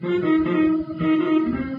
Müzik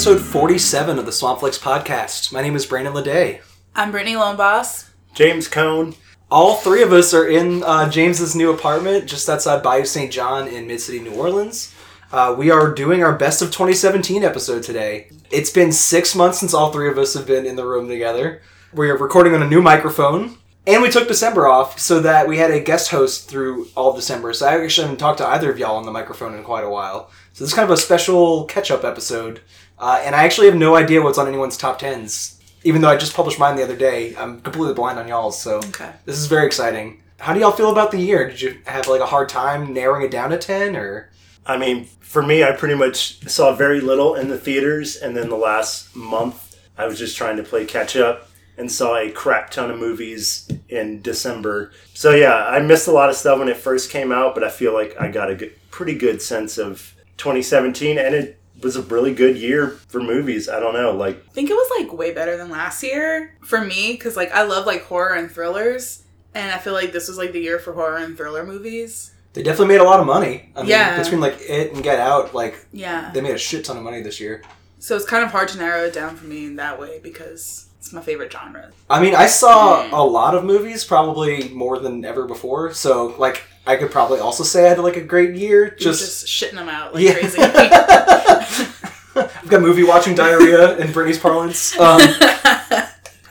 episode 47 of the Swampflix podcast. My name is Brandon Ledet. I'm Britnee Lombas. James Cohn. All three of us are in uh, James's new apartment just outside Bayou St. John in Mid City, New Orleans. Uh, we are doing our best of 2017 episode today. It's been six months since all three of us have been in the room together. We are recording on a new microphone, and we took December off so that we had a guest host through all of December. So I actually haven't talked to either of y'all on the microphone in quite a while. So this is kind of a special catch up episode. Uh, and I actually have no idea what's on anyone's top tens. Even though I just published mine the other day, I'm completely blind on y'all's. So Okay. this is very exciting. How do y'all feel about the year? Did you have like a hard time narrowing it down to ten, or I mean, for me, I pretty much saw very little in the theaters, and then the last month, I was just trying to play catch up and saw a crap ton of movies in December. So yeah, I missed a lot of stuff when it first came out, but I feel like I got a good, pretty good sense of 2017, and it was a really good year for movies. I don't know, like I think it was like way better than last year for me because like I love like horror and thrillers, and I feel like this was like the year for horror and thriller movies. they definitely made a lot of money. I mean, Yeah. between like it and Get Out, like Yeah. they made a shit ton of money this year. So it's kind of hard to narrow it down for me in that way because it's my favorite genre. I mean, I saw Mm. a lot of movies, probably more than ever before. So like, I could probably also say I had like a great year. Just, Just, shitting them out like Yeah. crazy. I've got movie watching diarrhea in Britnee's parlance. Um,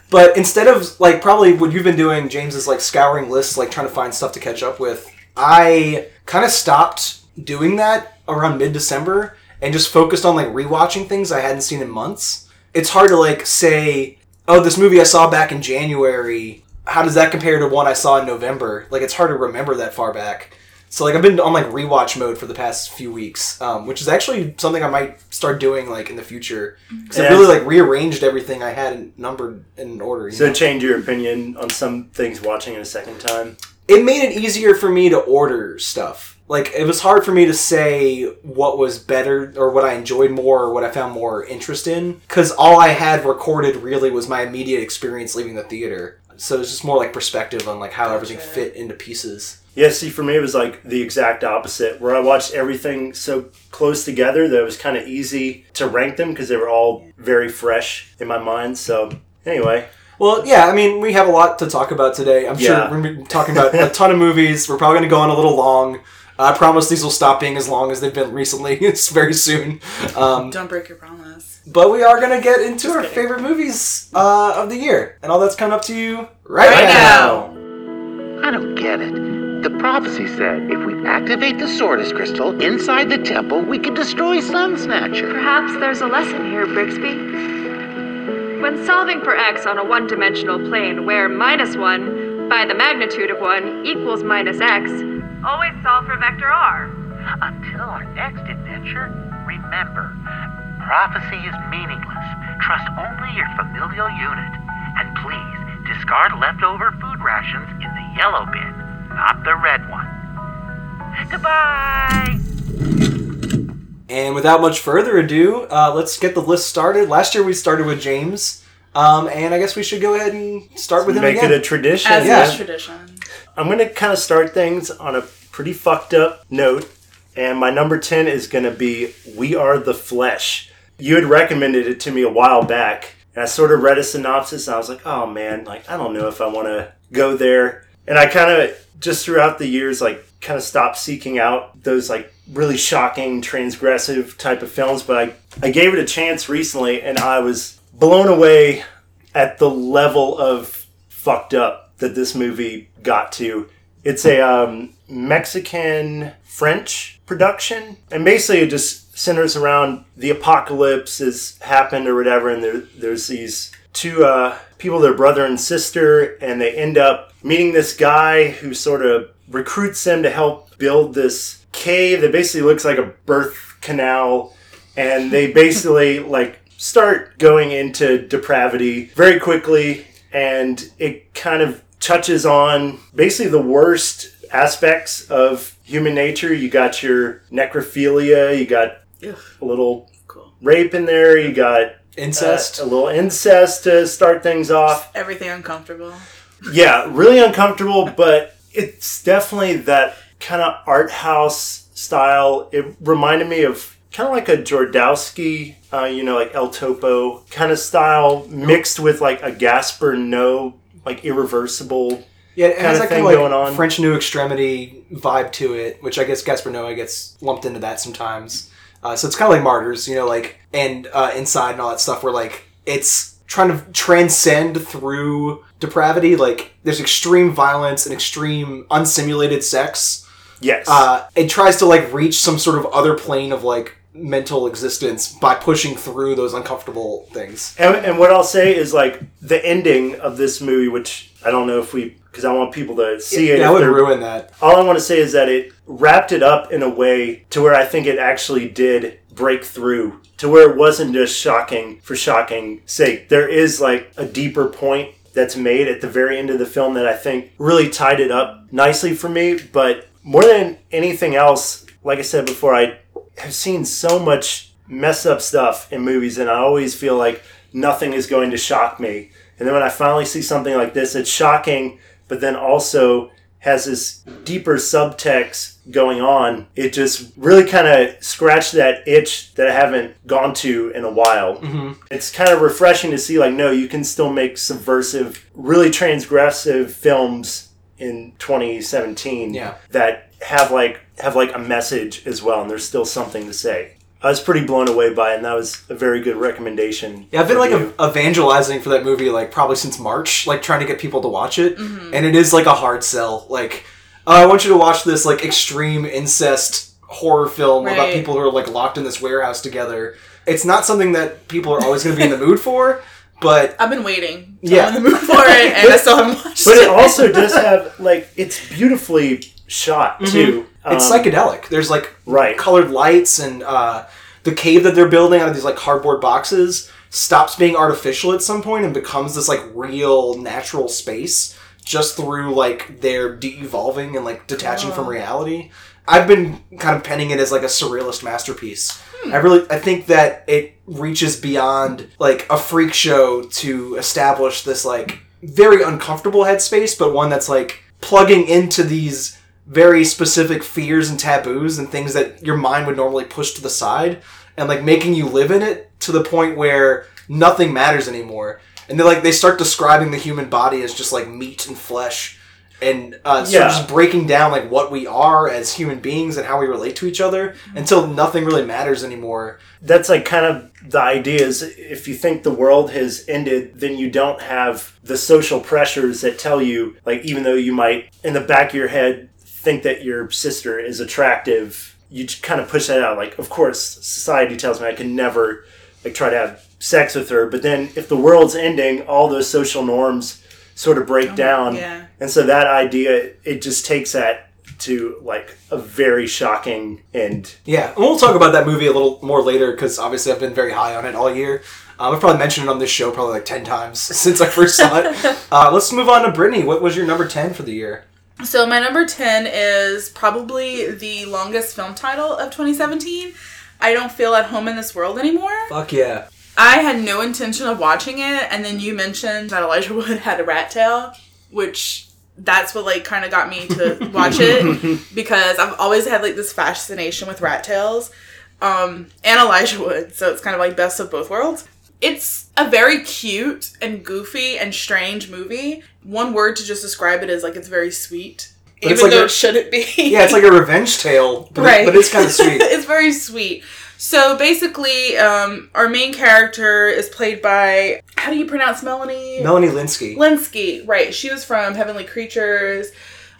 But instead of like probably what you've been doing, James is like scouring lists, like trying to find stuff to catch up with. I kind of stopped doing that around mid December and just focused on like rewatching things I hadn't seen in months. It's hard to like say, oh, this movie I saw back in January. How does that compare to one I saw in November? Like it's hard to remember that far back. So like I've been on like rewatch mode for the past few weeks, um, which is actually something I might start doing like in the future because I really like rearranged everything I had in, numbered in order. You so know? change your opinion on some things watching it a second time. it made it easier for me to order stuff. Like it was hard for me to say what was better or what I enjoyed more or what I found more interest in because all I had recorded really was my immediate experience leaving the theater. So it's just more like perspective on like how everything fit into pieces. Yeah, see, for me, it was like the exact opposite, where I watched everything so close together that it was kind of easy to rank them because they were all very fresh in my mind. So, anyway, Well, yeah, I mean, we have a lot to talk about today. I'm sure we're going to be talking about a ton of movies. We're probably going to go on a little long. I promise these will stop being as long as they've been recently. it's very soon. Um, Don't break your promise. But we are going to get into our kidding. favorite movies uh, of the year. And all that's coming up to you right, Right now. now. I don't get it. The prophecy said if we activate the Sordis crystal inside the temple, we could destroy Sun Snatcher. Perhaps there's a lesson here, Brixby. When solving for x on a one dimensional plane where minus 1 by the magnitude of 1 equals minus x, always solve for vector r. Until our next adventure, remember, prophecy is meaningless. Trust only your familial unit. And please, discard leftover food rations in the yellow bin, not the red one. Goodbye! And without much further ado, uh, let's get the list started. Last year we started with James. Um, and I guess we should go ahead and start with him make again. it a tradition. As yeah. is tradition. I'm going to kind of start things on a pretty fucked up note. And my number 10 is going to be We Are the Flesh. You had recommended it to me a while back. And I sort of read a synopsis and I was like, oh man, like, I don't know if I want to go there. And I kind of, just throughout the years, like, kind of stopped seeking out those, like, really shocking, transgressive type of films. But I, I gave it a chance recently and I was blown away at the level of fucked up that this movie got to. It's a um, Mexican French production, and basically it just centers around the apocalypse has happened or whatever, and there, there's these two uh, people, their brother and sister, and they end up meeting this guy who sort of recruits them to help build this cave that basically looks like a birth canal, and they basically like start going into depravity very quickly, and it kind of touches on basically the worst aspects of human nature. You got your necrophilia, you got Ugh, a little cool. rape in there, you got uh, Incest. a little incest to start things off. Everything uncomfortable. Yeah, really uncomfortable, but it's definitely that kind of art house style. It reminded me of kind of like a Jodorowsky, uh, you know, like El Topo kind of style, mixed with like a Gaspar Noé, like irreversible. yeah, it has kinda that thing kind of like going on. French New Extremity vibe to it, which I guess Gaspar Noé gets lumped into that sometimes. Uh, so it's kind of like Martyrs, you know, like and uh, Inside and all that stuff, where like it's trying to transcend through depravity. Like there's extreme violence and extreme unsimulated sex. Yes. uh, it tries to like reach some sort of other plane of like mental existence by pushing through those uncomfortable things. And, and what I'll say is like the ending of this movie, which I don't know if we, because I want people to see it. Yeah, I would ruin that. all I want to say is that it wrapped it up in a way to where I think it actually did break through to where it wasn't just shocking for shocking sake. There is like a deeper point that's made at the very end of the film that I think really tied it up nicely for me. But more than anything else, like I said before, I have seen so much mess up stuff in movies, and I always feel like nothing is going to shock me. And then when I finally see something like this, it's shocking, but then also has this deeper subtext going on. It just really kind of scratched that itch that I haven't gone to in a while. Mm-hmm. It's kind of refreshing to see, like, no, you can still make subversive, really transgressive films in 2017 Yeah. that have like have like a message as well, and there's still something to say. I was pretty blown away by it, and that was a very good recommendation. Yeah, I've been like you. evangelizing for that movie like probably since March, like trying to get people to watch it, Mm-hmm. and it is like a hard sell. Like, uh, I want you to watch this like extreme incest horror film about people who are like locked in this warehouse together. It's not something that people are always going to be in the mood for, but I've been waiting. Yeah. Yeah. in the mood for it, and I still haven't watched but it. it also does have like it's beautifully shot too. It's Um, psychedelic. There's like Right. colored lights and uh, the cave that they're building out of these like cardboard boxes stops being artificial at some point and becomes this like real natural space just through like their de-evolving and like detaching from reality. I've been kind of penning it as like a surrealist masterpiece. I really I think that it reaches beyond like a freak show to establish this like very uncomfortable headspace, but one that's like plugging into these very specific fears and taboos and things that your mind would normally push to the side and like making you live in it to the point where nothing matters anymore. And they like they start describing the human body as just like meat and flesh and uh, Yeah. just breaking down like what we are as human beings and how we relate to each other until nothing really matters anymore. that's like kind of the idea is if you think the world has ended then you don't have the social pressures that tell you like even though you might in the back of your head think that your sister is attractive you just kind of push that out like of course society tells me i can never like try to have sex with her but then if the world's ending all those social norms sort of break down yeah. and so that idea it just takes that to like a very shocking end Yeah, and we'll talk about that movie a little more later because obviously I've been very high on it all year. Um, I've probably mentioned it on this show probably like 10 times since I first saw it. uh, let's move on to Britnee. What was your number 10 for the year? So my number 10 is probably the longest film title of 2017. I don't feel at home in this world anymore. Fuck yeah. I had no intention of watching it, and then you mentioned that Elijah Wood had a rat tail, which that's what like kind of got me to watch it because I've always had like this fascination with rat tails, um, and Elijah Wood, so it's kind of like best of both worlds. It's a very cute and goofy and strange movie. One word to just describe it is like it's very sweet, But even like though a- it shouldn't be. Yeah, it's like a revenge tale, but, right but it's kind of sweet. it's very sweet so basically um, our main character is played by how do you pronounce melanie Melanie Lynskey. lynskey right she was from heavenly creatures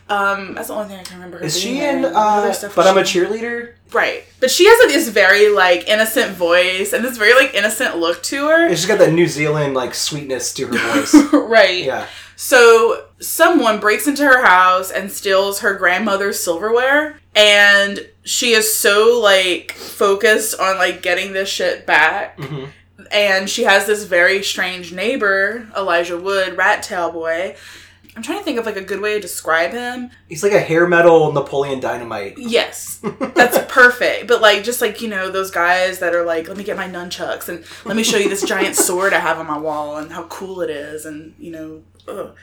Um, that's the only thing I can remember. Her Is she in. Uh, other stuff but I'm a cheerleader. Right, but she has like, this very like innocent voice and this very like innocent look to her. And she's got that New Zealand like sweetness to her voice. right. yeah. So someone breaks into her house and steals her grandmother's silverware and she is so like focused on like getting this shit back. hmm And she has this very strange neighbor, Elijah Wood, rat tail boy. I'm trying to think of like a good way to describe him. He's like a hair metal Napoleon Dynamite. Yes, that's perfect. But like, just like you know, those guys that are like, let me get my nunchucks and let me show you this giant sword I have on my wall and how cool it is, and you know, ugh.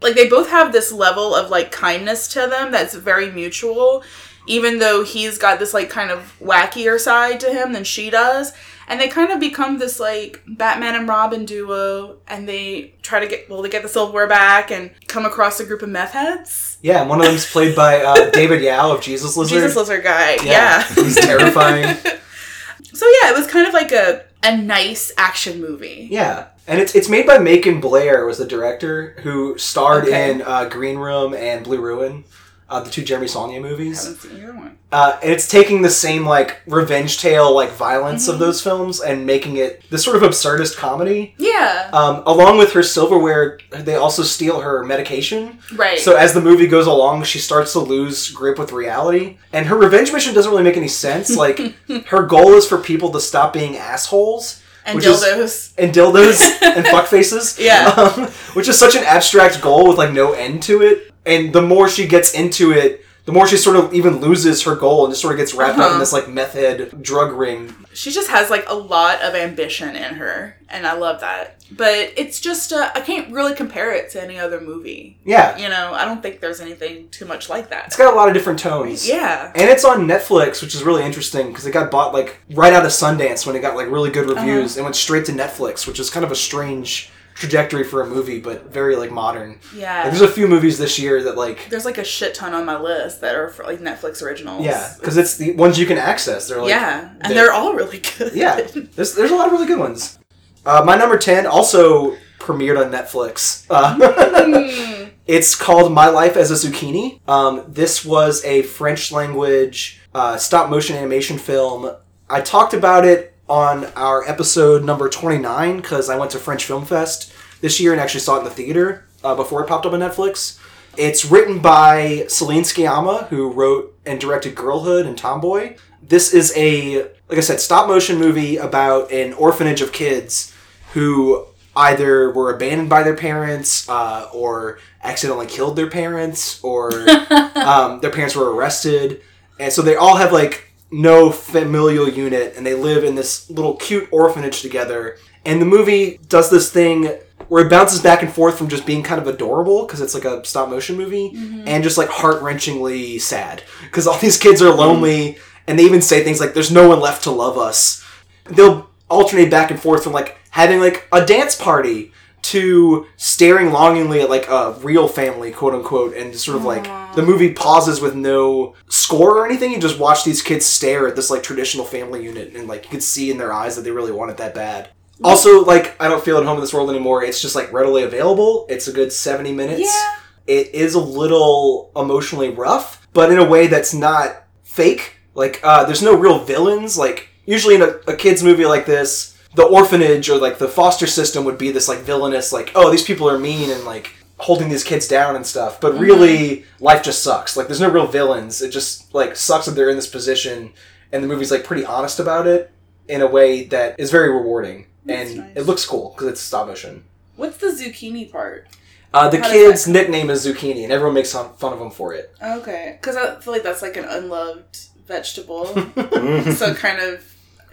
like they both have this level of like kindness to them that's very mutual, even though he's got this like kind of wackier side to him than she does. And they kind of become this like Batman and Robin duo, and they try to get well, they get the silverware back and come across a group of meth heads. Yeah, and one of them's played by uh, David Yow of Jesus Lizard. Jesus Lizard guy, yeah. he's terrifying. So yeah, it was kind of like a a nice action movie. Yeah, and it's it's made by Macon Blair was the director who starred Okay. in uh, Green Room and Blue Ruin, uh, the two Jeremy Saulnier movies. I Haven't seen either one. Uh, and it's taking the same like revenge tale like violence Mm-hmm. of those films and making it this sort of absurdist comedy. Yeah, Um, along with her silverware, they also steal her medication. right. So as the movie goes along, she starts to lose grip with reality, and her revenge mission doesn't really make any sense. Like her goal is for people to stop being assholes and which is- dildos. and dildos and fuck faces. Yeah. um, which is such an abstract goal with like no end to it. And the more she gets into it, the more she sort of even loses her goal and just sort of gets wrapped up in Uh-huh. this like meth head drug ring. she just has like a lot of ambition in her, and I love that. But it's just uh, I can't really compare it to any other movie. Yeah, You know, I don't think there's anything too much like that. it's got a lot of different tones. Yeah. And it's on Netflix, which is really interesting because it got bought like right out of Sundance when it got like really good reviews Uh-huh. and went straight to Netflix, which is kind of a strange trajectory for a movie, but very like modern. Like, Yeah. there's a few movies this year that like There's like a shit ton on my list that are for like Netflix originals. yeah, because it's the ones you can access. They're like yeah, and they- they're all really good. yeah, there's there's a lot of really good ones. Uh, my number ten also premiered on Netflix. Uh, Mm. it's called My Life as a Zucchini. Um, this was a French language uh, stop motion animation film. I talked about it on our episode number twenty nine because I went to French Film Fest this year and actually saw it in the theater uh, before it popped up on Netflix. It's written by Celine Sciamma, who wrote and directed Girlhood and Tomboy. This is a, like I said, stop motion movie about an orphanage of kids who either were abandoned by their parents uh, or accidentally killed their parents or um, their parents were arrested. And so they all have like no familial unit and they live in this little cute orphanage together. And the movie does this thing where it bounces back and forth from just being kind of adorable because it's like a stop motion movie mm-hmm. and just like heart wrenchingly sad because all these kids are lonely and they even say things like there's no one left to love us they'll alternate back and forth from like having like a dance party to staring longingly at like a real family quote unquote and just sort of like the movie pauses with no score or anything. You just watch these kids stare at this like traditional family unit and like you can see in their eyes that they really want it that bad. Also like i don't feel at home in this world anymore. It's just like readily available. It's a good 70 minutes. Yeah. it is a little emotionally rough but in a way that's not fake. Like uh, there's no real villains. Like usually in a, a kids movie like this the orphanage or like the foster system would be this like villainous like oh these people are mean and like holding these kids down and stuff. But really life just sucks. Like there's no real villains. It just like sucks that they're in this position and the movie's like pretty honest about it in a way that is very rewarding. That's and nice. it looks cool because it's stop motion. What's the zucchini part? uh, the How kid's nickname is zucchini and everyone makes fun of him for it. Okay, because I feel like that's like an unloved vegetable. So kind of,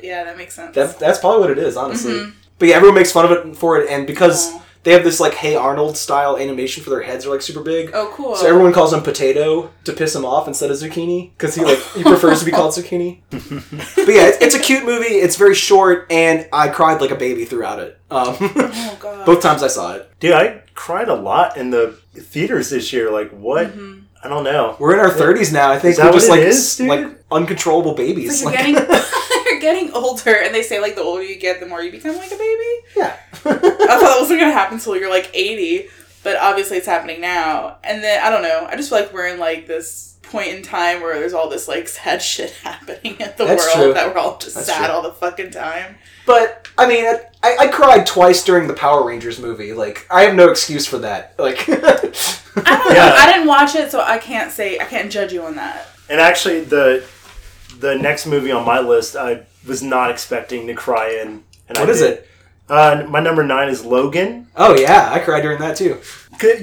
yeah, that makes sense. That's that's probably what it is, honestly. Mhm. But yeah, everyone makes fun of it for it, and because Aw. they have this like Hey Arnold style animation for their heads are like super big, oh, cool. so everyone calls him potato to piss him off instead of zucchini because he like he prefers to be called zucchini. but yeah, it's, it's a cute movie. It's very short, and I cried like a baby throughout it. Um, Oh god. both times I saw it. Dude, I cried a lot in the theaters this year. Like, what? Mhm. I don't know. We're in our thirties now. I think Is that we're what just it like is, dude? like uncontrollable babies. It's like Like- you're getting older, and they say like the older you get, the more you become like a baby. yeah. I thought that wasn't gonna happen until you're like 80. but obviously it's happening now. And then I don't know. I just feel like we're in like this point in time where there's all this like sad shit happening in the That's world true. that we're all just That's sad true. all the fucking time. But I mean, I, I cried twice during the Power Rangers movie. Like, I have no excuse for that. Like, I don't Yeah. know. I didn't watch it, so I can't say I can't judge you on that. And actually, the the next movie on my list, I was not expecting to cry in. And what I is did. it? Uh, my number nine is Logan. Oh yeah, I cried during that too.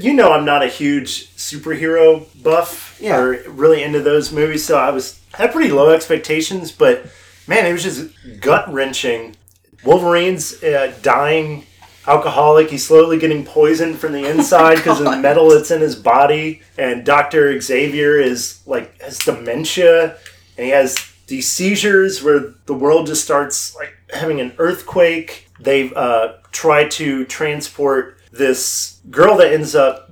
You know, I'm not a huge superhero buff Yeah. or really into those movies, so I was had pretty low expectations. But man, it was just gut wrenching. Wolverine's uh, dying alcoholic. He's slowly getting poisoned from the inside because of the metal that's in his body. And Doctor Xavier is like has dementia, and he has these seizures where the world just starts like having an earthquake. They uh, try to transport this girl that ends up.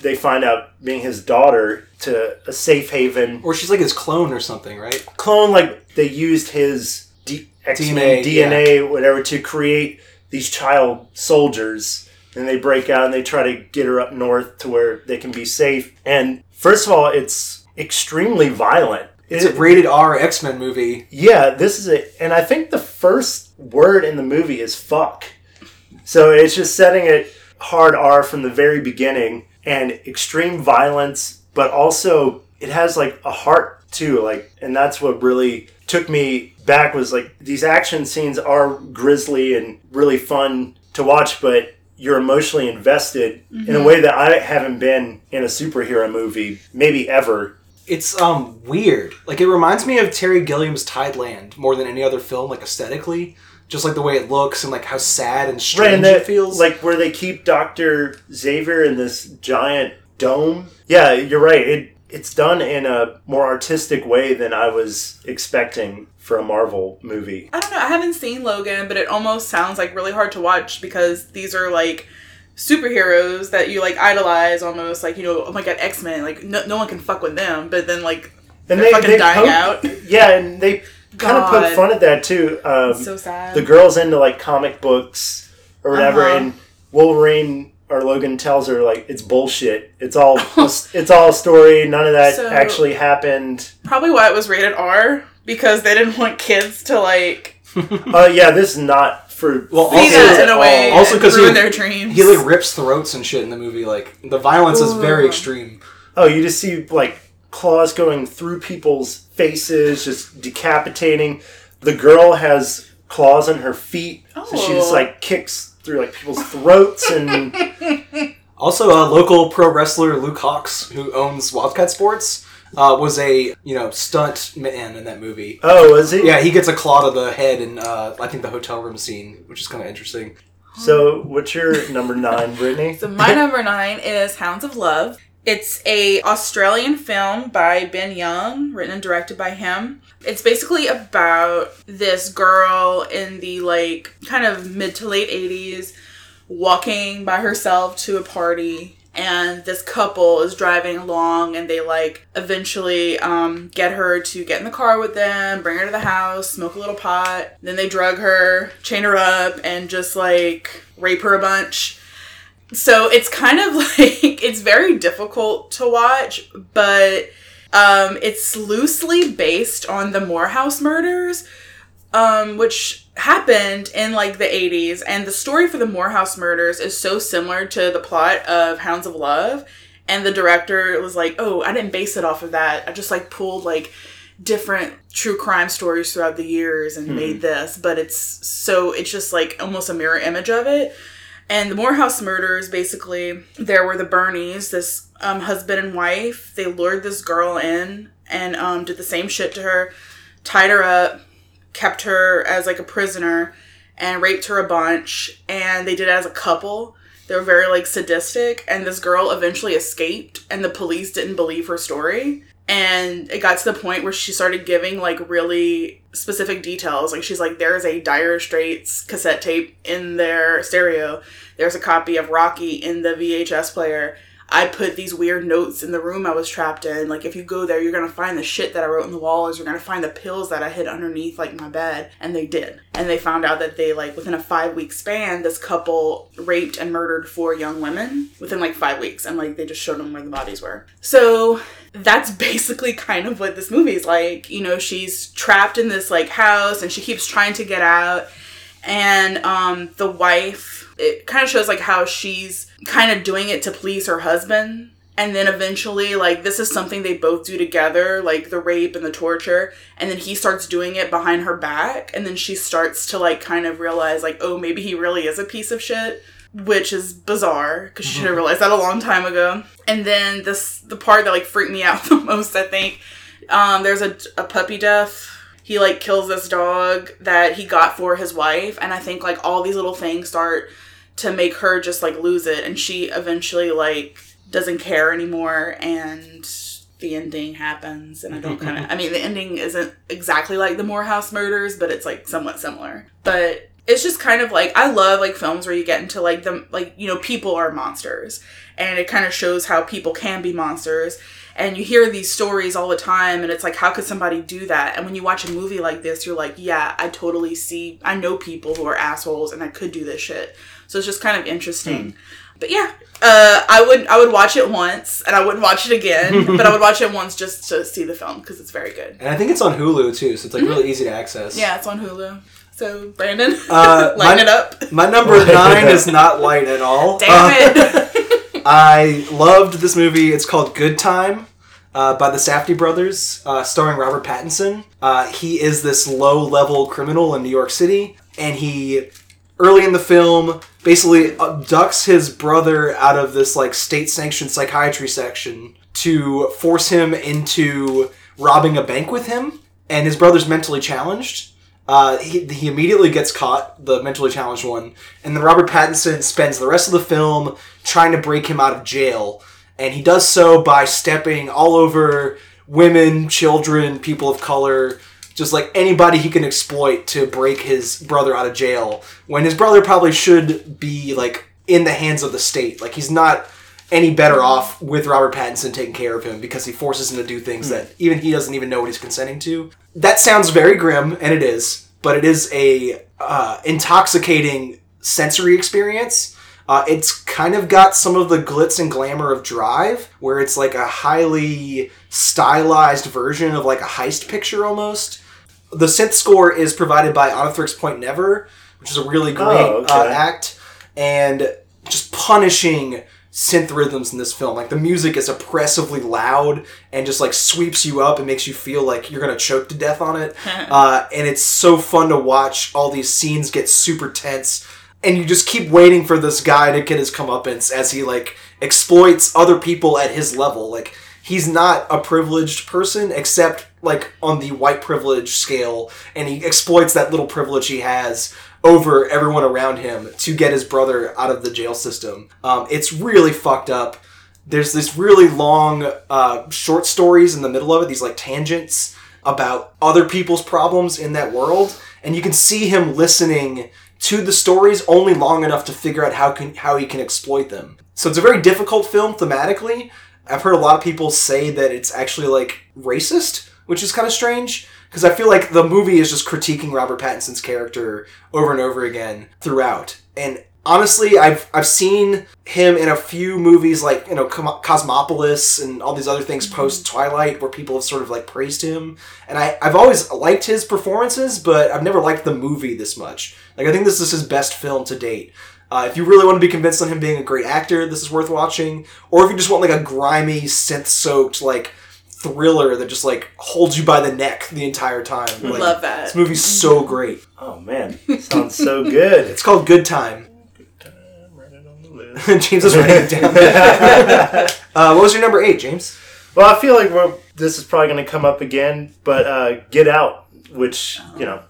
They find out being his daughter to a safe haven Or she's like his clone or something, right? clone like they used his D- DNA, DNA, whatever to create these child soldiers and they break out and they try to get her up north to where they can be safe and first of all it's extremely violent It's a It- rated R X Men movie. yeah this is it and i think the first word in the movie is fuck. So it's just setting it hard r from the very beginning and extreme violence but also it has like a heart too like and that's what really took me back was like these action scenes are grisly and really fun to watch but you're emotionally invested in a mm-hmm. way that i haven't been in a superhero movie maybe ever It's um weird. Like it reminds me of Terry Gilliam's Tideland more than any other film, like aesthetically. Just like the way it looks and like how sad and strange right and it feels. like where they keep dr xavier in this giant dome yeah you're right it it's done in a more artistic way than i was expecting for a marvel movie I don't know. I haven't seen Logan, but it almost sounds like really hard to watch because these are like superheroes that you like idolize almost like you know oh my god x-men like no, no one can fuck with them but then like and They're fucking dying out. yeah and they kind of God. poke fun at that too um, so sad the girl's into like comic books or whatever Uh-huh. and wolverine or logan tells her like it's bullshit it's all it's all a story none of that So- actually happened probably why it was rated r because they didn't want kids to like uh yeah this is not for Well, see Also- that in a way also and 'cause ruin he- their dreams he like rips throats and shit in the movie. Like the violence is very extreme. Oh, you just see like claws going through people's faces, just decapitating. The girl has claws on her feet, so she just Oh. like kicks through like people's throats and Also, uh, local pro wrestler Luke Hawx, who owns WildKat Sports, uh, was a you know stunt man in that movie. oh, is he? Yeah, he gets a claw to the head in uh, I think the hotel room scene, which is kind of interesting. So, what's your number nine, Britnee? So my number nine is Hounds of Love. It's a Australian film by Ben Young, written and directed by him. It's basically about this girl in the like kind of mid to late 80s walking by herself to a party and this couple is driving along and they like eventually um, get her to get in the car with them bring her to the house smoke a little pot. Then they drug her chain her up and just like rape her a bunch. So it's kind of like it's very difficult to watch but um, it's loosely based on the moorhouse murders um, which happened in like the 80s and the story for the moorhouse murders is so similar to the plot of hounds of love and the director was like oh i didn't base it off of that. I just like pulled like different true crime stories throughout the years and made this. But it's so it's just like almost a mirror image of it. And the moorhouse murders basically there were the birnies this um, husband and wife. They lured this girl in and um, did the same shit to her tied her up kept her as like a prisoner and raped her a bunch and they did it as a couple. They were very like sadistic and this girl eventually escaped and the police didn't believe her story. And it got to the point where she started giving like really specific details. Like she's like there's a dire straits cassette tape in their stereo. There's a copy of rocky in the vhs player I put these weird notes in the room I was trapped in. Like, if you go there, you're gonna find the shit that I wrote in the walls. You're gonna find the pills that I hid underneath, like, my bed. And they did. And they found out that they, like, within a five week span, this couple raped and murdered four young women within, like, five weeks. And, like, they just showed them where the bodies were. So, that's basically kind of what this movie is like. You know, she's trapped in this, like, house and she keeps trying to get out. And, um, the wife, it kind of shows like how she's kind of doing it to please her husband. And then eventually like this is something they both do together like the rape and the torture. And then he starts doing it behind her back. And then she starts to like kind of realize like oh maybe he really is a piece of shit. Which is bizarre because she should have realized that a long time ago. And then this the part that like freaked me out the most i think um there's a, a puppy death. He like kills this dog that he got for his wife. And i think like all these little things start to make her just like lose it and she eventually like doesn't care anymore and the ending happens and i don't kind of i mean the ending isn't exactly like the moorhouse murders but it's like somewhat similar. But it's just kind of like i love like films where you get into like the like you know people are monsters and it kind of shows how people can be monsters and you hear these stories all the time and it's like how could somebody do that? And when you watch a movie like this you're like yeah i totally see i know people who are assholes and i could do this shit so it's just kind of interesting but yeah uh, i would i would watch it once and i wouldn't watch it again but i would watch it once just to see the film because it's very good And I think it's on Hulu too, so it's like really easy to access. yeah it's on hulu so brandon Uh, line my- it up My number nine is not light at all. damn Uh, it I loved this movie. It's called Good Time. Uh, by the Safdie brothers, uh, starring Robert Pattinson. Uh, he is this low-level criminal in New York City, and he, early in the film, basically abducts his brother out of this like state-sanctioned psychiatry section to force him into robbing a bank with him. And his brother's mentally challenged. Uh, he, he immediately gets caught, the mentally challenged one, and then Robert Pattinson spends the rest of the film trying to break him out of jail. And he does so by stepping all over women, children, people of color, just like anybody he can exploit to break his brother out of jail. When his brother probably should be like in the hands of the state. Like he's not any better off with Robert Pattinson taking care of him because he forces him to do things that even he doesn't even know what he's consenting to. That sounds very grim, and it is, but it is a uh, intoxicating sensory experience. Uh, it's kind of got some of the glitz and glamour of Drive, where it's like a highly stylized version of like a heist picture almost. The synth score is provided by Oneohtrix Point Never, which is a really great Oh, okay. uh, act, and just punishing synth rhythms in this film. Like the music is oppressively loud and just like sweeps you up and makes you feel like you're gonna choke to death on it. uh, and it's so fun to watch all these scenes get super tense. And you just keep waiting for this guy to get his comeuppance as he like exploits other people at his level. Like he's not a privileged person except like on the white privilege scale, and he exploits that little privilege he has over everyone around him to get his brother out of the jail system. Um, it's really fucked up. There's this really long uh, short stories in the middle of it, these like tangents about other people's problems in that world, and you can see him listening to the stories only long enough to figure out how can how he can exploit them. So it's a very difficult film thematically. I've heard a lot of people say that it's actually like racist, which is kind of strange because I feel like the movie is just critiquing Robert Pattinson's character over and over again throughout. And honestly, I've I've seen him in a few movies like you know Cosmopolis and all these other things post Twilight where people have sort of like praised him, and I I've always liked his performances, but I've never liked the movie this much. Like I think this is his best film to date. Uh, if you really want to be convinced on him being a great actor, this is worth watching. Or if you just want like a grimy, synth-soaked like thriller that just like holds you by the neck the entire time. Like, Love that. This movie's so great. Oh man, sounds so good. It's called Good Time. James is writing it down. uh, what was your number eight, James? Well, I feel like we're, this is probably going to come up again, but uh, Get Out, which you know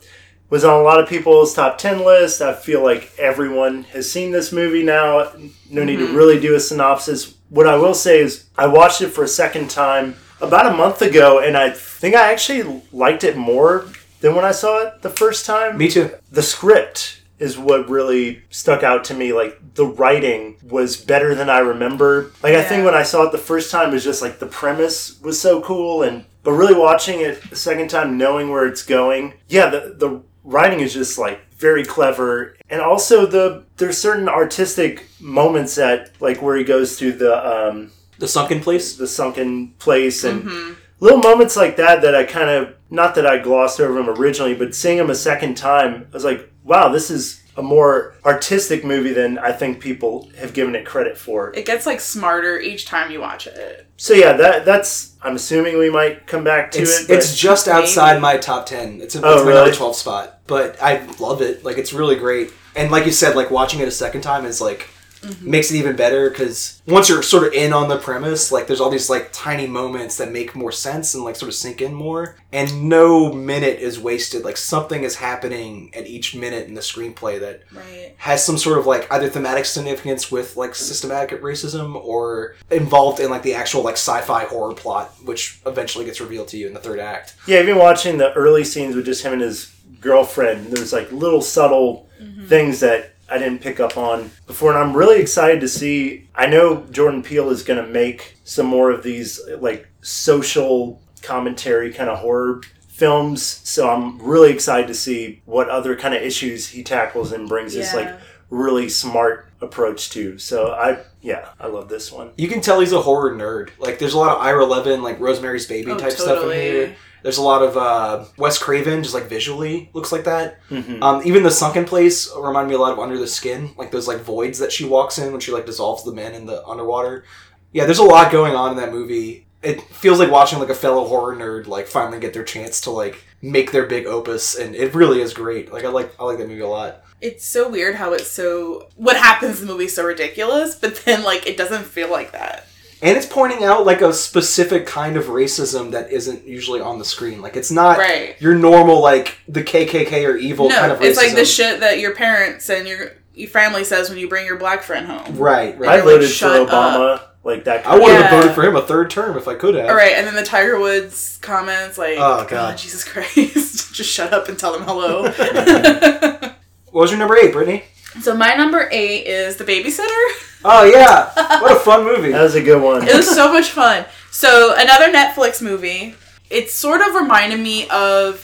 was on a lot of people's top ten list. I feel like everyone has seen this movie now. No need to really do a synopsis. What I will say is, I watched it for a second time about a month ago, and I think I actually liked it more than when I saw it the first time. Me too. the script is what really stuck out to me. Like the writing was better than I remember. Like I think when I saw it the first time, it was just like the premise was so cool, and but really watching it the second time, knowing where it's going, yeah, the the writing is just like very clever, and also the there's certain artistic moments that like where he goes through the um The sunken place. the sunken place and mm-hmm. little moments like that that I kind of not that I glossed over them originally, but seeing them a second time, I was like, wow, this is a more artistic movie than I think people have given it credit for. It gets like smarter each time you watch it. So yeah, that that's I'm assuming we might come back to It's it. it's just outside Maybe. my top ten. It's, a, Oh, it's my really? number twelve spot, but I love it. Like it's really great, and like you said, like watching it a second time is like Mm-hmm. makes it even better because once you're sort of in on the premise, like there's all these like tiny moments that make more sense and like sort of sink in more, and no minute is wasted. Like something is happening at each minute in the screenplay that Right. has some sort of like either thematic significance with like systematic racism or involved in like the actual like sci-fi horror plot which eventually gets revealed to you in the third act Yeah, even watching the early scenes with just him and his girlfriend, there's like little subtle things that I didn't pick up on before, and I'm really excited to see. I know Jordan Peele is going to make some more of these like social commentary kind of horror films, so I'm really excited to see what other kind of issues he tackles and brings this like really smart approach to. So I, yeah, I love this one. you can tell he's a horror nerd like there's a lot of ira levin like rosemary's baby Oh, type stuff in here there's a lot of uh, Wes Craven, just like visually looks like that. Mhm. Um, even the sunken place remind me a lot of Under the Skin, like those like voids that she walks in when she like dissolves the men in the underwater. Yeah, there's a lot going on in that movie. It feels like watching like a fellow horror nerd like finally get their chance to like make their big opus, and it really is great. Like I like I like that movie a lot. It's so weird how it's so. What happens in the movie is so ridiculous, but then like it doesn't feel like that. And it's pointing out like a specific kind of racism that isn't usually on the screen. Like it's not Right. your normal like the KKK or evil no, kind of racism. it's like the shit that your parents and your your family says when you bring your black friend home. Right, right. I like, voted for shut Obama, like that. I would have Yeah. voted for him a third term if I could have. All right, and then the Tiger Woods comments like, Oh, God. Jesus Christ, just shut up and tell them hello." What was your number eight, Britnee? So my number eight is the babysitter. Oh yeah, what a fun movie. That was a good one. It was so much fun. So another Netflix movie. It sort of reminded me of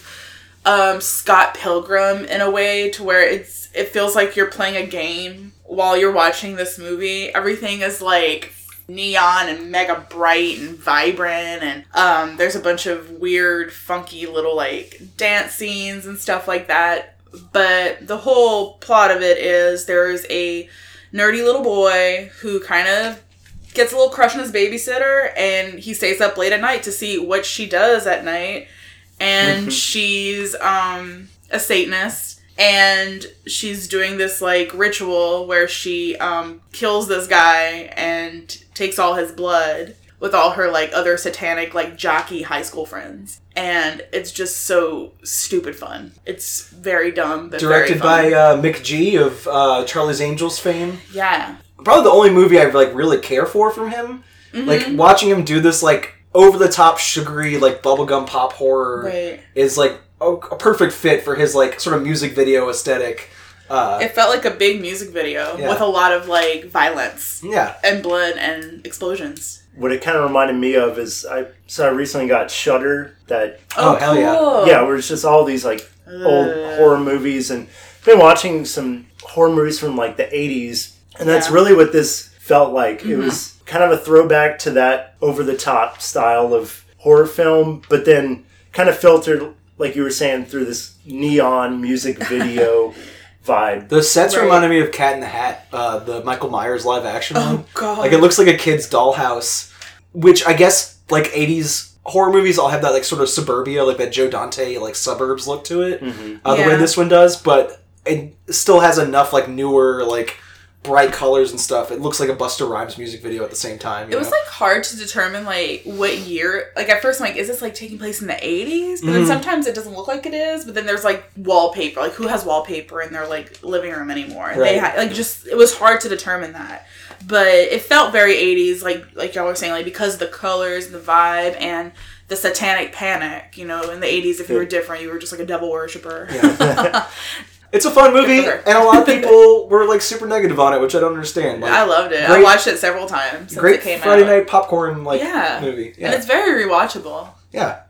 um, Scott Pilgrim in a way to where it's it feels like you're playing a game while you're watching this movie. Everything is like neon and mega bright and vibrant and um, there's a bunch of weird funky little like dance scenes and stuff like that but the whole plot of it is there's a nerdy little boy who kind of gets a little crush on his babysitter and he stays up late at night to see what she does at night. And she's um a satanist and she's doing this like ritual where she um kills this guy and takes all his blood with all her like other satanic like jockey high school friends and it's just so stupid fun it's very dumb but Directed very by uh, McG of uh, Charlie's Angels fame. yeah Probably the only movie I like really care for from him. Mm-hmm. Like watching him do this like over the top sugary like bubblegum pop horror right is like a, a perfect fit for his like sort of music video aesthetic. Uh, It felt like a big music video Yeah. with a lot of like violence yeah, and blood and explosions. What it kind of reminded me of is I so I recently got Shutter that Oh, hell yeah. yeah where it's just all these like old Ugh. horror movies and been watching some horror movies from like the 80s and that's Yeah. really what this felt like it Mhm. was kind of a throwback to that over the top style of horror film but then kind of filtered like you were saying through this neon music video vibe the sets Right. reminded me of Cat in the Hat, uh, the Michael Myers live action one. Oh god. Like it looks like a kid's dollhouse, which I guess like '80s horror movies all have that like sort of suburbia, like that Joe Dante like suburbs look to it. Mhm. Uh, The way this one does, but it still has enough like newer like bright colors and stuff. It looks like a Busta Rhymes music video at the same time. you it was like hard to determine like what year. Like at first, I'm like, is this like taking place in the 80s? But then Mhm. sometimes it doesn't look like it is. But then there's like wallpaper. Like who has wallpaper in their like living room anymore? And They Right. had like just it was hard to determine that. But it felt very 80s, like like y'all were saying, like because the colors and the vibe and the satanic panic. You know, in the 80s, if you were different, you were just like a devil worshiper. It's a fun movie, Good for her. and a lot of people were like super negative on it, which I don't understand. Like, I loved it. I watched it several times since great it came Friday out. night popcorn like Yeah. movie. Yeah, And it's very rewatchable. yeah.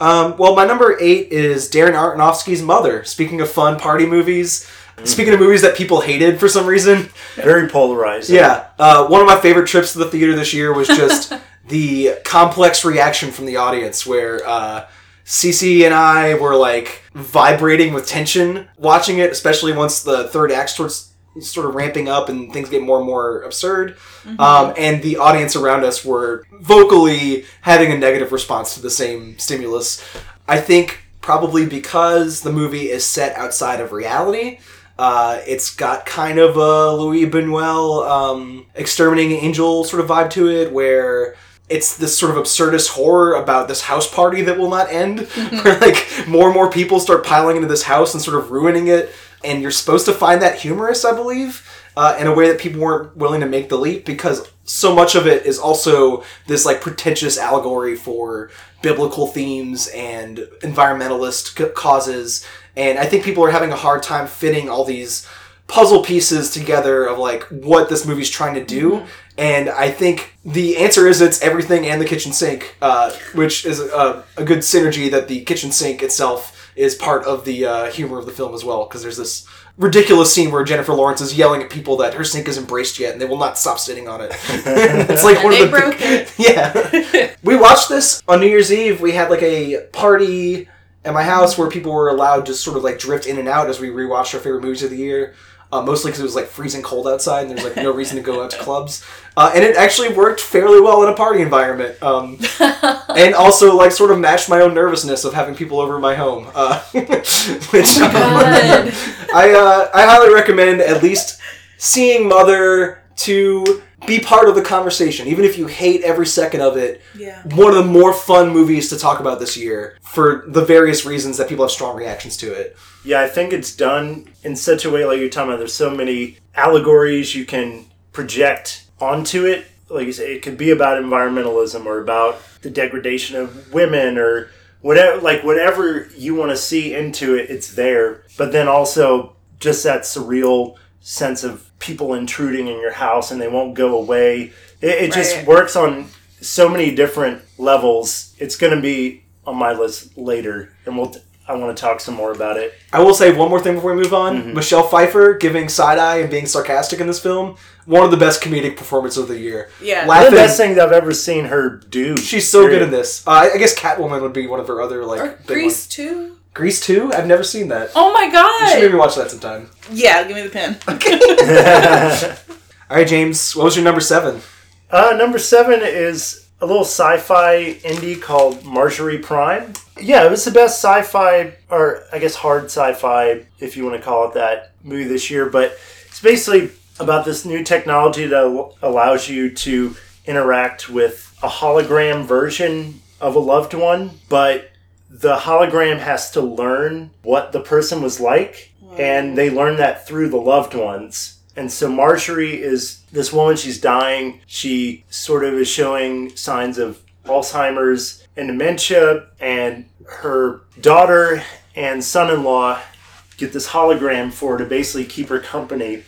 Um, well, my number eight is Darren Aronofsky's Mother. Speaking of fun party movies, speaking of movies that people hated for some reason, Very polarizing. yeah. Uh, one of my favorite trips to the theater this year was just the complex reaction from the audience, where uh, Cece and I were like vibrating with tension watching it, especially once the third act starts sort of ramping up and things get more and more absurd. Um, and the audience around us were vocally having a negative response to the same stimulus. I think probably because the movie is set outside of reality. Uh, it's got kind of a Louis Buñuel um, exterminating angel sort of vibe to it, where it's this sort of absurdist horror about this house party that will not end, where like more and more people start piling into this house and sort of ruining it. And you're supposed to find that humorous, I believe, uh, in a way that people weren't willing to make the leap because so much of it is also this like pretentious allegory for biblical themes and environmentalist c- causes. And I think people are having a hard time fitting all these puzzle pieces together of like what this movie's trying to do. And I think the answer is it's everything and the kitchen sink, uh, which is a, a good synergy that the kitchen sink itself is part of the uh, humor of the film as well. Because there's this ridiculous scene where Jennifer Lawrence is yelling at people that her sink isn't braced yet and they will not stop sitting on it. it's like one they of the broke it. yeah. we watched this on New Year's Eve. We had like a party at my house where people were allowed to sort of like drift in and out as we rewatched our favorite movies of the year. Uh, mostly because it was like freezing cold outside and there's like no reason to go out to clubs. Uh, and it actually worked fairly well in a party environment. Um, and also like sort of matched my own nervousness of having people over my home. Uh, which Oh God. I uh, I highly recommend at least seeing Mother to be part of the conversation, even if you hate every second of it. Yeah. One of the more fun movies to talk about this year for the various reasons that people have strong reactions to it. Yeah, I think it's done in such a way, like you're talking about, there's so many allegories you can project onto it. Like you say, it could be about environmentalism or about the degradation of women or whatever, like whatever you want to see into it, it's there. But then also just that surreal sense of people intruding in your house and they won't go away. It, it just works on so many different levels. It's going to be on my list later, and we'll. I want to talk some more about it. I will say one more thing before we move on. Michelle Pfeiffer giving side eye and being sarcastic in this film, one of the best comedic performances of the year. Yeah. One Laughing, the best things I've ever seen her do. she's so good in this. Uh, I I guess Catwoman would be one of her other like Or Grease ones. too. Grease two. I've never seen that. Oh my god! You should maybe watch that sometime. Yeah, give me the pen. Okay. All right, James. What was your number seven? Uh, number seven is a little sci-fi indie called Marjorie Prime. Yeah, it was the best sci-fi, or I guess hard sci-fi, if you want to call it that, movie this year. But it's basically about this new technology that allows you to interact with a hologram version of a loved one, but the hologram has to learn what the person was like, and they learn that through the loved ones. And so Marjorie is this woman, she's dying. She sort of is showing signs of Alzheimer's and dementia, and her daughter and son in law get this hologram for her to basically keep her company.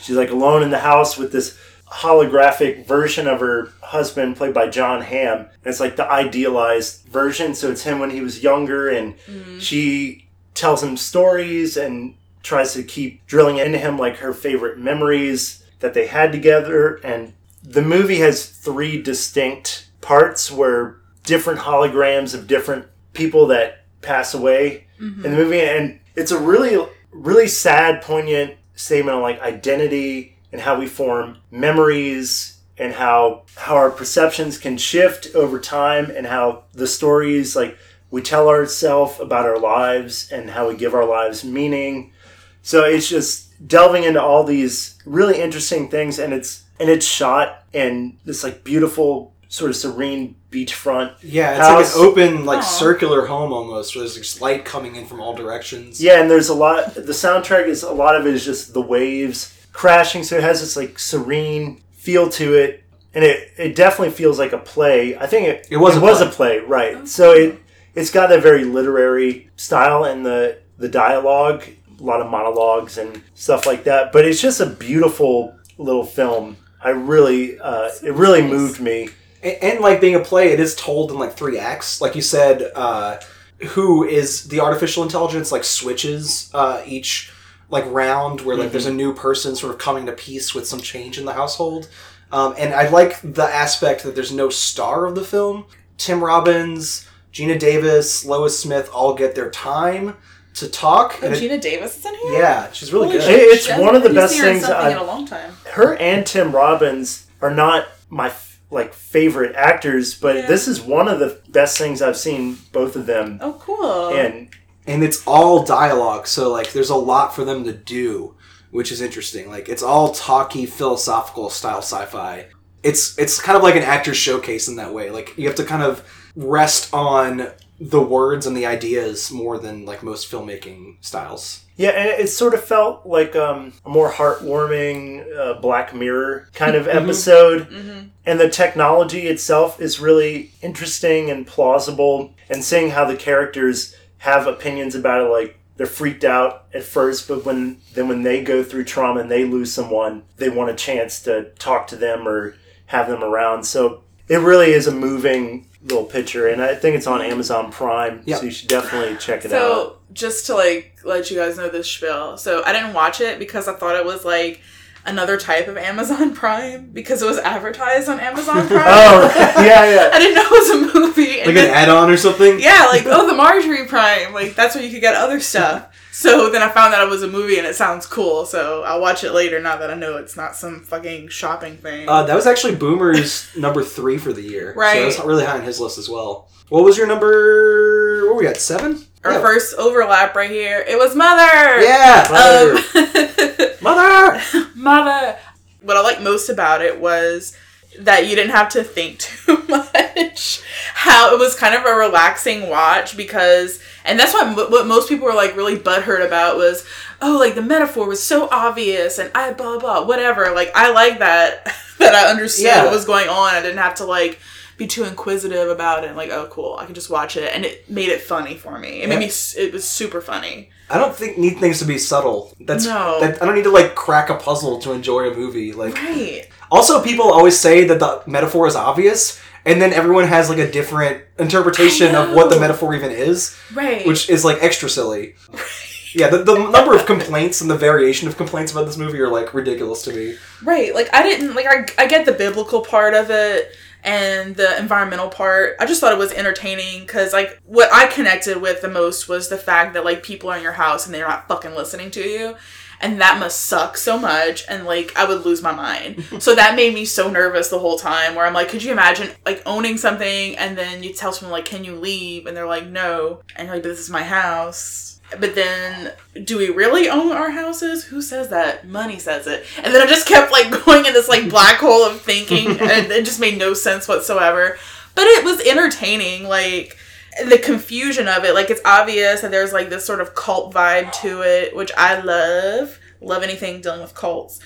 She's like alone in the house with this holographic version of her husband played by Jon Hamm. And it's like the idealized version. So it's him when he was younger and mm. she tells him stories and tries to keep drilling into him like her favorite memories that they had together. And the movie has three distinct parts where different holograms of different people that pass away in the mm-hmm. movie. And it's a really, really sad, poignant statement on like identity and how we form memories and how how our perceptions can shift over time and how the stories like we tell ourselves about our lives and how we give our lives meaning so it's just delving into all these really interesting things and it's and it's shot in this like beautiful sort of serene beachfront Yeah, it's House. like an open, like Aw. circular home almost, where there's just light coming in from all directions. Yeah, and there's a lot. The soundtrack is a lot of it is just the waves crashing, so it has this like serene feel to it, and it it definitely feels like a play. I think it It was a was play. a play, right? Oh, so it it's got that very literary style, and the the dialogue a lot of monologues and stuff like that. But it's just a beautiful little film. I really, uh, it really nice. moved me. and, and like being a play, it is told in like three acts. Like you said, uh, who is the artificial intelligence like switches uh, each like round where like there's a new person sort of coming to peace with some change in the household. Um, and I like the aspect that there's no star of the film. Tim Robbins, Geena Davis, Lois Smith all get their time to talk. Oh, and it- Geena Davis is in here. yeah, she's really Holy good. shit, It's I one of the I haven't best seen in things something in I've- a long time. Her and Tim Robbins are not my f- like favorite actors, but Yeah. this is one of the best things I've seen both of them. Oh, cool. And and it's all dialogue so like there's a lot for them to do which is interesting like it's all talky philosophical style sci-fi it's it's kind of like an actor's showcase in that way like you have to kind of rest on the words and the ideas more than like most filmmaking styles Yeah, and it sort of felt like um, a more heartwarming uh, Black Mirror kind of episode. And the technology itself is really interesting and plausible. And seeing how the characters have opinions about it, like they're freaked out at first, but when then when they go through trauma and they lose someone, they want a chance to talk to them or have them around. So it really is a moving little picture, and I think it's on Amazon Prime, Yep. so you should definitely check it out. So just to like let you guys know this spiel. So I didn't watch it because I thought it was like another type of Amazon Prime because it was advertised on Amazon Prime. Oh, yeah, yeah. I didn't know it was a movie. And like then, an add-on or something yeah, like oh the Marjorie Prime, like that's where you could get other stuff. So then I found out it was a movie and it sounds cool. So I'll watch it later now that I know it's not some fucking shopping thing. uh, that was actually boomer's number three for the year so Right. that's really high on his list as well what was your number what were we at seven Our Yeah. first overlap right here. It was Mother. yeah Um, mother Mother. What I liked most about it was that you didn't have to think too much. How it was kind of a relaxing watch because, and that's what what most people were like really butthurt about was, oh, like the metaphor was so obvious and I blah blah whatever. Like I like that that I understood Yeah. what was going on. I didn't have to like be too inquisitive about it. Like oh cool, I can just watch it, and it made it funny for me. It made me. It was super funny. I don't think need things to be subtle. That's No. that, I don't need to like crack a puzzle to enjoy a movie. Like Right. also people always say that the metaphor is obvious and then everyone has like a different interpretation of what the metaphor even is, Right. which is like extra silly. Yeah, the, the number of complaints and the variation of complaints about this movie are like ridiculous to me. Right. Like I didn't like I, I get the biblical part of it and the environmental part. I just thought it was entertaining cuz like what I connected with the most was the fact that like people are in your house and they're not fucking listening to you. And that must suck so much and like I would lose my mind. so that made me so nervous the whole time where I'm like, could you imagine like owning something and then you tell someone like, "Can you leave?" and they're like, "No." And you're like, "But this is my house." But then, do we really own our houses? Who says that? Money says it. And then I just kept like going in this like black hole of thinking, and it just made no sense whatsoever. But it was entertaining. Like the confusion of it, like it's obvious that there's like this sort of cult vibe to it, which I love. Love anything dealing with cults,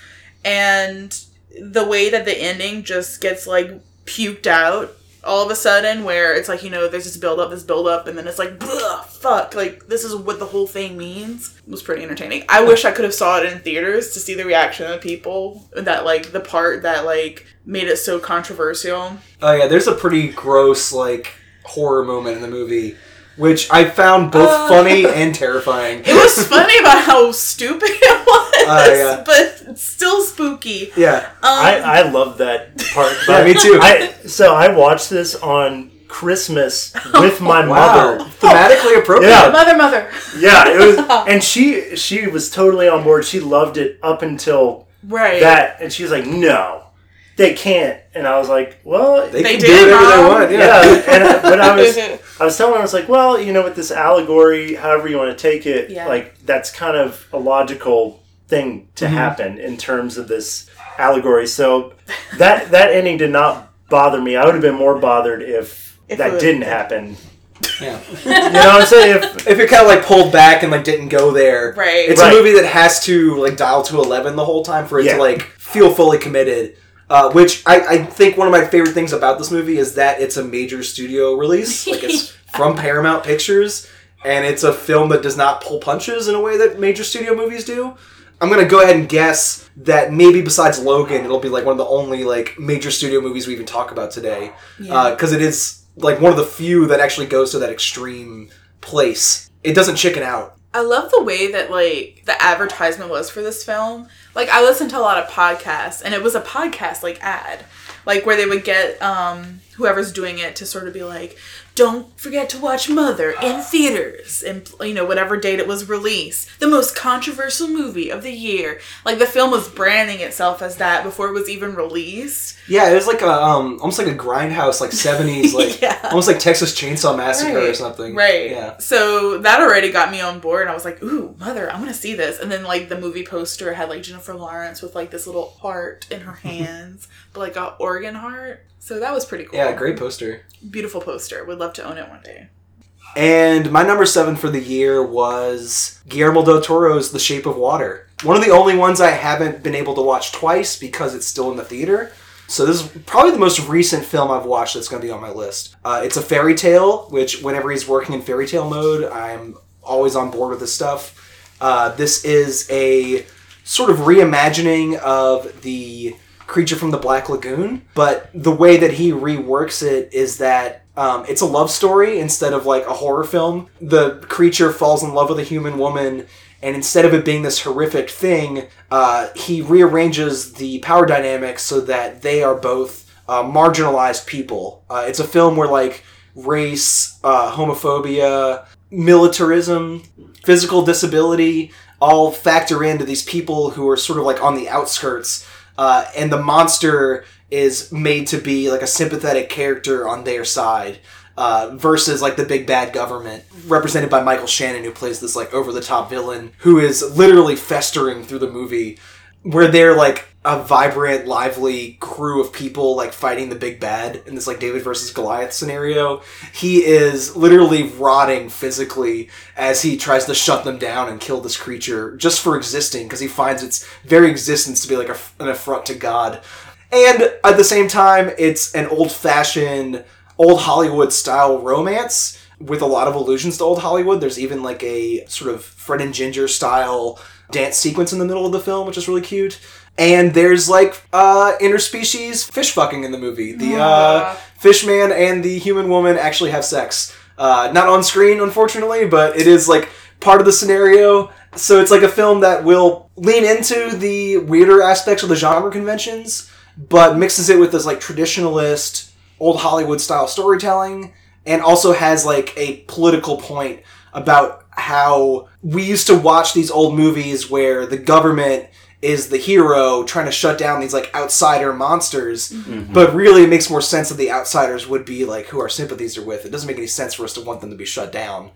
and the way that the ending just gets like puked out all of a sudden where it's like you know there's this build up this build up and then it's like fuck like this is what the whole thing means. It was pretty entertaining. I wish i could have saw it in theaters to see the reaction of people that like the part that like made it so controversial. Oh yeah, there's a pretty gross like horror moment in the movie, which I found both Uh. funny and terrifying. it was funny about how stupid it was Oh, yeah. but still spooky Yeah, um, I, I love that part. Yeah, me too. I, so I watched this on Christmas with my wow, mother. thematically appropriate. Yeah. mother mother Yeah, it was, and she she was totally on board. She loved it up until right that, and she was like, "No, they can't." And I was like, "Well, They, They can did, do whatever they want. Yeah. yeah." And, but I was I was telling her, I was like, "Well, you know, with this allegory, however you want to take it, Yeah. like that's kind of a logical thing to mm-hmm. happen in terms of this allegory." So that that ending did not bother me. I would have been more bothered if, If that didn't happen. yeah. You know what I'm saying? If if it kind of like pulled back and like didn't go there, Right. It's Right. a movie that has to like dial to eleven the whole time for it Yeah. to like feel fully committed. Uh, which I, I think one of my favorite things about this movie is that it's a major studio release. Like it's from Paramount Pictures, and it's a film that does not pull punches in a way that major studio movies do. I'm gonna go ahead and guess that maybe besides Logan, it'll be like one of the only like major studio movies we even talk about today, because it is like one of the few that actually goes to that extreme place. It doesn't chicken out. I love the way that like the advertisement was for this film. Like I listened to a lot of podcasts and it was a podcast like ad. Like where they would get um whoever's doing it to sort of be like, "Don't forget to watch Mother in theaters." And you know, whatever date it was released. The most controversial movie of the year. Like the film was branding itself as that before it was even released. Yeah, it was like a um almost like a grindhouse like 70s like Yeah. almost like Texas Chainsaw Massacre or something. Right. Yeah. So that already got me on board, and I was like, "Ooh, mother, I want to see this." And then like the movie poster had like Jennifer Lawrence with like this little heart in her hands, like a organ heart. So that was pretty cool. Yeah, great poster. beautiful poster. Would love to own it one day. And my number seven for the year was Guillermo del Toro's The Shape of Water. One of the only ones I haven't been able to watch twice because it's still in the theater. So this is probably the most recent film I've watched that's going to be on my list. Uh, it's a fairy tale, which whenever he's working in fairy tale mode, I'm always on board with this stuff. Uh, this is a sort of reimagining of the creature from the Black Lagoon, but the way that he reworks it is that um, it's a love story instead of like a horror film. The creature falls in love with a human woman, and instead of it being this horrific thing, uh, he rearranges the power dynamics so that they are both uh, marginalized people. Uh, it's a film where like race, uh, homophobia, militarism, physical disability all factor into these people who are sort of like on the outskirts uh, and the monster is made to be like a sympathetic character on their side uh, versus like the big bad government represented by michael shannon who plays this like over the top villain who is literally festering through the movie where they're like a vibrant, lively crew of people like fighting the big bad in this like David versus Goliath scenario. He is literally rotting physically as he tries to shut them down and kill this creature just for existing because he finds its very existence to be like a, an affront to God. And at the same time, it's an old fashioned, old Hollywood style romance with a lot of allusions to old Hollywood. There's even like a sort of Fred and Ginger style dance sequence in the middle of the film, which is really cute. And there's like uh, interspecies fish fucking in the movie. The uh, fish man and the human woman actually have sex. Uh, not on screen, unfortunately, but it is like part of the scenario. So it's like a film that will lean into the weirder aspects of the genre conventions, but mixes it with this like traditionalist, old Hollywood style storytelling, and also has like a political point about how we used to watch these old movies where the government is the hero trying to shut down these like outsider monsters mm-hmm. Mm-hmm. but really it makes more sense that the outsiders would be like who our sympathies are with it doesn't make any sense for us to want them to be shut down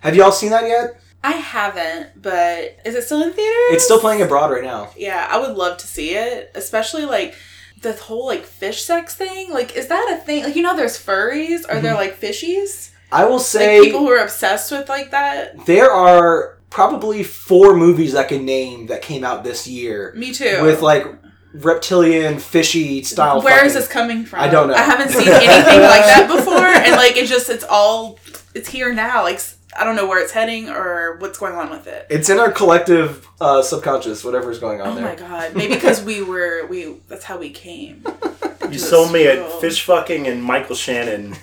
have y'all seen that yet I haven't, but is it still in theaters? it's still playing abroad right now Yeah, I would love to see it, especially like the whole like fish sex thing. Like, is that a thing? Like, you know, there's furries. Are there mm-hmm. like fishies? i will Like say people who are obsessed with like that. there are probably four movies i can name that came out this year Me too. with like reptilian fishy style Where is fucking. this coming from? I don't know. I haven't seen anything like that before, and like it just it's all it's here now. Like I don't know where it's heading or what's going on with it. it's in our collective uh, subconscious whatever's going on Oh there my god! Maybe because we were we that's how we came. You sold me a fish fucking and Michael Shannon.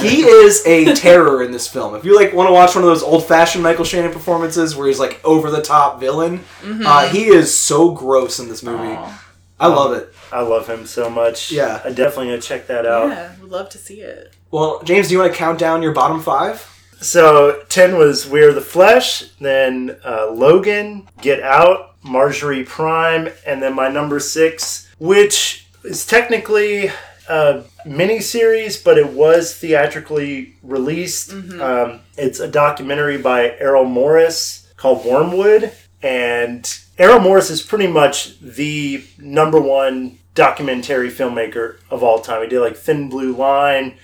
he is a terror in this film. If you like want to watch one of those old fashioned Michael Shannon performances where he's like over the top villain, uh, he is so gross in this movie. Aw. I love it. I love him so much. Yeah. I definitely gonna check that out. Yeah, would love to see it. Well, James, do you want to count down your bottom five? So ten was We Are the Flesh, then uh, Logan, Get Out, Marjorie Prime, and then my number six, which is technically a miniseries, but it was theatrically released. Um, it's a documentary by Errol Morris called Wormwood, and Errol Morris is pretty much the number one documentary filmmaker of all time. He did like Thin Blue Line.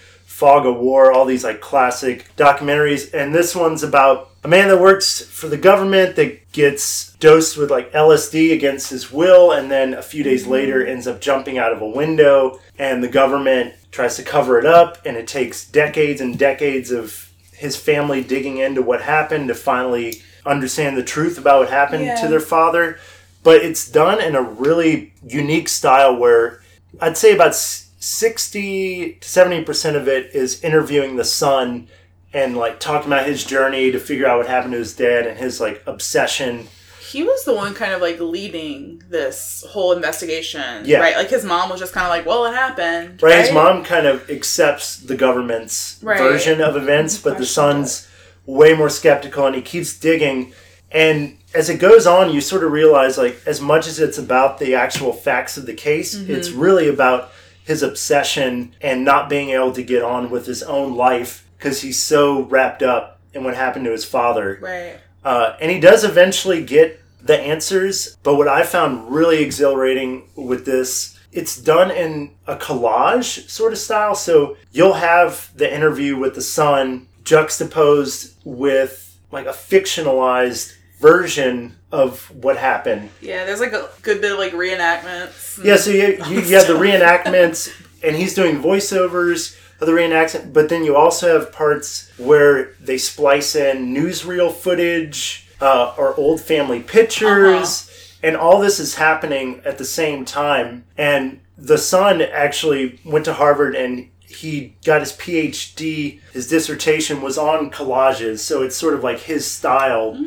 Fog of War, all these like classic documentaries. And this one's about a man that works for the government that gets dosed with like LSD against his will, and then a few days mm-hmm. later ends up jumping out of a window, and the government tries to cover it up, and it takes decades and decades of his family digging into what happened to finally understand the truth about what happened Yeah. to their father. But it's done in a really unique style where I'd say about 60 to 70% of it is interviewing the son and like talking about his journey to figure out what happened to his dad and his like obsession. He was the one kind of like leading this whole investigation. Yeah. Right? Like his mom was just kind of like, well, it happened. Right? His mom kind of accepts the government's Right. version of events, but the son's way more skeptical and he keeps digging. And as it goes on, you sort of realize like as much as it's about the actual facts of the case, Mm-hmm. it's really about his obsession and not being able to get on with his own life because he's so wrapped up in what happened to his father. Right. Uh, and he does eventually get the answers, but what I found really exhilarating with this, it's done in a collage sort of style. So you'll have the interview with the son juxtaposed with like a fictionalized version of what happened. Yeah, there's like a good bit of like reenactments. Yeah, so you, you, you have the reenactments, and he's doing voiceovers of the reenactment, but then you also have parts where they splice in newsreel footage uh, or old family pictures, and all this is happening at the same time. And the son actually went to Harvard and he got his PhD. His dissertation was on collages, so it's sort of like his style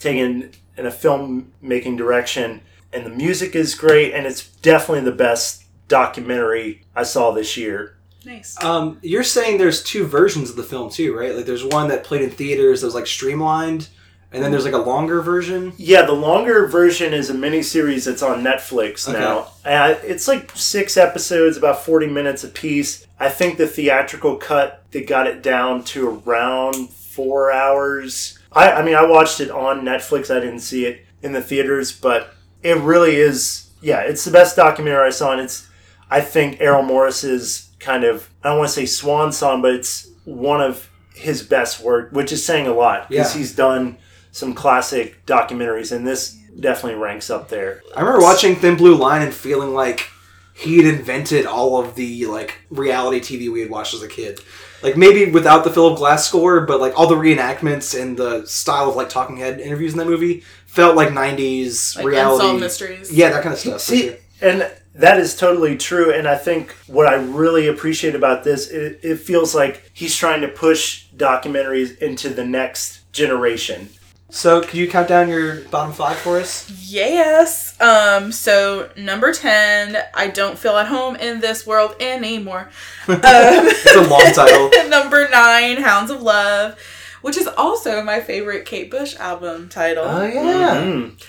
taken in a filmmaking direction. And the music is great, and it's definitely the best documentary I saw this year. Nice. Um, you're saying there's two versions of the film too, right? Like there's one that played in theaters that was like streamlined, and then there's like a longer version. Yeah, the longer version is a miniseries that's on Netflix Okay. now. Uh, it's like six episodes, about 40 minutes a piece. I think the theatrical cut, they got it down to around four hours. I, I mean, I watched it on Netflix. I didn't see it in the theaters, but it really is, yeah, it's the best documentary I saw. And it's, I think, Errol Morris's kind of, I don't want to say swan song, but it's one of his best work, which is saying a lot because Yeah. he's done some classic documentaries, and this definitely ranks up there. I remember watching Thin Blue Line and feeling like he'd invented all of the like reality TV we had watched as a kid. Like maybe without the Philip Glass score, but like all the reenactments and the style of like talking head interviews in that movie felt like '90s like reality. unsolved mysteries. Yeah, that kind of stuff. See, sure. and that is totally true. And I think what I really appreciate about this, it, it feels like he's trying to push documentaries into the next generation. So, can you count down your bottom five for us? Yes. Um. So number ten, I don't feel at home in this world anymore. Um, It's a long title. number nine, Hounds of Love, which is also my favorite Kate Bush album title. Oh yeah. Mm.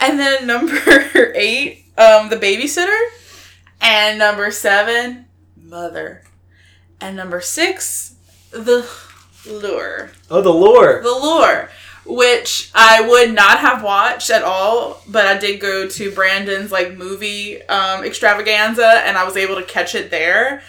And then number eight, um, The Babysitter. And number seven, Mother. And number six, The Lure. Oh, the Lure. The Lure, which I would not have watched at all, but I did go to Brandon's like movie um, extravaganza and I was able to catch it there.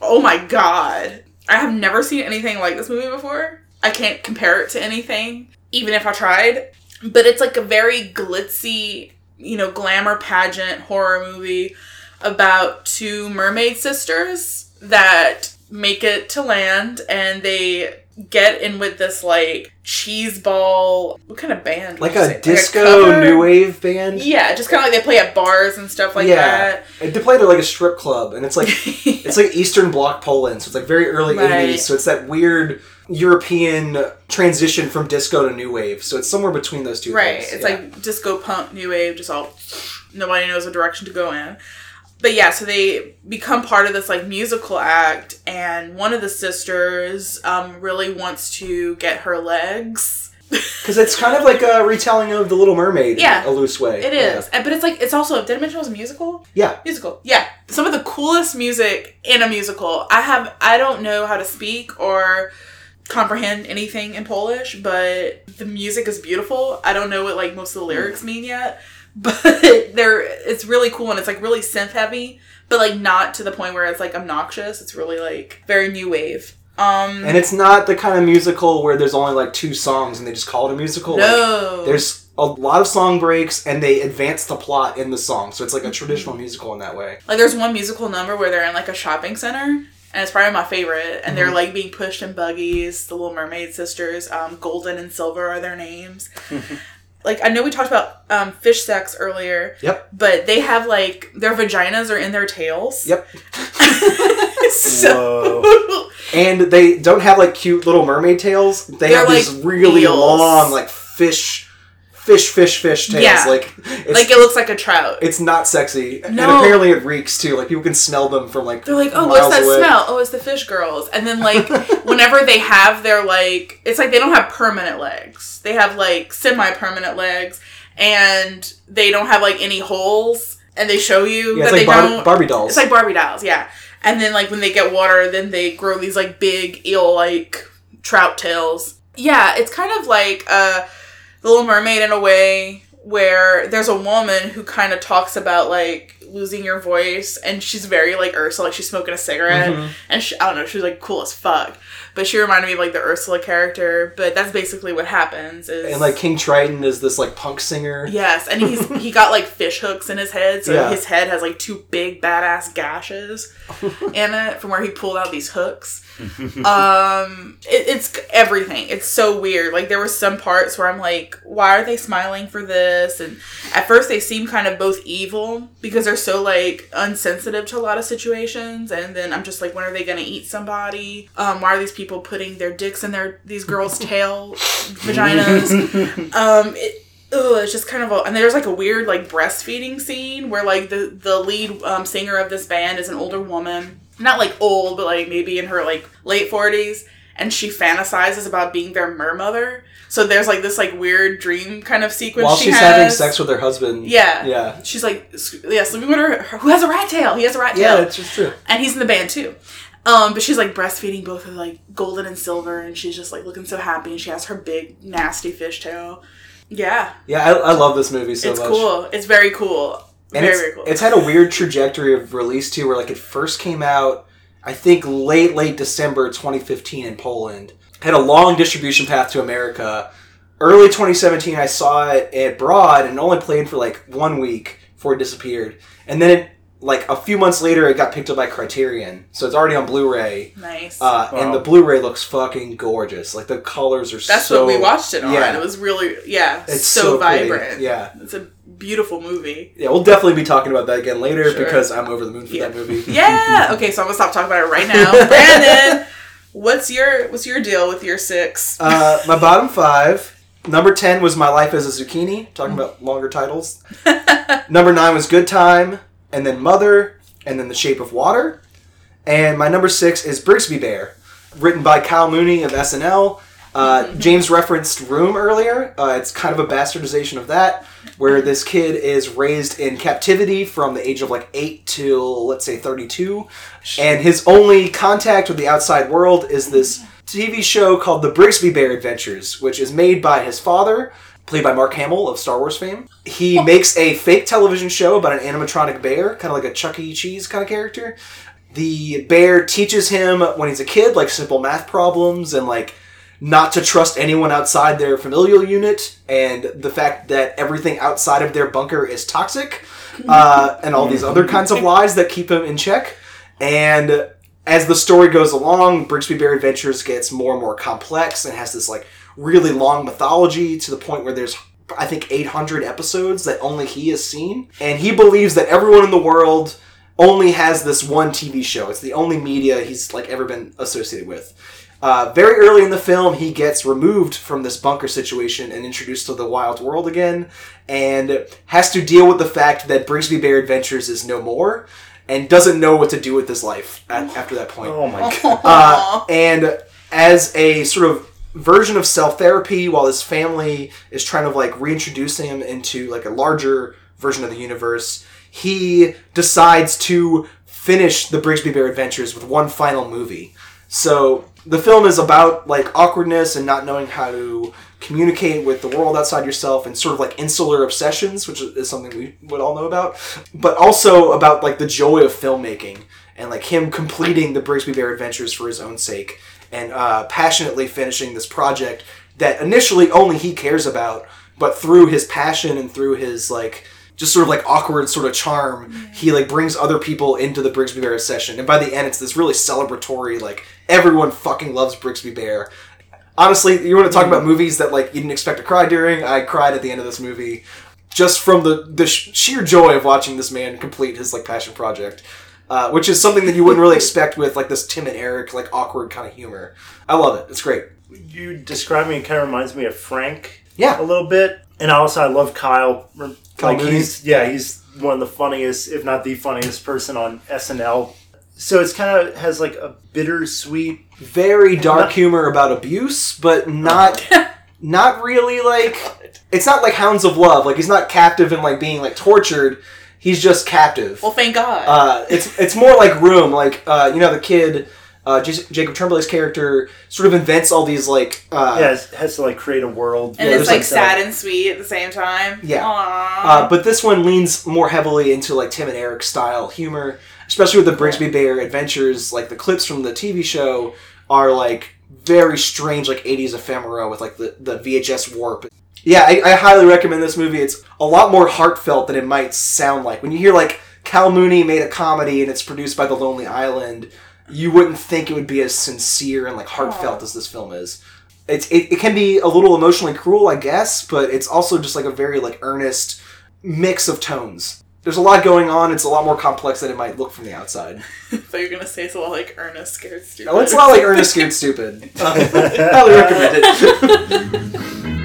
Oh my god. I have never seen anything like this movie before. I can't compare it to anything, even if I tried. But it's like a very glitzy, you know, glamour pageant horror movie about two mermaid sisters that make it to land and they get in with this like cheese ball what kind of band Like a disco cover? new wave band. yeah just kind of like they play at bars and stuff like that. yeah, they played at like a strip club, and it's like it's like Eastern Bloc Poland, so it's like very early Right. '80s. So it's that weird European transition from disco to new wave. So it's somewhere between those two. right things. it's yeah. like disco punk new wave just all nobody knows what direction to go in but yeah so they become part of this like musical act and one of the sisters um, really wants to get her legs because it's kind of like a retelling of the Little Mermaid. Yeah. in a loose way. It is, and but it's like it's also did I mention it was a musical? Yeah. musical. Yeah, some of the coolest music in a musical. I have I don't know how to speak or comprehend anything in Polish, but the music is beautiful. I don't know what like most of the lyrics mean yet, but they're it's really cool and it's like really synth heavy, but like not to the point where it's like obnoxious. It's really like very new wave. Um, And it's not the kind of musical where there's only like two songs and they just call it a musical. Like, no, there's a lot of song breaks and they advance the plot in the song, so it's like a traditional musical in that way. Like there's one musical number where they're in like a shopping center and it's probably my favorite. And Mm-hmm. they're like being pushed in buggies. The Little Mermaid sisters, um, Golden and Silver are their names. like I know we talked about um, fish sex earlier. Yep. But they have like their vaginas are in their tails. Yep. so And they don't have like cute little mermaid tails. They They're have these really eels. long, like fish, fish, fish, fish tails. Yeah. Like it's, like it looks like a trout. it's not sexy, and apparently it reeks too. Like people can smell them from like They're like, oh, what's that away. smell? Oh, it's the fish girls. And then like, whenever they have their like, it's like they don't have permanent legs. They have like semi-permanent legs, and they don't have like any holes. And they show you Yeah, that it's like they Bar- don't. Barbie dolls. It's like Barbie dolls, yeah. And then like when they get water, then they grow these like big eel-like trout tails. Yeah, it's kind of like uh, the Little Mermaid in a way where there's a woman who kind of talks about like losing your voice, and she's very like Ursula, like she's smoking a cigarette, Mhm. and she, I don't know, she's like cool as fuck. But she reminded me of like the Ursula character. But that's basically what happens. Is and like King Triton is this like punk singer. Yes, and he's he got like fish hooks in his head, so Yeah. his head has like two big badass gashes in it from where he pulled out these hooks. um, it, it's everything. It's so weird. Like there were some parts where I'm like, why are they smiling for this? And at first they seem kind of both evil because they're so like unsensitive to a lot of situations, and then I'm just like, when are they gonna eat somebody? Um, why are these people putting their dicks in their these girls' tail vaginas? um, it, Ugh, it's just kind of a, and there's like a weird like breastfeeding scene where like the the lead um, singer of this band is an older woman, not like old, but like maybe in her like late forties, and she fantasizes about being their mermother. So there's like this like weird dream kind of sequence. While she she's has. having sex with her husband. Yeah. Yeah. She's like, yeah, sleeping with her, who has a rat tail. He has a rat tail. Yeah, it's just true. and he's in the band too. Um, but she's like breastfeeding both of like golden and silver, and she's just like looking so happy, and she has her big nasty fishtail. Yeah, Yeah, I, I love this movie so it's much. It's cool. It's very cool. And very it's, very cool. it's had a weird trajectory of release too, where like it first came out, I think late late December 2015 in Poland. Had a long distribution path to America. Early 2017, I saw it abroad and only played for like one week before it disappeared. And then it, like a few months later, it got picked up by Criterion, so it's already on Blu-ray. nice. Uh, And the Blu-ray looks fucking gorgeous. Like the colors are so. That's so. what we watched it on. yeah. It was really yeah, It's so, so, pretty. vibrant. Yeah. it's a beautiful movie. Yeah, we'll definitely be talking about that again later Sure. because I'm over the moon for Yeah. that movie. Yeah. okay, so I'm gonna stop talking about it right now. Brandon, what's your what's your deal with your six? Uh, my bottom five. Number ten was My Life as a Zucchini, talking about longer titles. number nine was Good Time, and then Mother, and then The Shape of Water. And my number six is Brigsby Bear, written by Kyle Mooney of SNL. Uh, James referenced Room earlier. Uh, it's kind of a bastardization of that, where this kid is raised in captivity from the age of like 8 till, let's say, 32. And his only contact with the outside world is this TV show called The Brigsby Bear Adventures, which is made by his father, played by Mark Hamill of Star Wars fame. He makes a fake television show about an animatronic bear, kind of like a Chuck E. Cheese kind of character. The bear teaches him when he's a kid, like simple math problems and like not to trust anyone outside their familial unit, and the fact that everything outside of their bunker is toxic, uh, and all these other kinds of lies that keep him in check. And as the story goes along, Brigsby Bear Adventures gets more and more complex and has this like really long mythology to the point where there's I think 800 episodes that only he has seen, and he believes that everyone in the world only has this one TV show. It's the only media he's like ever been associated with. Uh, very early in the film, he gets removed from this bunker situation and introduced to the wild world again, and has to deal with the fact that Brigsby Bear Adventures is no more, and doesn't know what to do with his life at, after that point. Oh my god. Uh, and as a sort of version of self therapy, while his family is trying to like reintroduce him into like a larger version of the universe, he decides to finish the Brigsby Bear Adventures with one final movie. So the film is about like awkwardness and not knowing how to communicate with the world outside yourself and sort of like insular obsessions, which is something we would all know about, but also about like the joy of filmmaking and like him completing the Brigsby Bear Adventures for his own sake and uh, passionately finishing this project that initially only he cares about, but through his passion and through his like just sort of like awkward sort of charm, he like brings other people into the Brigsby Bear session, and by the end, it's this really celebratory like everyone fucking loves Brigsby Bear. Honestly, you want to talk about movies that like you didn't expect to cry during? I cried at the end of this movie, just from the the sh- sheer joy of watching this man complete his like passion project. Uh, which is something that you wouldn't really expect with like this Tim and Eric like awkward kind of humor. I love it. It's great. You describe me, it kind of reminds me of Frank Yeah. a little bit. And also, I love Kyle. Kyle like Mooney? he's yeah, he's one of the funniest, if not the funniest person on SNL. So it's kind of has like a bittersweet. very dark Not- humor about abuse, but not not really like it's not like Hounds of Love. Like he's not captive and like being like tortured. He's just captive. Well, thank God. Uh, it's it's more like Room. Like uh, you know the kid. Uh, J- Jacob Tremblay's character sort of invents all these like uh, Yeah, it has to like create a world. and yeah, it's like like sad and sweet at the same time. Yeah. Aww. Uh, but this one leans more heavily into like Tim and Eric style humor, especially with the Brigsby Bear adventures. Like the clips from the TV show are like very strange, like '80s ephemera with like the the VHS warp. Yeah, I, I highly recommend this movie. It's a lot more heartfelt than it might sound like. When you hear like Kyle Mooney made a comedy and it's produced by The Lonely Island, you wouldn't think it would be as sincere and like heartfelt as this film is. It's it, it can be a little emotionally cruel, I guess, but it's also just like a very like earnest mix of tones. There's a lot going on. It's a lot more complex than it might look from the outside. so you're gonna say it's a lot like Ernest Scared Stupid. No, it's not like Ernest Scared Stupid. Highly recommend it.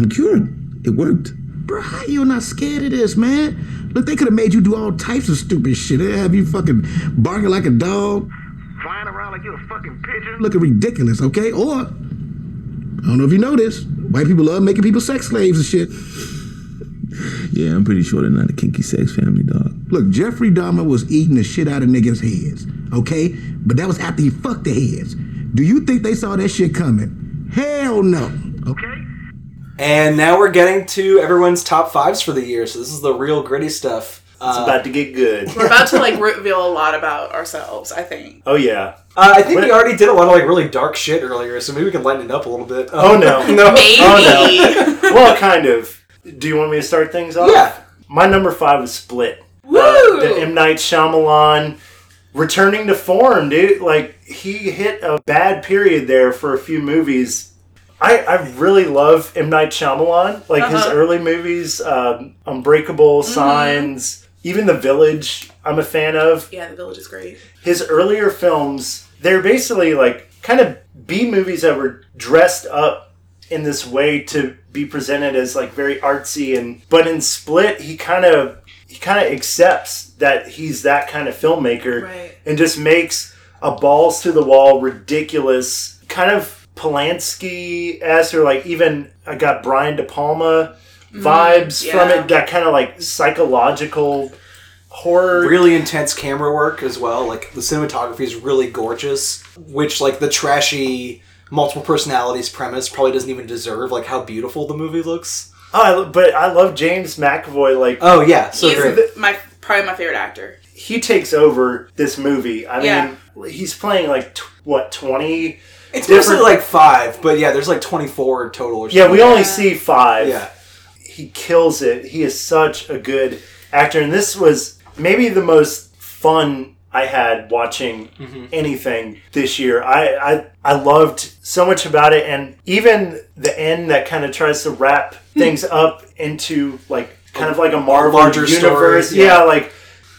I'm cured. It worked. Bro, how you not scared of this, man? Look, they could have made you do all types of stupid shit. They have you fucking barking like a dog, Flying around like you're a fucking pigeon. looking ridiculous, okay? Or, I don't know if you know this, white people love making people sex slaves and shit. Yeah, I'm pretty sure they're not a kinky sex family, dog. Look, Jeffrey Dahmer was eating the shit out of niggas' heads, okay? But that was after he fucked their heads. Do you think they saw that shit coming? Hell no. Okay? And now we're getting to everyone's top fives for the year. So this is the real gritty stuff. It's Uh, about to get good. We're about to like reveal a lot about ourselves. I think. Oh yeah. uh, I think we already did a lot of like really dark shit earlier, so maybe we can lighten it up a little bit. Oh, Um, no. no, Maybe. Oh, well, kind of. Do you want me to start things off? Yeah. My number five was Split. Woo! Uh, the M Night Shyamalan returning to form, dude. Like he hit a bad period there for a few movies. I, I really love M Night Shyamalan. Like his Uh-huh. early movies, um, Unbreakable, Signs, even The Village. I'm a fan of yeah, the village is great. his earlier films, they're basically like kind of B movies that were dressed up in this way to be presented as like very artsy and but in Split he kind of he kind of accepts that he's that kind of filmmaker Right. and just makes a balls to the wall ridiculous kind of Polanski esque or like even I got Brian De Palma mm-hmm. vibes from yeah. it that kind of like psychological horror really intense camera work as well. Like the cinematography is really gorgeous, which like the trashy multiple personalities premise probably doesn't even deserve. Like how beautiful the movie looks. Oh, I, lo- but I love James McAvoy. Like Oh yeah, so He's great. the- my probably my favorite actor. he takes over this movie. I Yeah. mean, he's playing like t- what twenty? It's different- mostly like five, but yeah, there's like 24 total or something. Yeah, we only Yeah. see five. Yeah. he kills it. He is such a good actor, and this was maybe the most fun I had watching Mm-hmm. anything this year. I, I I loved so much about it, and even the end that kind of tries to wrap things up into like kind of like a Marvel larger story, universe. yeah. yeah, like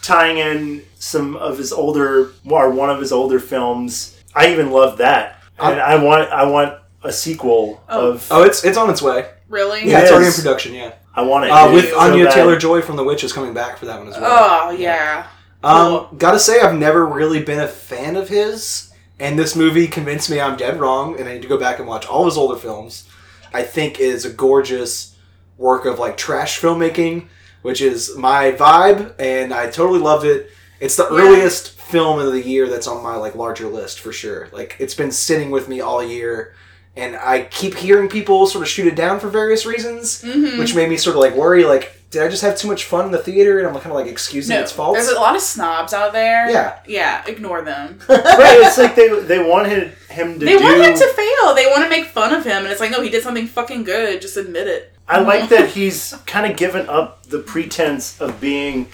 tying in some of his older or one of his older films. I even love that, and I want I want a sequel Oh. of. Oh, it's it's on its way. Really? Yeah, It it's already in is. production. Yeah, I want it uh, with so Anya bad. Taylor Joy from The Witch is coming back for that one as well. Oh yeah. Um, gotta say, I've never really been a fan of his, and this movie convinced me I'm dead wrong, and I need to go back and watch all his older films. I think is a gorgeous work of like trash filmmaking, which is my vibe, and I totally loved it. It's the Yeah. earliest film of the year that's on my like larger list for sure. Like it's been sitting with me all year, and I keep hearing people sort of shoot it down for various reasons, Mm-hmm. which made me sort of like worry like did I just have too much fun in the theater and I'm kind of like excusing No, its faults? there's a lot of snobs out there. Yeah. yeah. Ignore them. right, it's like they they wanted him to They do. want him to fail. They want to make fun of him, and it's like, no, he did something fucking good. Just admit it. I like that he's kind of given up the pretense of being.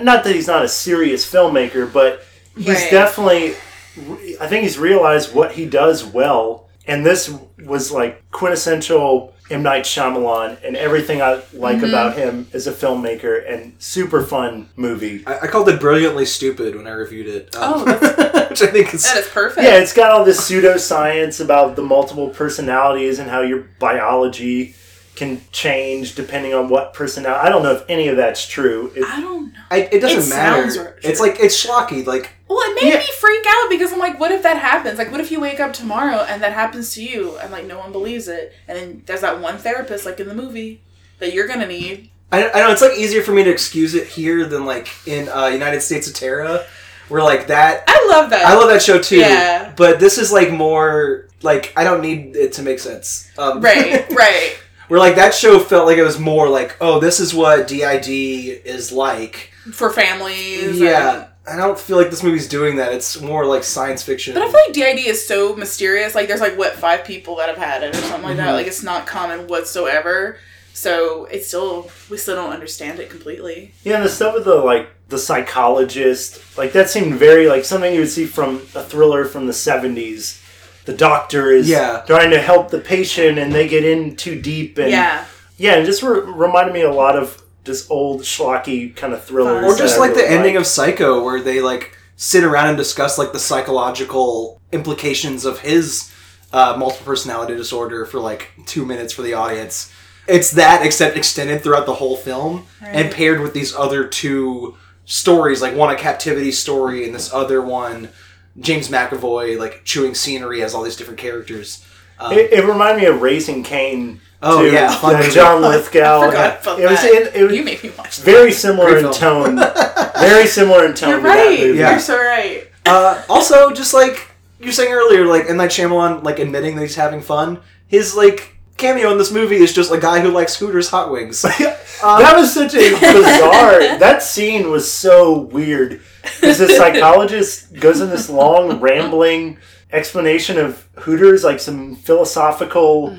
Not that he's not a serious filmmaker, but he's Right. definitely. I think he's realized what he does well, and this was like quintessential M Night Shyamalan, and everything I like Mm-hmm. about him as a filmmaker, and super fun movie. I, I called it brilliantly stupid when I reviewed it. Oh, um, which I think is That is perfect. Yeah, it's got all this pseudoscience about the multiple personalities and how your biology can change depending on what personality. I don't know if any of that's true. It, I don't know. I, it doesn't It matter. sounds. It's like it's schlocky. Like Well, it made Yeah. me freak out because I'm like, what if that happens? Like, what if you wake up tomorrow and that happens to you and like no one believes it? And then there's that one therapist, like in the movie, that you're gonna need. I, I know it's like easier for me to excuse it here than like in uh, United States of Tara, where like that. I love that. I love that show too. Yeah. But this is like more like I don't need it to make sense. Um, Right, right. where like that show felt like it was more like, oh, this is what DID is like. For families. Yeah. and- I don't feel like this movie's doing that. It's more like science fiction. But I feel like DID is so mysterious. Like, there's like what five people that have had it or something like that. Mhm. Like, it's not common whatsoever. So it's still we still don't understand it completely. yeah, and the stuff with the like the psychologist, like that seemed very like something you would see from a thriller from the seventies. The doctor is Yeah. trying to help the patient, and they get in too deep, and yeah. yeah, and just re- reminded me a lot of just old schlocky kind of thrillers. or just that I like the ending like. of Psycho, where they like sit around and discuss like the psychological implications of his uh, multiple personality disorder for like two minutes for the audience. It's that except extended throughout the whole film and paired with these other two stories, like one a captivity story and this other one, James McAvoy like chewing scenery has all these different characters. Um, It, it reminded me of Raising Cain. Oh, too. yeah. Uh, John Lithgow. I forgot about it was that. in, it was you made me watch that. very similar Great in film. tone. very similar in tone You're to that right. movie. Yeah. You're so right. uh, also, just like you were saying earlier, like M Night Shyamalan, like admitting that he's having fun. His like cameo in this movie is just a guy who likes Hooters hot wings. Um, that was such a bizarre. that scene was so weird. Because the psychologist goes in this long, rambling explanation of Hooters, like some philosophical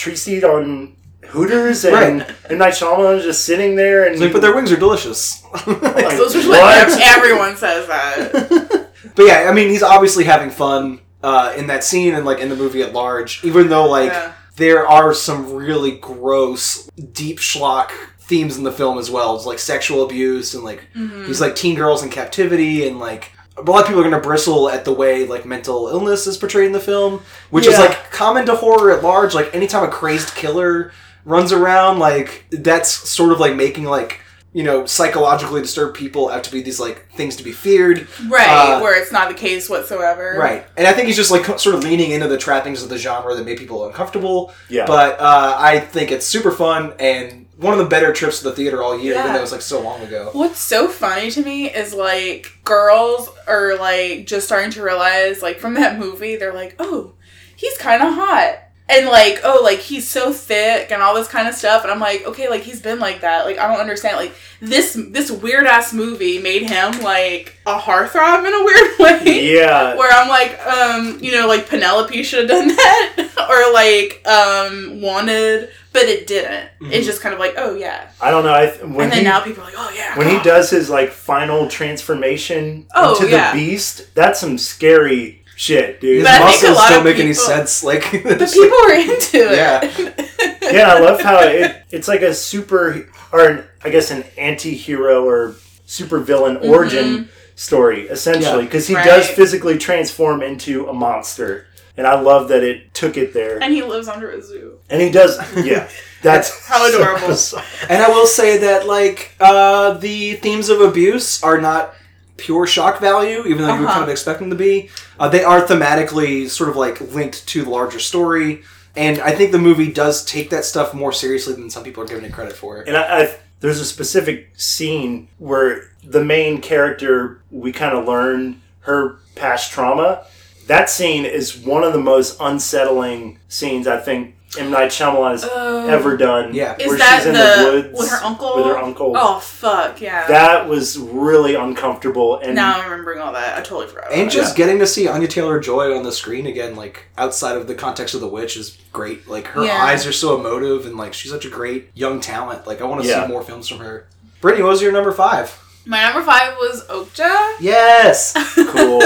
treatise on Hooters, and Right. and Night Shyamalan is just sitting there and like, but their wings are delicious. Like, Those are what? what everyone says that. But yeah, I mean, he's obviously having fun uh, in that scene and like in the movie at large. Even though like Yeah. there are some really gross, deep schlock themes in the film as well. It's like sexual abuse and like Mm-hmm. these like teen girls in captivity and like a lot of people are going to bristle at the way like mental illness is portrayed in the film, which is like common to horror at large. Like anytime a crazed killer runs around, like that's sort of like making like you know psychologically disturbed people have to be these like things to be feared. right, Uh, where it's not the case whatsoever. Right, and I think he's just like sort of leaning into the trappings of the genre that made people uncomfortable. Yeah. But uh, I think it's super fun and one of the better trips to the theater all year, even though it was like so long ago. What's so funny to me is like girls are like just starting to realize like from that movie they're like oh he's kind of hot and like oh like he's so thick and all this kind of stuff and I'm like okay like he's been like that like I don't understand like this this weird ass movie made him like a heartthrob in a weird way yeah, where I'm like, um, you know, like Penelope should have done that, or like, um, wanted, but it didn't. It's just kind of like, oh yeah, I don't know. I, th- when and then he, now people are like, oh yeah. when he does his like final transformation Oh, into yeah. the beast, that's some scary shit, dude. His But I think a muscles don't of make any sense. Like, but it's people were into it. yeah, yeah. I love how it, it's like a super, or an, I guess an anti-hero or super villain origin story, essentially, Yeah. because he Right. does physically transform into a monster. And I love that it took it there. and he lives under a zoo. And he does, yeah. That's How so adorable. bizarre. And I will say that like uh, the themes of abuse are not pure shock value, even though you would Uh-huh. kind of expect them to be. Uh, they are thematically sort of like linked to the larger story, and I think the movie does take that stuff more seriously than some people are giving it credit for. And I, I there's a specific scene where the main character we kind of learn her past trauma. That scene is one of the most unsettling scenes I think M Night Shyamalan has Oh. ever done. Yeah. Is where that she's in the, the, woods with her uncle? With her uncle. Oh fuck yeah! That was really uncomfortable and now I'm remembering all that. I totally forgot. about And that. just getting to see Anya Taylor Joy on the screen again, like outside of the context of the witch, is great. Like her Yeah. eyes are so emotive, and like she's such a great young talent. Like I want to Yeah. see more films from her. Britnee, what was your number five? my number five was Okja. Yes. cool.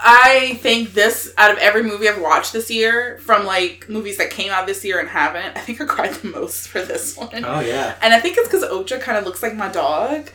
I think this out of every movie I've watched this year, from like movies that came out this year and haven't, I think I cried the most for this one. oh yeah. And I think it's because Okja kind of looks like my dog.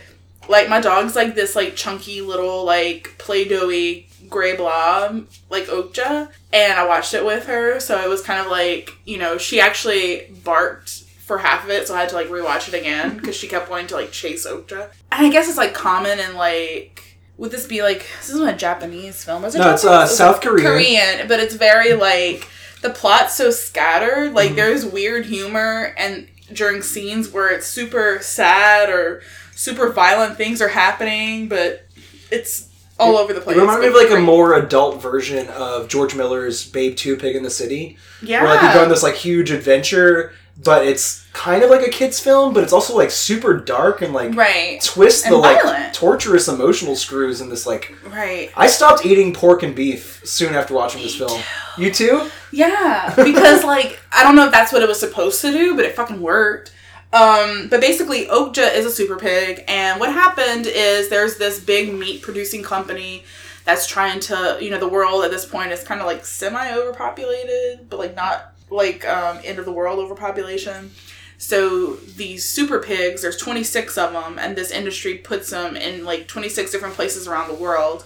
Like my dog's like this like chunky little like play-dohy gray blob like Okja, and I watched it with her, so it was kind of like you know she actually barked for half of it, so I had to like rewatch it again because she kept wanting to like chase Okja. And I guess it's like common in like. Would this be like this isn't a Japanese film? Is it No, it's, uh, South Korean. Korean, but it's very like the plot's so scattered. Like Mm-hmm. there's weird humor and during scenes where it's super sad or super violent things are happening, but it's all over the place. It reminded me of It's like a more adult version of George Miller's Babe Two Pig in the City. yeah. Where like you go on this like huge adventure, but it's kind of like a kids film, but it's also like super dark and like right, twist the And like torturous emotional screws in this like right. I stopped eating pork and beef soon after watching this film. You too? Yeah, because like I don't know if that's what it was supposed to do, but it fucking worked. Um, but basically, Okja is a super pig, and what happened is there's this big meat producing company that's trying to, you know, the world at this point is kind of like semi overpopulated, but like not like um, end of the world overpopulation. So these super pigs, there's 26 of them, and this industry puts them in like 26 different places around the world.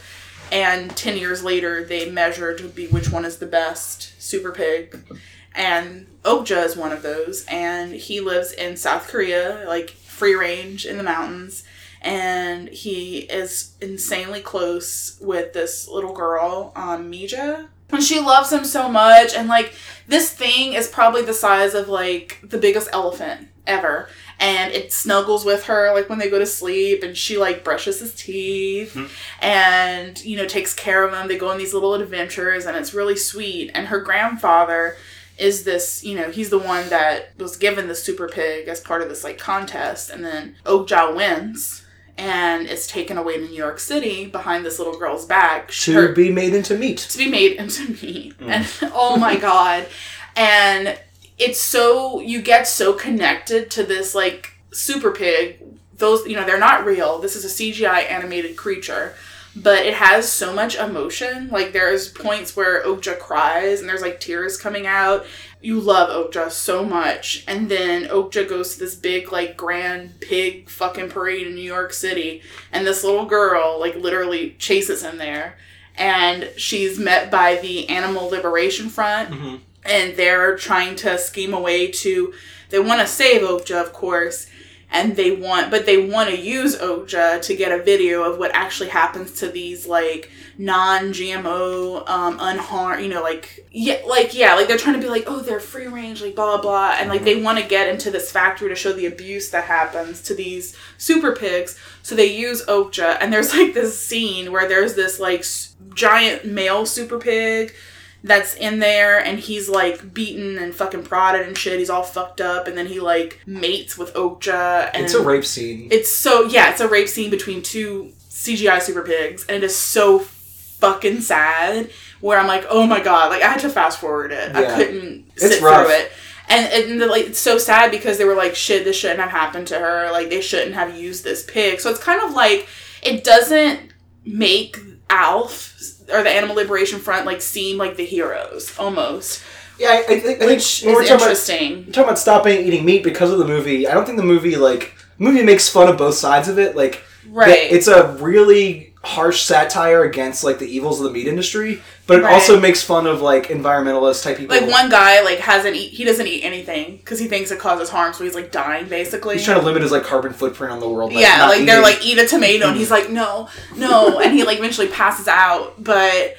And 10 years later, they measure to be which one is the best super pig. And Okja is one of those, and he lives in South Korea, like free range in the mountains. And he is insanely close with this little girl, um, Mija. And she loves him so much, and like this thing is probably the size of like the biggest elephant ever. And it snuggles with her like when they go to sleep, and she like brushes his teeth mm-hmm. and you know takes care of him. They go on these little adventures, and it's really sweet. And her grandfather is this, you know, he's the one that was given the super pig as part of this like contest, and then Okja wins and is taken away to New York City behind this little girl's back. To Her- be made into meat. to be made into meat. Mm. And oh my god. And it's so you get so connected to this like super pig. Those you know, they're not real. This is a CGI animated creature. But it has so much emotion. Like there's points where Okja cries and there's like tears coming out. You love Okja so much. And then Okja goes to this big like grand pig fucking parade in New York City and this little girl like literally chases him there and she's met by the Animal Liberation Front, mm-hmm. and they're trying to scheme a way to. They want to save Okja, of course, and they want, but they want to use Okja to get a video of what actually happens to these like non-GMO, um, unharmed, you know, like yeah, like yeah, like they're trying to be like, oh, they're free range, like blah blah blah, and like they want to get into this factory to show the abuse that happens to these super pigs. So they use Okja, and there's like this scene where there's this like s- giant male super pig that's in there and he's like beaten and fucking prodded and shit. He's all fucked up and then he like mates with Okja and It's a rape scene. it's so yeah, it's a rape scene between two CGI super pigs and it is so fucking sad where I'm like, "Oh my god, like I had to fast forward it. I couldn't It's sit rough. through it." And, and the, like it's so sad because they were like, "Shit, this shouldn't have happened to her. Like they shouldn't have used this pig." So it's kind of like it doesn't make ALF or the Animal Liberation Front like seem like the heroes almost, Yeah, I, I think, I think which we're is about- interesting. You're talking about stopping eating meat because of the movie. I don't think the movie like movie makes fun of both sides of it. Like, Right. it's a really harsh satire against like the evils of the meat industry, but it Right. also makes fun of like environmentalist type people. Like one guy like hasn't eat he doesn't eat anything because he thinks it causes harm, so he's like dying basically. he's trying to limit his like carbon footprint on the world. yeah, like they're like eat a tomato, and he's like no, no, and he like eventually passes out. But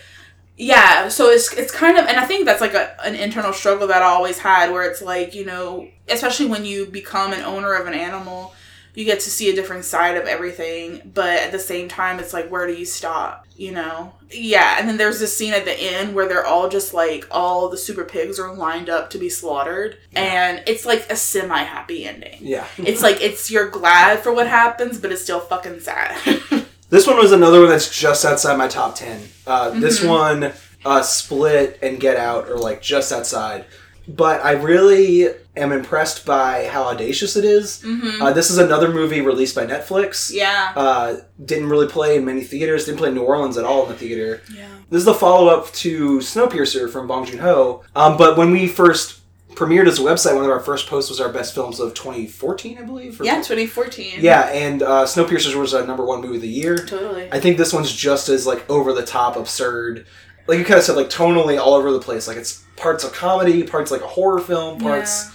yeah, so it's it's kind of, and I think that's like a, an internal struggle that I always had, where it's like you know, especially when you become an owner of an animal, you get to see a different side of everything, but at the same time, it's like, where do you stop? You know? Yeah, and then there's this scene at the end where they're all just like, all the super pigs are lined up to be slaughtered, and it's like a semi happy ending. Yeah. It's like, it's you're glad for what happens, but it's still fucking sad. This one was another one that's just outside my top 10. Uh, This Mm-hmm. one, uh, Split and Get Out are like just outside. But I really am impressed by how audacious it is. Uh, this is another movie released by Netflix. Mm-hmm. yeah. Uh, didn't really play in many theaters, didn't play in New Orleans at all in the theater. yeah. This is the follow up to Snowpiercer from Bong Joon Ho. Um, but when we first premiered as a website, one of our first posts was our best films of 2014, I believe. Yeah, 2014. Yeah, and uh, Snowpiercer was our number one movie of the year. Totally. I think this one's just as like over the top absurd. Like you kind of said, like tonally all over the place. Like it's parts of comedy, parts like a horror film, parts Yeah.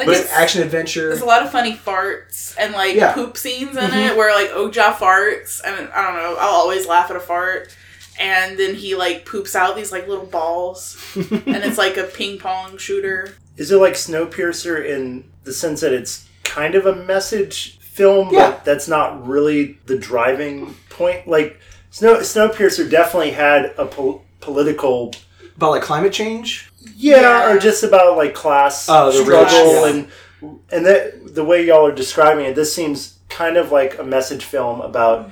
Like but it's, action adventure. there's a lot of funny farts and like Yeah. poop scenes in mm-hmm. it where like Okja farts and I don't know, I'll always laugh at a fart. And then he like poops out these like little balls and it's like a ping pong shooter. Is it like Snowpiercer in the sense that it's kind of a message film, Yeah. but that's not really the driving point? Like Snow Snowpiercer definitely had a pol- political, About like climate change. yeah, Yeah. or just about like class the struggle rich, and and that the way y'all are describing it, this seems kind of like a message film about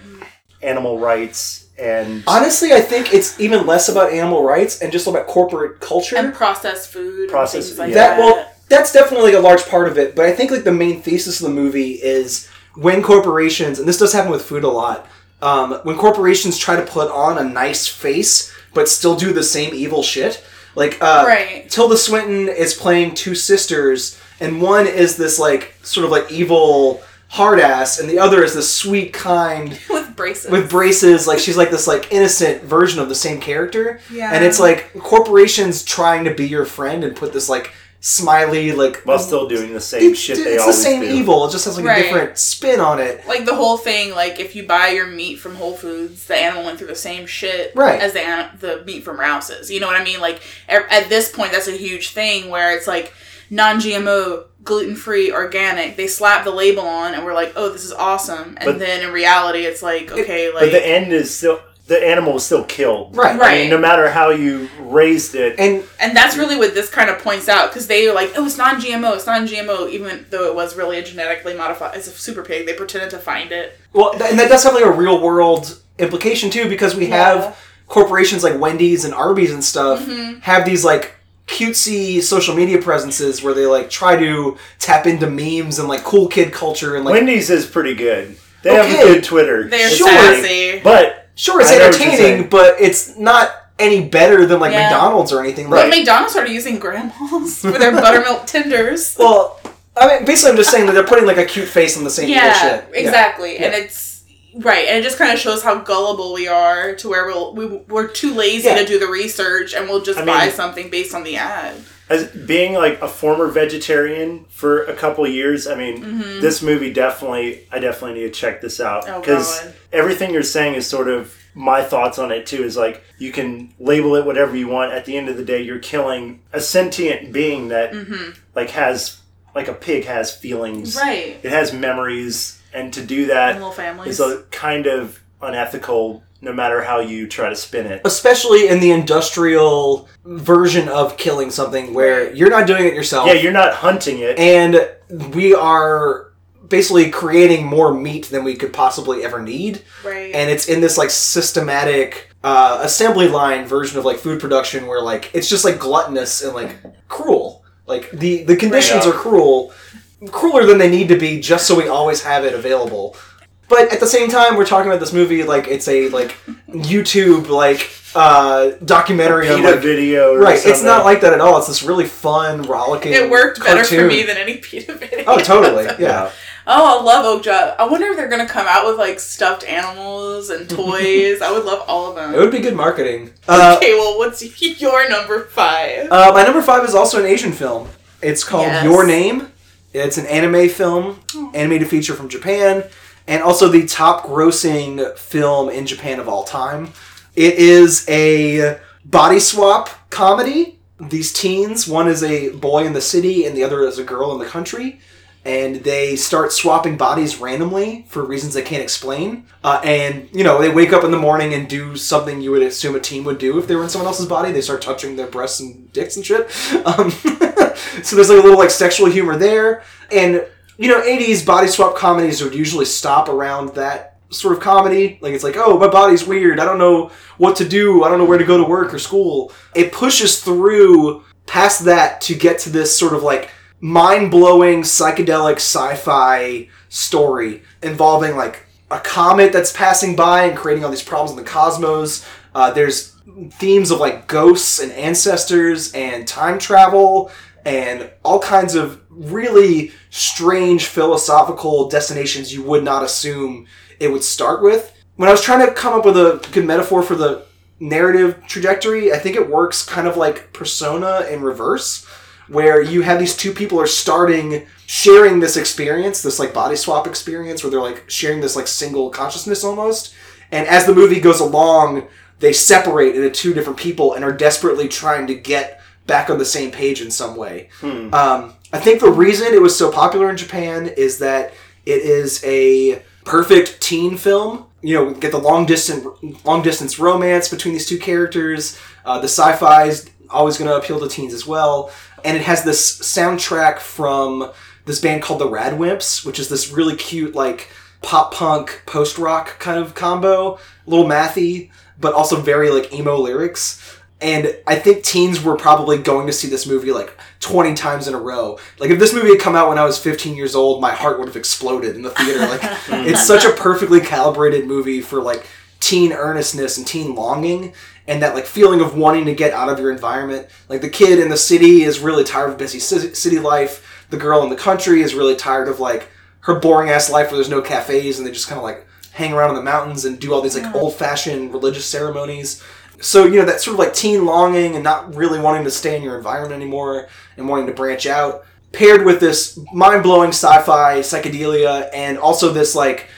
animal rights and Honestly, I think it's even less about animal rights and just about corporate culture. And processed food. Processed- like yeah. that well, that's definitely a large part of it. But I think like the main thesis of the movie is when corporations, and this does happen with food a lot, um, when corporations try to put on a nice face but still do the same evil shit. Like uh, Right. Tilda Swinton is playing two sisters, and one is this like sort of like evil hard ass, and the other is this sweet, kind with braces. with braces like she's like this like innocent version of the same character Yeah. and it's like corporations trying to be your friend and put this like smiley like while still doing the same it's, shit it's they the same do. evil it just has like Right. a different spin on it like the whole thing, like if you buy your meat from Whole Foods, the animal went through the same shit Right. as the the meat from Rouse's. You know what I mean? Like at at this point, that's a huge thing where it's like non-GMO, gluten-free, organic. They slap the label on, and we're like, oh, this is awesome. And But- then in reality, it's like, okay, like but the end is still the animal is still killed. right I mean, Right. no matter how you raised it, and And that's really what this kind of points out because they are like, oh, it's non GMO, it's non GMO, even though it was really a genetically modified, it's a super pig. They pretended to find it. well th- and that does have like a real world implication too because we Yeah. have corporations like wendy's and arby's and stuff Mm-hmm. have these like cutesy social media presences where they like try to tap into memes and like cool kid culture and like Wendy's is pretty good. They have a good Twitter. They're It's Sure. sassy. But Sure, it's I know what you're entertaining, but it's not any better than like Yeah. McDonald's or anything. But McDonald's started using grandmas for their buttermilk tenders. well, I mean, basically, I'm just saying that they're putting like a cute face on the same evil yeah, shit. exactly. And it's right, and it just kind of shows how gullible we are to where we'll, we we're too lazy Yeah. to do the research, and we'll just I buy mean- something based on the ad. As being like a former vegetarian for a couple years, I mean, this movie definitely, I definitely need to check this out Mm-hmm. Oh, because everything you're saying is sort of my thoughts on it too. Is like you can label it whatever you want. At the end of the day, you're killing a sentient being that like has like a pig has feelings, Mm-hmm. Right. It has memories, and to do that Little families. is a kind of unethical. No matter how you try to spin it. Especially in the industrial version of killing something, where you're not doing it yourself, Yeah, you're not hunting it. and we are basically creating more meat than we could possibly ever need. Right. and it's in this like systematic uh, assembly line version of like food production where like it's just like gluttonous and like cruel like the the conditions Right. are cruel crueler than they need to be just so we always have it available but at the same time we're talking about this movie like it's a like youtube like uh documentary on PETA like video. Or right it's not like that at all it's this really fun rollicking it worked better for me than any PETA video. oh totally yeah Oh, I love Okja. I wonder if they're gonna come out with like stuffed animals and toys. I would love all of them. it would be good marketing uh, okay, well, what's your number five? Uh, my number five is also an Asian film. It's called Yes. Your Name. It's an anime film, animated feature from Japan, and also the top grossing film in Japan of all time. It is a body swap comedy. These teens, one is a boy in the city and the other is a girl in the country. and they start swapping bodies randomly for reasons they can't explain. Uh, and you know, they wake up in the morning and do something you would assume a teen would do if they were in someone else's body. They start touching their breasts and dicks and shit. Um, so there's like a little like sexual humor there, and you know, 80s body swap comedies would usually stop around that sort of comedy. Like it's like, oh, my body's weird. I don't know what to do. I don't know where to go to work or school. It pushes through past that to get to this sort of like mind blowing psychedelic sci fi story involving like a comet that's passing by and creating all these problems in the cosmos. Uh, there's themes of like ghosts and ancestors and time travel and all kinds of really strange philosophical destinations you would not assume it would start with. When I was trying to come up with a good metaphor for the narrative trajectory, I think it works kind of like Persona in reverse, where you have these two people are starting sharing this experience, this like body swap experience, where they're like sharing this like single consciousness almost. And as the movie goes along, they separate into two different people and are desperately trying to get back on the same page in some way. Um, I think the reason it was so popular in Japan is that it is a perfect teen film. You know, get the long distance long distance romance between these two characters. Uh, the sci-fi is always going to appeal to teens as well, and it has this soundtrack from this band called the Radwimps, which is this really cute like pop punk post rock kind of combo, a little mathy, but also very like emo lyrics. And I think teens were probably going to see this movie like 20 times in a row. Like if this movie had come out when I was 15 years old, my heart would have exploded in the theater. Like it's such a perfectly calibrated movie for like teen earnestness and teen longing and that like feeling of wanting to get out of your environment. Like the kid in the city is really tired of busy city life. The girl in the country is really tired of like her boring ass life where there's no cafes and they just kind of like hang around in the mountains and do all these like old fashioned religious ceremonies. So, you know, that sort of like teen longing and not really wanting to stay in your environment anymore and wanting to branch out, paired with this mind blowing sci fi psychedelia and also this like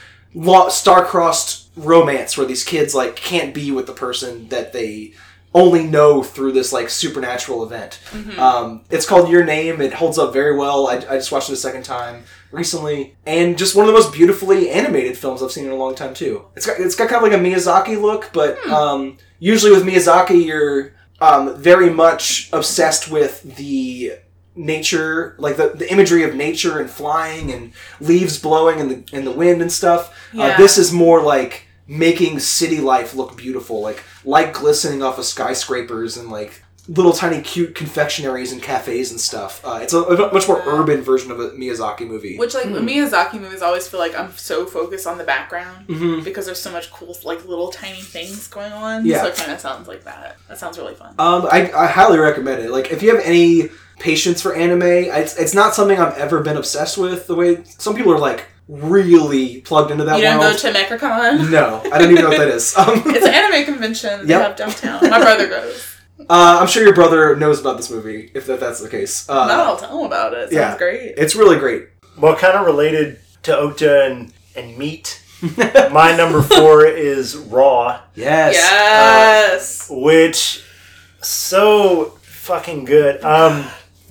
star-crossed romance where these kids like can't be with the person that they only know through this like supernatural event. Um, it's called Your Name. It holds up very well. I, I just watched it a second time recently, and just one of the most beautifully animated films I've seen in a long time too. It's got it's got kind of like a Miyazaki look, but um, usually with Miyazaki, you're um, very much obsessed with the nature, like the, the imagery of nature and flying and leaves blowing and the in the wind and stuff. Uh, this is more like making city life look beautiful, like light glistening off of skyscrapers and like little tiny cute confectionaries and cafes and stuff. Uh, it's a, a much more urban version of a Miyazaki movie. Which like Miyazaki movies always feel like I'm so focused on the background because there's so much cool like little tiny things going on. Yeah. So it kind of sounds like that. That sounds really fun. Um, I, I highly recommend it. Like, if you have any patience for anime, it's, it's not something I've ever been obsessed with. The way some people are like really plugged into that you don't world. go to MechaCon? no, I don't even know what that is. Um, It's an anime convention that they Yep. have downtown. My brother goes. Uh, I'm sure your brother knows about this movie, if that, that's the case. Uh, no, I'll tell him about it. Sounds yeah, great. It's really great. Well, kind of related to Okja and, and meat. My number four is Raw, Yes. Yes. which so fucking good. Um,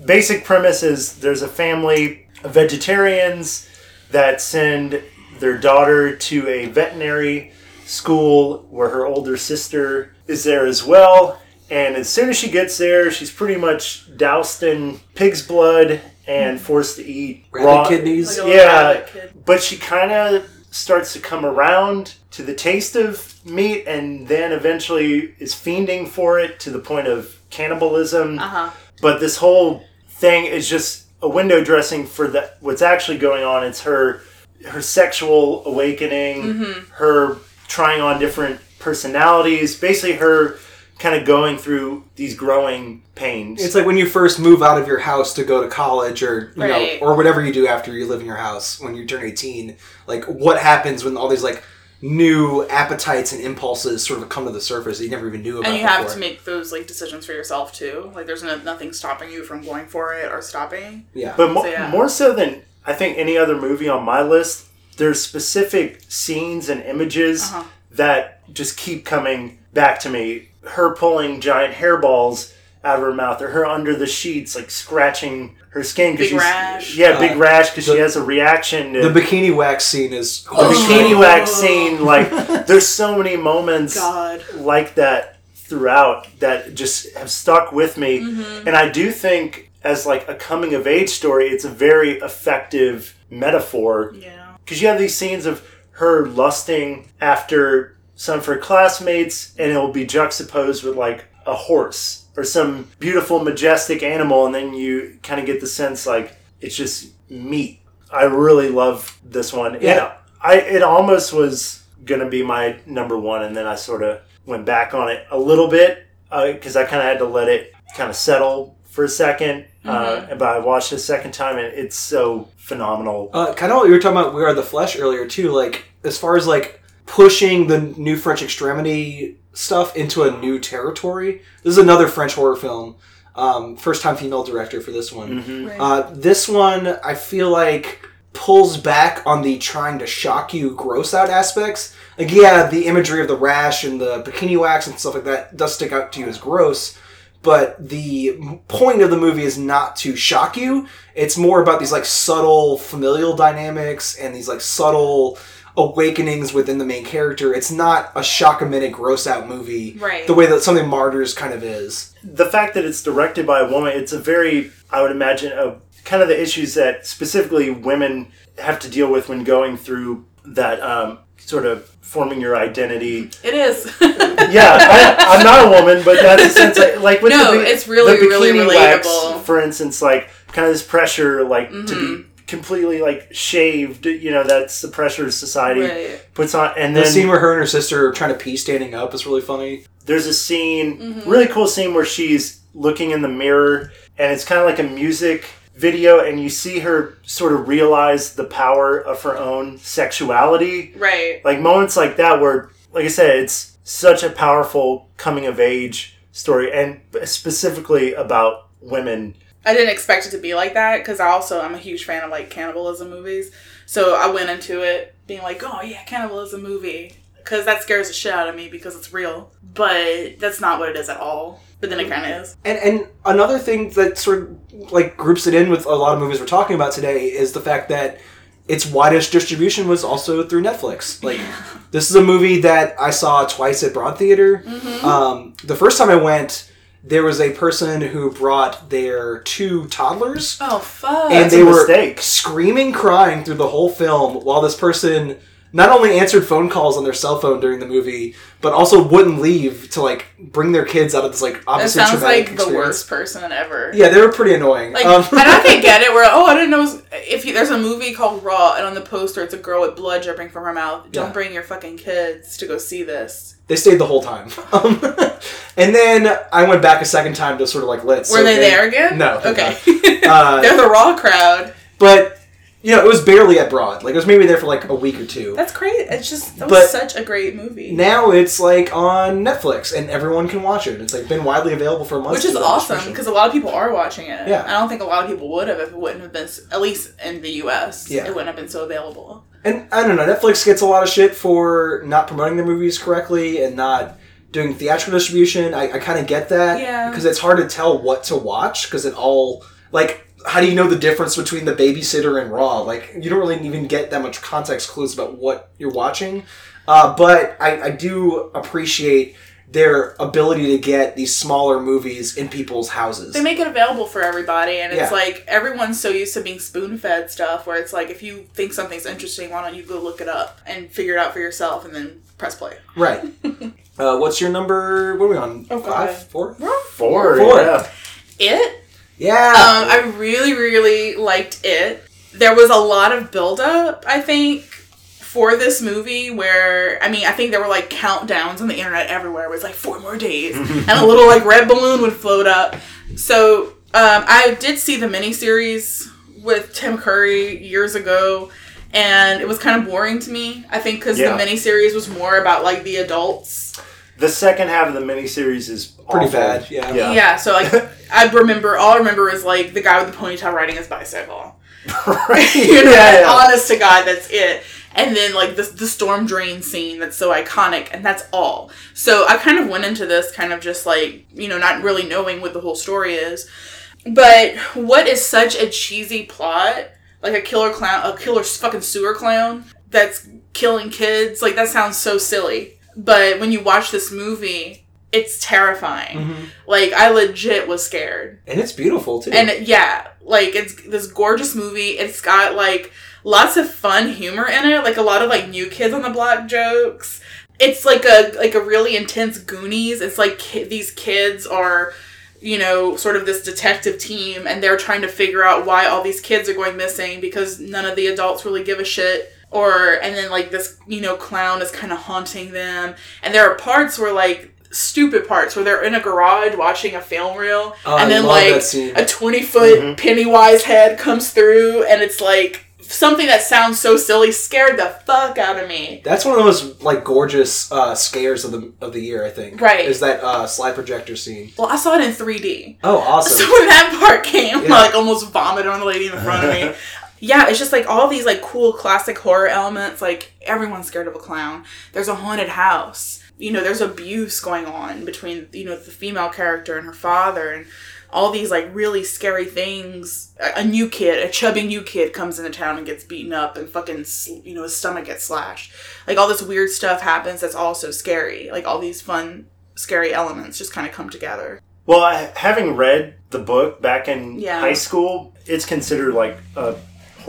basic premise is there's a family of vegetarians that send their daughter to a veterinary school where her older sister is there as well. And as soon as she gets there, she's pretty much doused in pig's blood and forced to eat Rabbit kidneys. Like Yeah, rabbit kid. but she kind of starts to come around to the taste of meat and then eventually is fiending for it to the point of cannibalism. Uh-huh. But this whole thing is just a window dressing for the, what's actually going on. It's her her sexual awakening, Mm-hmm. her trying on different personalities, basically her kind of going through these growing pains. It's like when you first move out of your house to go to college or you Right. know or whatever you do after you live in your house when you turn 18 like what happens when all these like new appetites and impulses sort of come to the surface that you never even knew about And you have to make those like decisions for yourself too. Like there's no, nothing stopping you from going for it or stopping. yeah But mo- So, yeah. more so than I think any other movie on my list, there's specific scenes and images Uh-huh. that just keep coming back to me. Her pulling giant hairballs out of her mouth, or her under the sheets, like scratching her skin. 'cause Big she's- rash. Yeah, big Uh, rash because she has a reaction. To, The bikini wax scene is the bikini wax scene, like there's so many moments God. like that throughout that just have stuck with me. And I do think as like a coming of age story, it's a very effective metaphor Yeah. because you have these scenes of her lusting after some for classmates, and it will be juxtaposed with like a horse or some beautiful, majestic animal, and then you kind of get the sense like it's just meat. I really love this one. Yeah. I it almost was gonna be my number one, and then I sort of went back on it a little bit because I kind of had to let it kind of settle for a 2nd Uh, but I watched it a second time, and it's so phenomenal. Uh, kind of what you were talking about, We Are the Flesh earlier too. Like as far as like pushing the new French extremity stuff into a new territory. This is another French horror film. Um, first time female director for this one. Right. Uh, this one, I feel like pulls back on the trying to shock you, gross out aspects. Like, yeah, the imagery of the rash and the bikini wax and stuff like that does stick out to you as gross. But the point of the movie is not to shock you. It's more about these like subtle familial dynamics and these like subtle awakenings within the main character. It's not a shock a minute, gross out movie. Right. The way that something Martyrs kind of is. the fact that it's directed by a woman, it's a very, I would imagine, a, kind of the issues that specifically women have to deal with when going through that um, sort of forming your identity. It is. Yeah, I, I'm not a woman, but that's the sense. I, like with No, the, bi- it's really, the really bikini wax, relatable. for instance, like kind of this pressure, like to Mm-hmm. be completely like shaved. You know, that's the pressure society Right. puts on. And then The scene where her and her sister are trying to pee standing up is really funny. there's a scene, Mm-hmm. really cool scene where she's looking in the mirror and it's kind of like a music video and you see her sort of realize the power of her own sexuality. right. Like moments like that where, like I said, it's such a powerful coming of age story and specifically about women. I didn't expect it to be like that because I also I'm a huge fan of like cannibalism movies. So I went into it being like, oh yeah, cannibalism movie because that scares the shit out of me because it's real. But that's not what it is at all. But then it kind of is. And and another thing that sort of like groups it in with a lot of movies we're talking about today is the fact that its widest distribution was also through Netflix. Like this is a movie that I saw twice at Broad Theater. Um, the first time I went, there was a person who brought their two toddlers. Oh fuck. and That's they a were mistake. screaming, crying through the whole film while this person not only answered phone calls on their cell phone during the movie, but also wouldn't leave to like bring their kids out of this like that obviously sounds traumatic like the worst person ever. Yeah, they were pretty annoying. Like, um, and I can get it. Where oh, I didn't know if you, there's a movie called Raw, and on the poster it's a girl with blood dripping from her mouth. Don't Yeah. bring your fucking kids to go see this. they stayed the whole time. Um, and then I went back a second time to sort of like let it. Were soak they in. there again? No. Okay. Uh, They're the Raw crowd. but you know, it was barely at Broad. Like it was maybe there for like a week or two. That's great. It's just that But- was such a great movie. now it's like on Netflix and everyone can watch it. It's like been widely available for months. Which is awesome because a lot of people are watching it. Yeah. I don't think a lot of people would have if it wouldn't have been, at least in the US, Yeah. it wouldn't have been so available. And I don't know, Netflix gets a lot of shit for not promoting their movies correctly and not doing theatrical distribution. I, I kind of get that. Yeah. Because it's hard to tell what to watch because it all, like, how do you know the difference between The Babysitter and Raw? Like, you don't really even get that much context clues about what you're watching. Uh, but I, I do appreciate their ability to get these smaller movies in people's houses. They make it available for everybody, and it's Yeah. like everyone's so used to being spoon fed stuff where it's like if you think something's interesting, why don't you go look it up and figure it out for yourself and then press play? right. uh, what's your number? What are we on? Oh, God. Five? Four? Four, Four. yeah. It Yeah. Um, I really, really liked it. There was a lot of buildup, I think, for this movie where, I mean, I think there were like countdowns on the internet everywhere. It was like four more days. and a little like red balloon would float up. So um, I did see the miniseries with Tim Curry years ago. And it was kind of boring to me. I think because Yeah. the miniseries was more about like the adults. The second half of the miniseries is Pretty awful. bad, yeah. Yeah. Yeah, so like I remember all I remember is like the guy with the ponytail riding his bicycle. right. you know, yeah, yeah. honest to God, that's it. and then like the the storm drain scene that's so iconic, and that's all. So I kind of went into this kind of just like you know not really knowing what the whole story is, but what is such a cheesy plot, like a killer clown, a killer fucking sewer clown that's killing kids, like that sounds so silly. But when you watch this movie, it's terrifying. Mm-hmm. Like I legit was scared. and it's beautiful too. And yeah, like it's this gorgeous movie. It's got like lots of fun humor in it, like a lot of like new kids on the block jokes. It's like a like a really intense Goonies. It's like ki- these kids are you know, sort of this detective team and they're trying to figure out why all these kids are going missing because none of the adults really give a shit or and then like this, you know, clown is kind of haunting them. And there are parts where like stupid parts where they're in a garage watching a film reel Oh, and then like a 20 foot Pennywise head comes through and it's like something that sounds so silly scared the fuck out of me. That's one of those like gorgeous uh, scares of the of the year. I think. Right. Is that uh, slide projector scene? Well, I saw it in 3D. Oh, awesome. So when that part came, Yeah. I like almost vomited on the lady in front of me. yeah, it's just like all these like cool classic horror elements. Like everyone's scared of a clown. There's a haunted house. You know, there's abuse going on between you know the female character and her father, and all these like really scary things. A, a new kid, a chubby new kid, comes into town and gets beaten up, and fucking you know his stomach gets slashed. Like all this weird stuff happens. That's also scary. Like all these fun, scary elements just kind of come together. Well, I, having read the book back in Yeah. high school, it's considered like a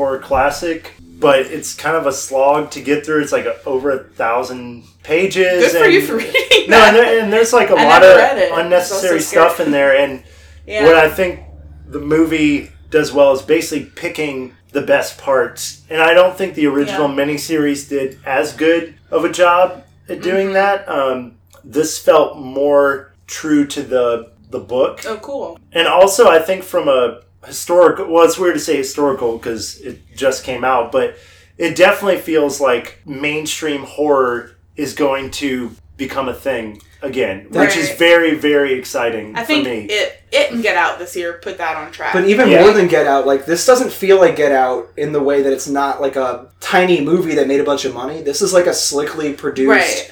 horror classic, but it's kind of a slog to get through. It's like a, over a thousand pages. Good for and, you for reading No, and, there, and there's like a I lot of read it. It's unnecessary stuff in there. And Yeah. what I think the movie does well is basically picking the best parts. And I don't think the original Yeah. miniseries did as good of a job at doing Mm-hmm. that. Um, this felt more true to the the book. Oh, cool. And also, I think from a historical, well, it's weird to say historical because it just came out, but it definitely feels like mainstream horror is going to become a thing again, which is very, very exciting I for think me. it it and Get Out this year put that on track. But even Yeah. more than Get Out, like this doesn't feel like Get Out in the way that it's not like a tiny movie that made a bunch of money. This is like a slickly produced Right.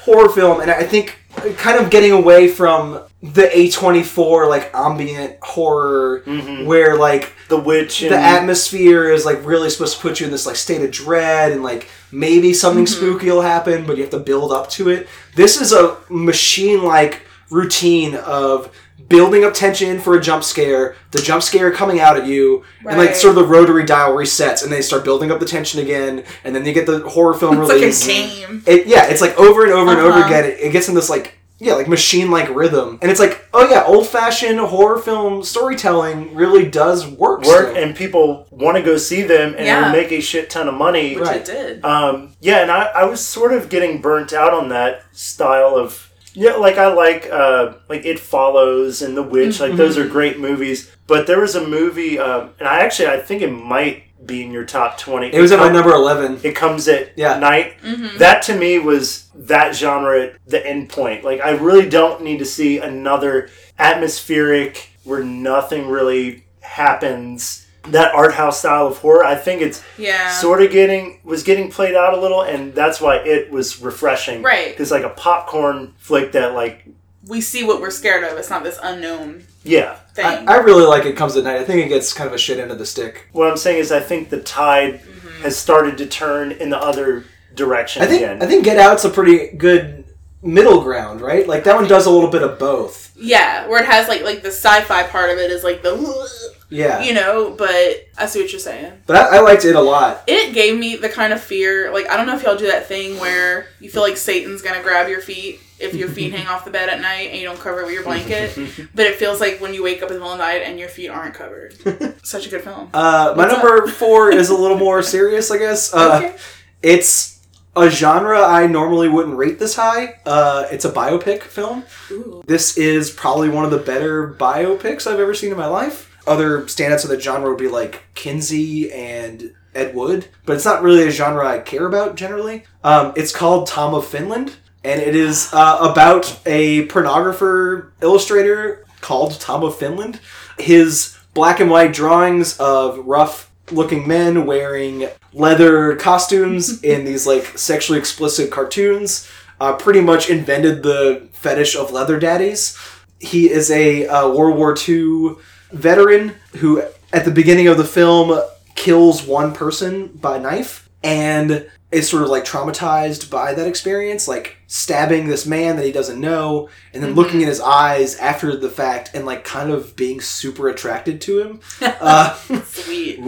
horror film, and I think kind of getting away from the A24 like ambient horror mm-hmm. where like the witch and the atmosphere is like really supposed to put you in this like state of dread and like maybe something mm-hmm. spooky will happen but you have to build up to it. This is a machine like routine of building up tension for a jump scare the jump scare coming out at you and like sort of the rotary dial resets and they start building up the tension again and then you get the horror film it's like a game. it, yeah, it's like over and over and over Uh-huh. again. It, it gets in this like yeah, like machine like rhythm, and it's like oh yeah, old fashioned horror film storytelling really does work. work, still. and people want to go see them, and Yeah. make a shit ton of money. Which Right. it did. Um, yeah, and I, I was sort of getting burnt out on that style of yeah, like I like uh, like It Follows and The Witch, like those are great movies. But there was a movie, um, and I actually I think it might be in your top twenty. it was at my number eleven. It comes at Yeah. night. That to me was that genre at the end point. Like I really don't need to see another atmospheric where nothing really happens. That art house style of horror, I think it's Yeah. sort of getting was getting played out a little, and that's why it was refreshing. Right. It's like a popcorn flick that, like, we see what we're scared of. It's not this unknown yeah. thing. I, I really like it. Comes at night. I think it gets kind of a shit end of the stick. What I'm saying is, I think the tide Mm-hmm. has started to turn in the other direction I think again. I think Get Out's a pretty good middle ground, right? Like that one does a little bit of both. yeah, where it has like like the sci-fi part of it is like the Yeah, you know, but I see what you're saying. but I, I liked it a lot. It gave me the kind of fear, like I don't know if y'all do that thing where you feel like Satan's gonna grab your feet if your feet hang off the bed at night and you don't cover it with your blanket, but it feels like when you wake up in the middle of the night and your feet aren't covered. Such a good film. Uh, my What's up? number four is a little more serious, I guess. Uh, Okay. It's a genre I normally wouldn't rate this high. Uh, it's a biopic film. Ooh. This is probably one of the better biopics I've ever seen in my life. Other standouts of the genre would be like Kinsey and Ed Wood, but it's not really a genre I care about generally. Um, it's called Tom of Finland, and it is uh, about a pornographer illustrator called Tom of Finland. His black and white drawings of rough looking men wearing leather costumes in these like sexually explicit cartoons. Uh, pretty much invented the fetish of leather daddies. He is a uh, World War II veteran who, at the beginning of the film, kills one person by knife and is sort of like traumatized by that experience, like stabbing this man that he doesn't know, and then looking in his eyes after the fact and like kind of being super attracted to him. Uh, Sweet.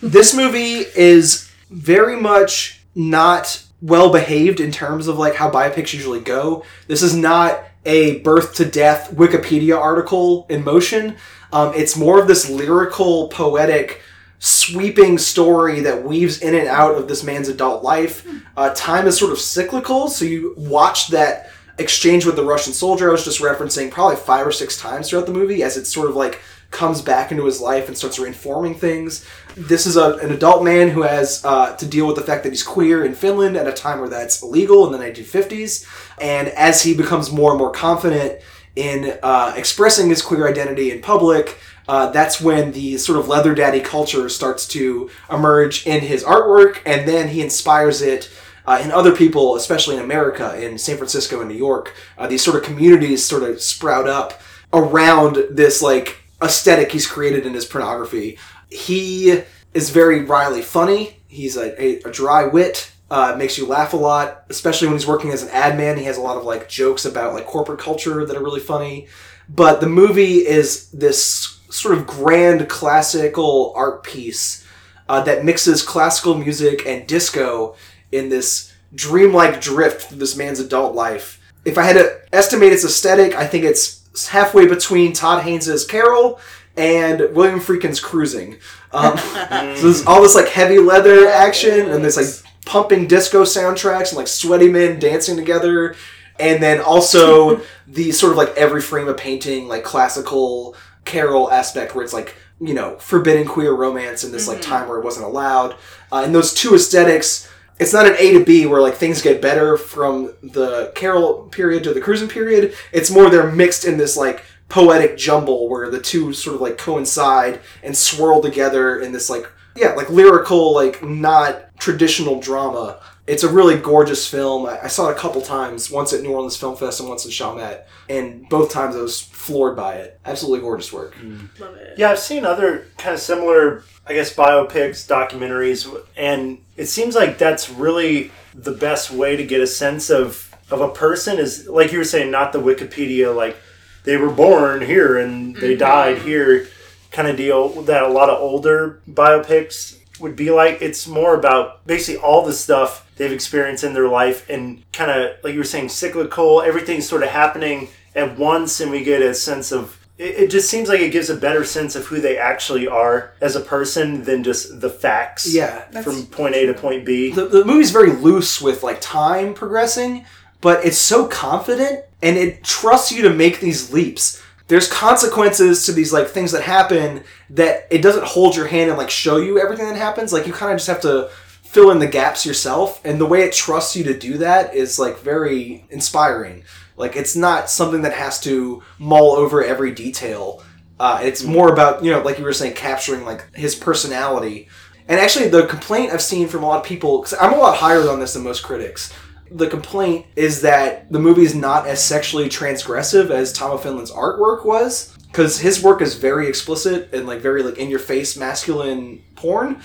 this movie is very much not well behaved in terms of like how biopics usually go. This is not a birth to death Wikipedia article in motion. Um, it's more of this lyrical, poetic, sweeping story that weaves in and out of this man's adult life. Uh, time is sort of cyclical, so you watch that exchange with the Russian soldier I was just referencing probably five or six times throughout the movie as it sort of like comes back into his life and starts reinforming things. This is a, an adult man who has uh, to deal with the fact that he's queer in Finland at a time where that's illegal in the 1950s. And as he becomes more and more confident in uh, expressing his queer identity in public, uh, that's when the sort of leather daddy culture starts to emerge in his artwork, and then he inspires it uh, in other people, especially in America, in San Francisco and New York. Uh, these sort of communities sort of sprout up around this like aesthetic he's created in his pornography. He is very wryly funny. He's a, a, a dry wit. Uh, makes you laugh a lot, especially when he's working as an ad man. He has a lot of like jokes about like corporate culture that are really funny. But the movie is this sort of grand classical art piece uh, that mixes classical music and disco in this dreamlike drift through this man's adult life. If I had to estimate its aesthetic, I think it's halfway between Todd Haynes' Carol and William Friedkin's Cruising. Um, so there's all this like heavy leather action and this like pumping disco soundtracks and like sweaty men dancing together. And then also the sort of like every frame of painting, like classical Carol aspect where it's like, you know, forbidden queer romance in this like time where it wasn't allowed. Uh, and those two aesthetics, it's not an A to B where like things get better from the Carol period to the cruising period. It's more they're mixed in this like poetic jumble where the two sort of like coincide and swirl together in this like yeah like lyrical like not traditional drama. It's a really gorgeous film. I, I saw it a couple times, once at New Orleans Film Fest and once in Chalmette, and both times I was floored by it. Absolutely gorgeous work. Mm. Love it. Yeah, I've seen other kind of similar, I guess, biopics, documentaries, and it seems like that's really the best way to get a sense of of a person is like you were saying, not the Wikipedia like they were born here and they mm-hmm. died here kind of deal that a lot of older biopics would be like. It's more about basically all the stuff they've experienced in their life and kind of like you were saying, cyclical. Everything's sort of happening at once, and we get a sense of. It, it just seems like it gives a better sense of who they actually are as a person than just the facts. Yeah, from point A to point B. the, the movie's very loose with like time progressing, but it's so confident and it trusts you to make these leaps. There's consequences to these like things that happen that it doesn't hold your hand and like show you everything that happens. Like you kind of just have to fill in the gaps yourself, and the way it trusts you to do that is like very inspiring. Like it's not something that has to mull over every detail. Uh, it's more about you know, like you were saying, capturing like his personality. And actually, the complaint I've seen from a lot of people, because I'm a lot higher on this than most critics. The complaint is that the movie is not as sexually transgressive as Tom of Finland's artwork was, because his work is very explicit and like very like in your face masculine porn.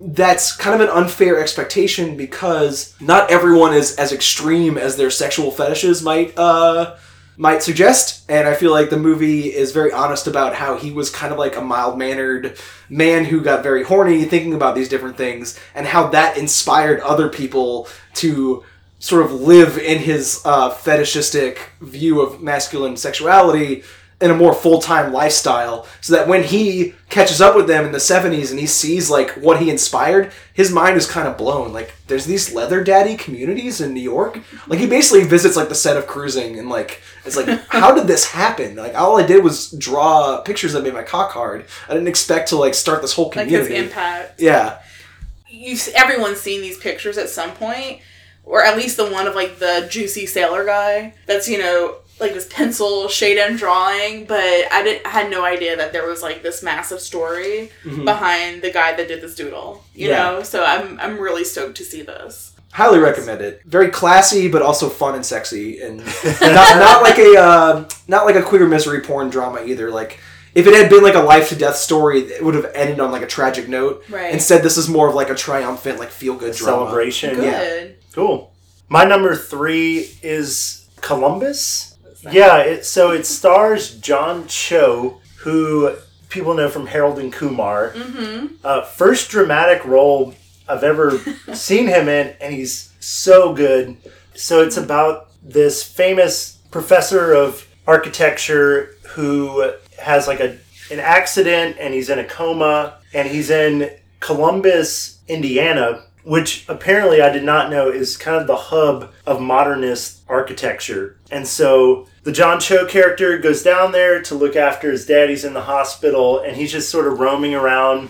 That's kind of an unfair expectation because not everyone is as extreme as their sexual fetishes might uh, might suggest. And I feel like the movie is very honest about how he was kind of like a mild mannered man who got very horny thinking about these different things and how that inspired other people to sort of live in his uh, fetishistic view of masculine sexuality in a more full-time lifestyle so that when he catches up with them in the 70s and he sees like what he inspired his mind is kind of blown. Like there's these leather daddy communities in new york? Like he basically visits like the set of cruising and like it's like how did this happen? Like all i did was draw pictures that made my cock hard. I didn't expect to like start this whole community Like his impact. yeah. You everyone's seen these pictures at some point or at least the one of like the juicy sailor guy that's you know like this pencil shade and drawing, but I didn't I had no idea that there was like this massive story behind the guy that did this doodle. You Yeah. know, so I'm I'm really stoked to see this. Highly recommend it. Very classy, but also fun and sexy, and not, not like a uh, not like a queer misery porn drama either. Like if it had been like a life to death story, it would have ended on like a tragic note. Right. Instead, this is more of like a triumphant, like feel good drama. celebration. Good. Cool. My number three is Columbus. Yeah, it, so it stars John Cho, who people know from Harold and Kumar. Mm-hmm. Uh, first dramatic role I've ever seen him in, and he's so good. So it's about this famous professor of architecture who has like a an accident and he's in a coma and he's in Columbus, Indiana, which apparently I did not know is kind of the hub of modernist architecture. And so the John Cho character goes down there to look after his dad. He's in the hospital and he's just sort of roaming around,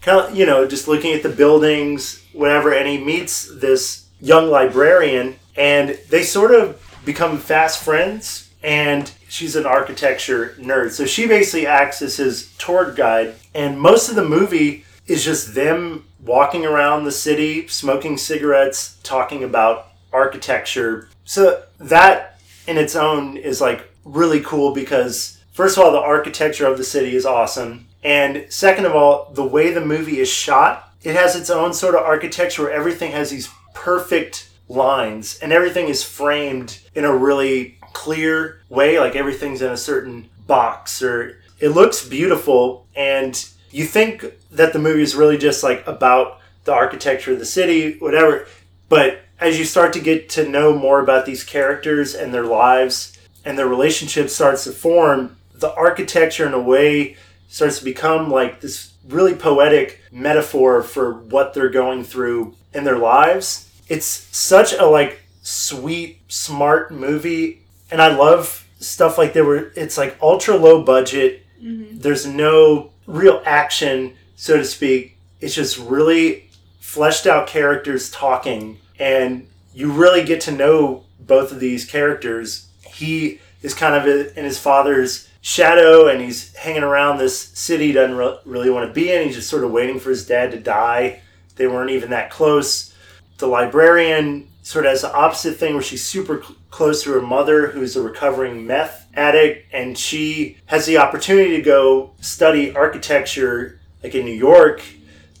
kind of, you know, just looking at the buildings, whatever. And he meets this young librarian and they sort of become fast friends. And she's an architecture nerd. So she basically acts as his tour guide. And most of the movie is just them walking around the city, smoking cigarettes, talking about architecture. So that in its own is like really cool because first of all the architecture of the city is awesome and second of all the way the movie is shot it has its own sort of architecture where everything has these perfect lines and everything is framed in a really clear way like everything's in a certain box or it looks beautiful and you think that the movie is really just like about the architecture of the city whatever but as you start to get to know more about these characters and their lives and their relationship starts to form the architecture in a way starts to become like this really poetic metaphor for what they're going through in their lives. It's such a like sweet smart movie and i love stuff like there were it's like ultra low budget. Mm-hmm. There's no real action so to speak. It's just really fleshed out characters talking and you really get to know both of these characters. He is kind of in his father's shadow and he's hanging around this city he doesn't re- really want to be in. He's just sort of waiting for his dad to die. They weren't even that close. The librarian sort of has the opposite thing where she's super close to her mother who's a recovering meth addict and she has the opportunity to go study architecture like in new york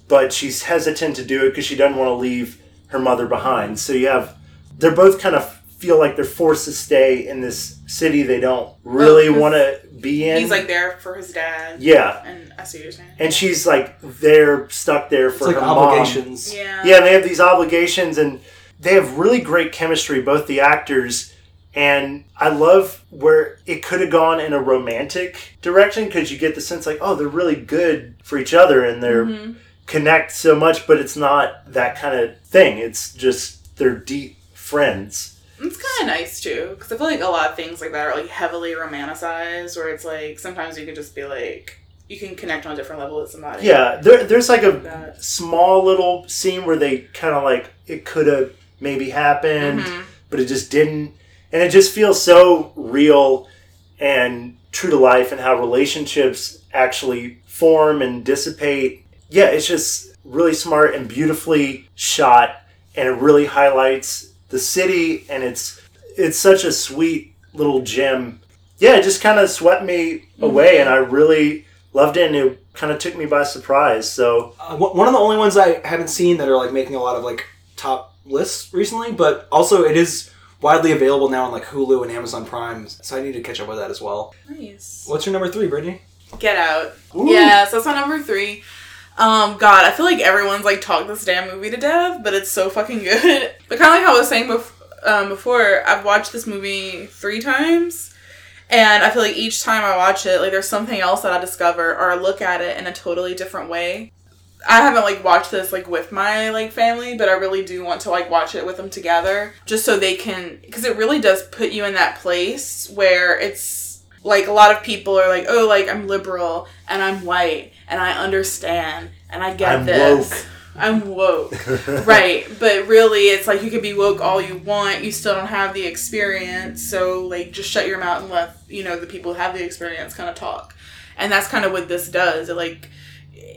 but she's hesitant to do it because she doesn't want to leave her mother behind so you have they're both kind of feel like they're forced to stay in this city they don't really 'cause want to be in He's like there for his dad. yeah And I see what you're saying. and she's like they're stuck there It's for like mom. obligations. Yeah. Yeah, they have these obligations and they have really great chemistry, both the actors. And I love where it could have gone in a romantic direction because you get the sense like, oh, they're really good for each other and they're Mm-hmm. connect so much, but it's not that kind of thing. It's just they're deep friends. It's kind of nice too, because I feel like a lot of things like that are like heavily romanticized, where it's like sometimes you can just be like, you can connect on a different level with somebody. Yeah, there, there's like a That. small little scene where they kind of like it could have maybe happened, Mm-hmm. but it just didn't, and it just feels so real and true to life, and how relationships actually form and dissipate. Yeah, it's just really smart and beautifully shot, and it really highlights the city, and it's it's such a sweet little gem. Yeah, it just kind of swept me away, and I really loved it, and it kind of took me by surprise. So Uh, one one of the only ones I haven't seen that are like making a lot of like top lists recently, but also it is widely available now on like Hulu and Amazon Prime, so I need to catch up with that as well. Nice. What's your number three, Britnee? Get Out. Yeah, so that's my number three. Um, God, I feel like everyone's like talked this damn movie to death, but it's so fucking good. But kind of like how I was saying bef- um, before, I've watched this movie three times, and I feel like each time I watch it, like there's something else that I discover or I look at it in a totally different way. I haven't like watched this like with my like family, but I really do want to like watch it with them together, just so they can, because it really does put you in that place where it's like a lot of people are like, oh, like I'm liberal and I'm white and I understand and I get I'm this. woke. I'm woke. right. But really, it's like you can be woke all you want. You still don't have the experience. So, like, just shut your mouth and let, you know, the people who have the experience kind of talk. And that's kind of what this does. It, like,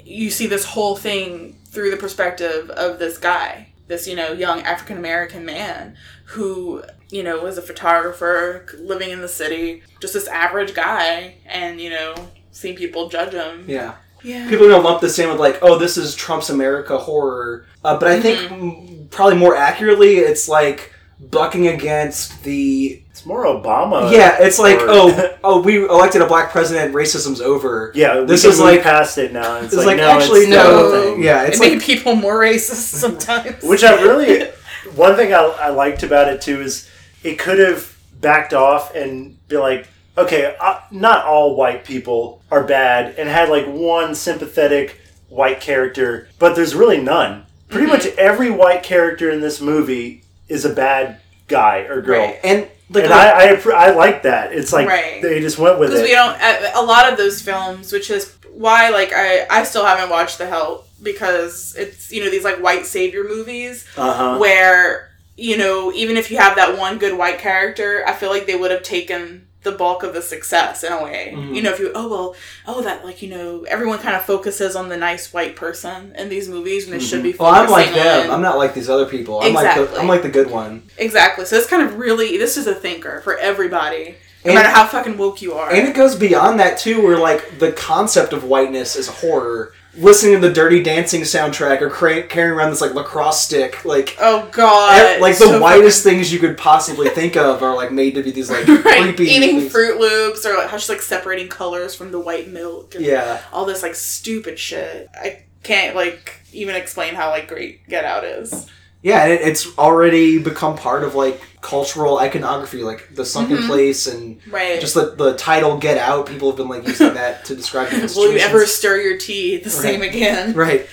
you see this whole thing through the perspective of this guy, this, you know, young African American man who, you know, was a photographer living in the city, just this average guy, and, you know, seeing people judge him. Yeah. Yeah. People gonna lump this in with like, oh, this is Trump's America horror. Uh, but I think Mm-hmm. mm, probably more accurately, it's like bucking against the. It's more Obama. Yeah, it's like, or- oh, oh, we elected a black president. Racism's over. yeah. this is like past it now. It's, it's like, like, no, actually, it's still no. Yeah, it's it like made people more racist sometimes. Which I really, one thing I, I liked about it too is it could have backed off and be like, okay, uh, not all white people are bad, and had like one sympathetic white character, but there's really none. Pretty Mm-hmm. much every white character in this movie is a bad guy or girl. Right. and like, And I, I, I like that. It's like Right. they just went with it. because it. we don't a a lot of those films which is why like i i still haven't watched the help because it's you know these like white savior movies uh-huh. where you know even if you have that one good white character i feel like they would have taken the bulk of the success in a way Mm-hmm. you know if you oh well oh that like you know everyone kind of focuses on the nice white person in these movies when it should be well, I'm like them. on- I'm not like these other people. I'm like the, Exactly. I'm like the good one. exactly so it's kind of really this is a thinker for everybody no And- matter how fucking woke you are And it goes beyond that too, where like the concept of whiteness is horror. Listening to the Dirty Dancing soundtrack or cra- carrying around this like lacrosse stick, like oh god ev- like the so whitest things you could possibly think of are like made to be these like right, creepy eating things. Froot Loops or like how she's like separating colors from the white milk. And Yeah, all this like stupid shit. I can't like even explain how like great Get Out is. Yeah, it, it's already become part of like cultural iconography, like the sunken Mm-hmm. place and Right. just the the title "Get Out." People have been like using that to describe Will you ever stir your tea the same again? Right.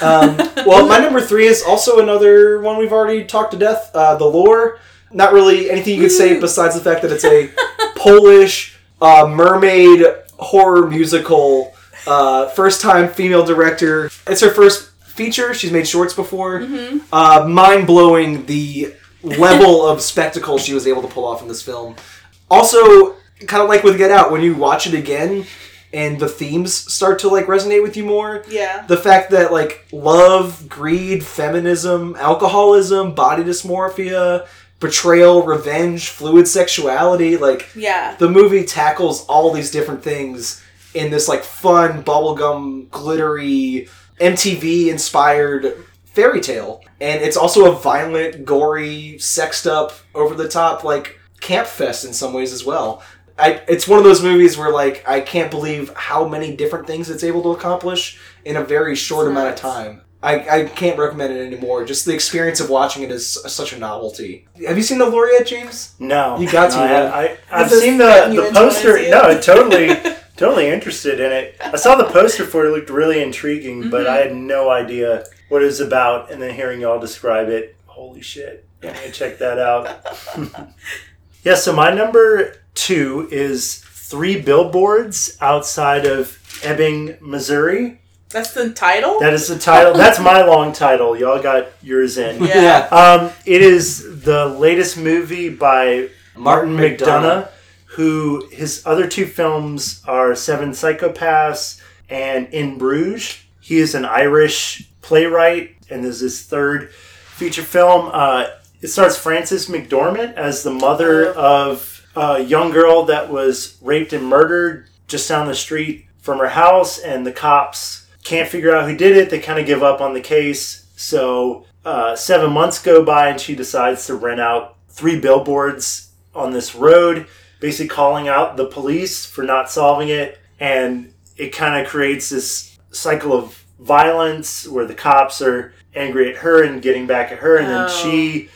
Um, well, my number three is also another one we've already talked to death. Uh, the Lure. Not really anything you could say besides the fact that it's a Polish uh, mermaid horror musical. Uh, first time female director. It's her first feature. She's made shorts before. Uh, Mind blowing the level of spectacle she was able to pull off in this film. Also, kind of like with Get Out, when you watch it again and the themes start to like resonate with you more, Yeah. the fact that like love, greed, feminism, alcoholism, body dysmorphia, betrayal, revenge, fluid sexuality, like Yeah. the movie tackles all these different things in this like fun bubblegum glittery MTV inspired fairy tale. And it's also a violent, gory, sexed up, over the top like camp fest in some ways as well. I, it's one of those movies where like I can't believe how many different things it's able to accomplish in a very short amount of time. I, I can't recommend it anymore. Just the experience of watching it is such a novelty. Have you seen the Lure yet, James? No, You got to, No, man. I, I, I've seen the, the poster. has it? No, totally, totally interested in it. I saw the poster for it. it looked really intriguing, but Mm-hmm. I had no idea what it was about. And then hearing y'all describe it, holy shit! I'm gonna check that out. yeah. So my number two is three billboards outside of Ebbing, Missouri. That's the title? That is the title. That's my long title. Y'all got yours in. Yeah. Um, it is the latest movie by Martin Martin McDonagh, who his other two films are Seven Psychopaths and In Bruges. He is an Irish playwright, and this is his third feature film. Uh, it stars Frances McDormand as the mother of a young girl that was raped and murdered just down the street from her house, and the cops can't figure out who did it. They kind of give up on the case. So uh, seven months go by, and she decides to rent out three billboards on this road, basically calling out the police for not solving it. And it kind of creates this cycle of violence where the cops are angry at her and getting back at her, and then Oh. she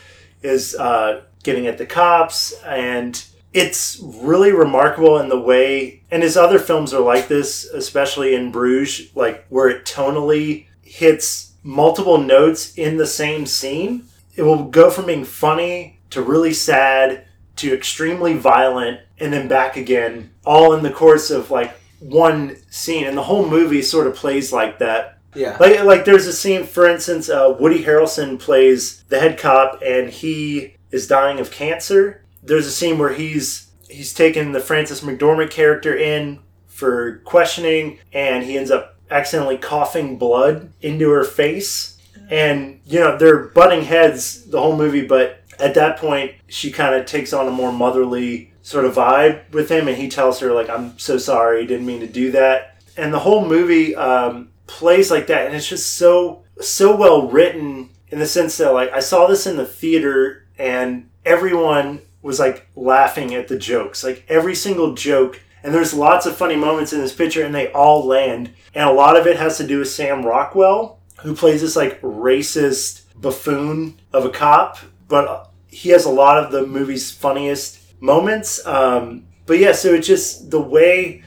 is uh, getting at the cops. And it's really remarkable in the way, and his other films are like this, especially in Bruges, like where it tonally hits multiple notes in the same scene. It will go from being funny to really sad to extremely violent and then back again, all in the course of like one scene. And the whole movie sort of plays like that. Yeah. Like, like there's a scene, for instance, uh, Woody Harrelson plays the head cop, and he is dying of cancer. There's a scene where he's he's taken the Frances McDormand character in for questioning, and he ends up accidentally coughing blood into her face. And you know they're butting heads the whole movie, but at that point she kind of takes on a more motherly sort of vibe with him, and he tells her like, "I'm so sorry, didn't mean to do that." And the whole movie um, plays like that, and it's just so so well written in the sense that like I saw this in the theater, and everyone was like laughing at the jokes, like every single joke. And there's lots of funny moments in this picture, and they all land. And a lot of it has to do with Sam Rockwell, who plays this like racist buffoon of a cop, but he has a lot of the movie's funniest moments. Um, but yeah, so it's just the way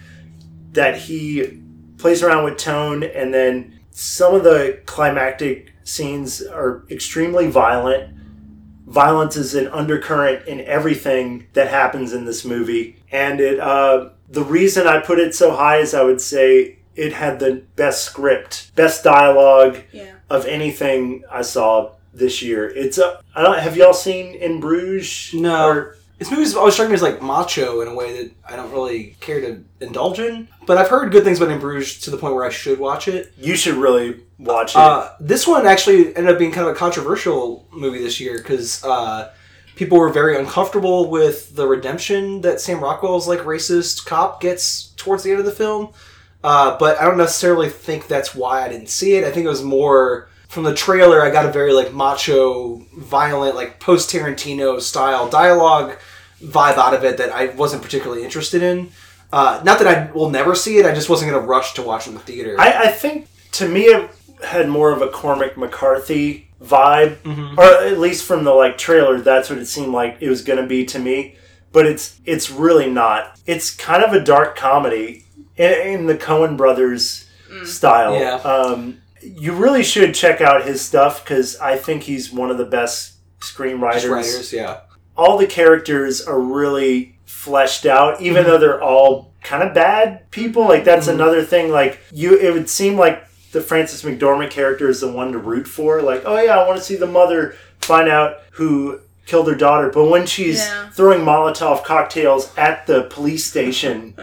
that he plays around with tone, and then some of the climactic scenes are extremely violent. Violence is an undercurrent in everything that happens in this movie, and it. Uh, the reason I put it so high is I would say it had the best script, best dialogue Yeah. of anything I saw this year. It's a. I don't. Have y'all seen In Bruges? No. Or- This movie's always struck me as like macho in a way that I don't really care to indulge in. But I've heard good things about In Bruges to the point where I should watch it. you should really watch it. Uh, this one actually ended up being kind of a controversial movie this year because uh, people were very uncomfortable with the redemption that Sam Rockwell's like racist cop gets towards the end of the film. Uh, but I don't necessarily think that's why I didn't see it. I think it was more from the trailer. I got a very like macho, violent, like post Tarantino style dialogue vibe out of it that I wasn't particularly interested in. Uh, not that I will never see it. I just wasn't going to rush to watch it in the theater. I, I think to me it had more of a Cormac McCarthy vibe, Mm-hmm. or at least from the like trailer, that's what it seemed like it was going to be to me. But it's it's really not. It's kind of a dark comedy in, in the Coen brothers style. Yeah. Um, you really should check out his stuff because I think he's one of the best screenwriters. Just writers, yeah. all the characters are really fleshed out even though mm-hmm. they're all kind of bad people. Like that's mm-hmm. another thing like you it would seem like the frances mcdormand character is the one to root for. Like oh yeah i want to see the mother find out who killed her daughter. But when she's Yeah. throwing molotov cocktails at the police station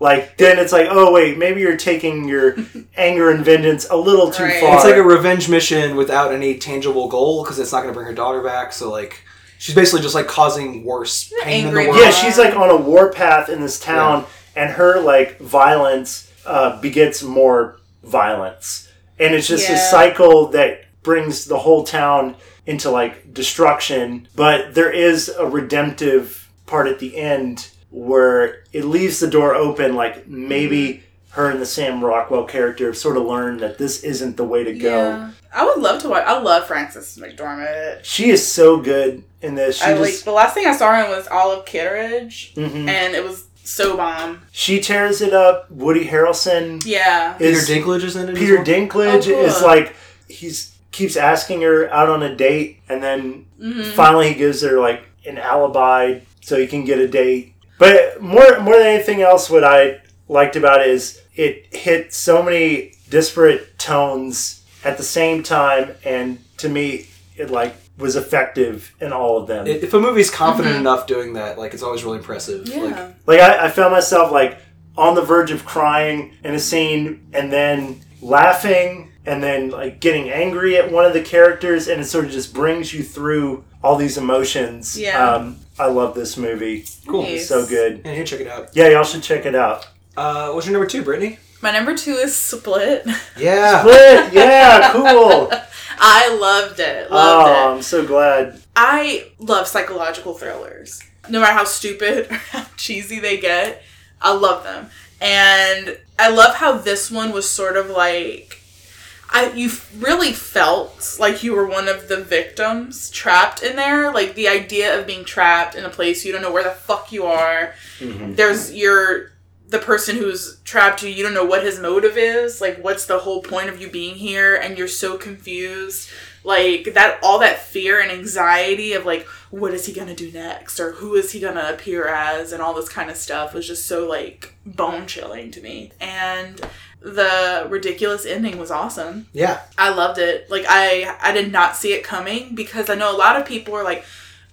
like then it's like oh wait maybe you're taking your anger and vengeance a little too Right. far It's like a revenge mission without any tangible goal because it's not going to bring her daughter back. So like, she's basically just like causing worse pain in the world. Yeah, she's like on a warpath in this town, and her like violence uh, begets more violence, and it's just a Yeah. cycle that brings the whole town into like destruction. But there is a redemptive part at the end where it leaves the door open, like maybe. Her and the Sam Rockwell character have sort of learned that this isn't the way to go. Yeah. I would love to watch. I love Frances McDormand. She is so good in this. She I like the last thing I saw her in was Olive Kitteridge, Mhm. and it was so bomb. she tears it up. Woody Harrelson Yeah. Peter Dinklage is in it. Peter well? Dinklage Oh, cool. is like he's keeps asking her out on a date, and then Mm-hmm. finally he gives her like an alibi so he can get a date. But more more than anything else, what I liked about it is it hit so many disparate tones at the same time, and to me, it like was effective in all of them. If a movie's confident enough doing that, like it's always really impressive. Mm-hmm. Yeah. Like, Like I, I found myself like on the verge of crying in a scene and then laughing and then like getting angry at one of the characters and it sort of just brings you through all these emotions. Yeah. Um, I love this movie. cool. Nice. It's so good. Yeah, you check it out. Yeah, y'all should check it out. Uh, what's your number two, Britnee? My number two is Split. Yeah. Split! Yeah, cool. I loved it. Loved Oh, it. I'm so glad. I love psychological thrillers. No matter how stupid or how cheesy they get, I love them. And I love how this one was sort of like I you really felt like you were one of the victims trapped in there. Like the idea of being trapped in a place you don't know where the fuck you are. Mm-hmm. There's you're the person who's trapped you, you don't know what his motive is. Like what's the whole point of you being here and you're so confused like that all that fear and anxiety of like what is he gonna do next or who is he gonna appear as and all this kind of stuff was just so like bone chilling to me and the ridiculous ending was awesome Yeah. i loved it like i i did not see it coming because i know a lot of people are like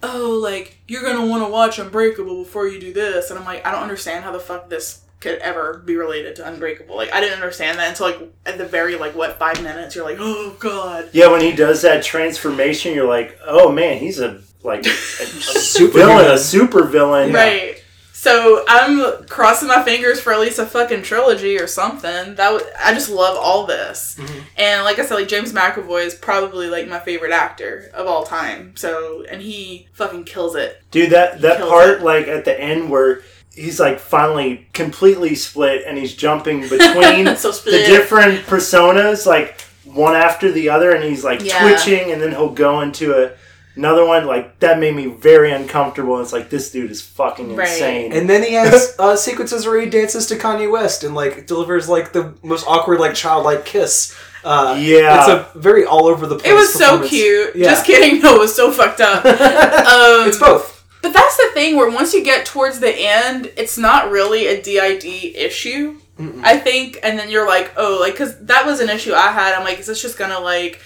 oh like you're gonna want to watch unbreakable before you do this and i'm like i don't understand how the fuck this could ever be related to unbreakable like i didn't understand that until like at the very like what five minutes you're like oh god Yeah, when he does that transformation, you're like, oh man, he's a like a, a Superhuman. villain, a super villain. Right. So I'm crossing my fingers for at least a fucking trilogy or something. That w- I just love all this, mm-hmm. and like I said, like James McAvoy is probably like my favorite actor of all time. So and he fucking kills it. Dude, that that part it. like at the end where he's like finally completely split and he's jumping between So the different personas like one after the other and he's like Yeah. twitching and then he'll go into a another one like that made me very uncomfortable it's like this dude is fucking Right. insane And then he has uh, sequences where he dances to Kanye West and like delivers like the most awkward like childlike kiss. Uh, Yeah. it's a very all over the place. It was so cute. Yeah. Just kidding. No, it was so fucked up. um, It's both. But that's the thing where once you get towards the end, it's not really a DID issue. I think, and then you're like, oh, like, because that was an issue I had. I'm like, is this just gonna like,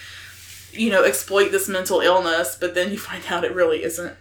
you know, exploit this mental illness? But then you find out it really isn't.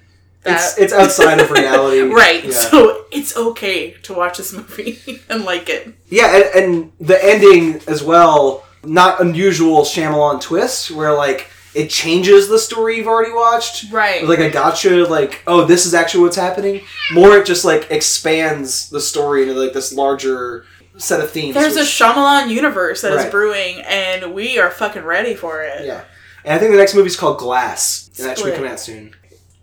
That It's it's outside of reality. right. Yeah. So it's okay to watch this movie and like it. Yeah, and, and the ending as well, not unusual Shyamalan twist where like it changes the story you've already watched. Right. Like a gotcha, like oh, this is actually what's happening. More, it just like expands the story into like this larger set of themes. There's a which- Shyamalan universe that is Right. brewing, and we are fucking ready for it. yeah, and I think the next movie's called Glass, and that should be coming out soon.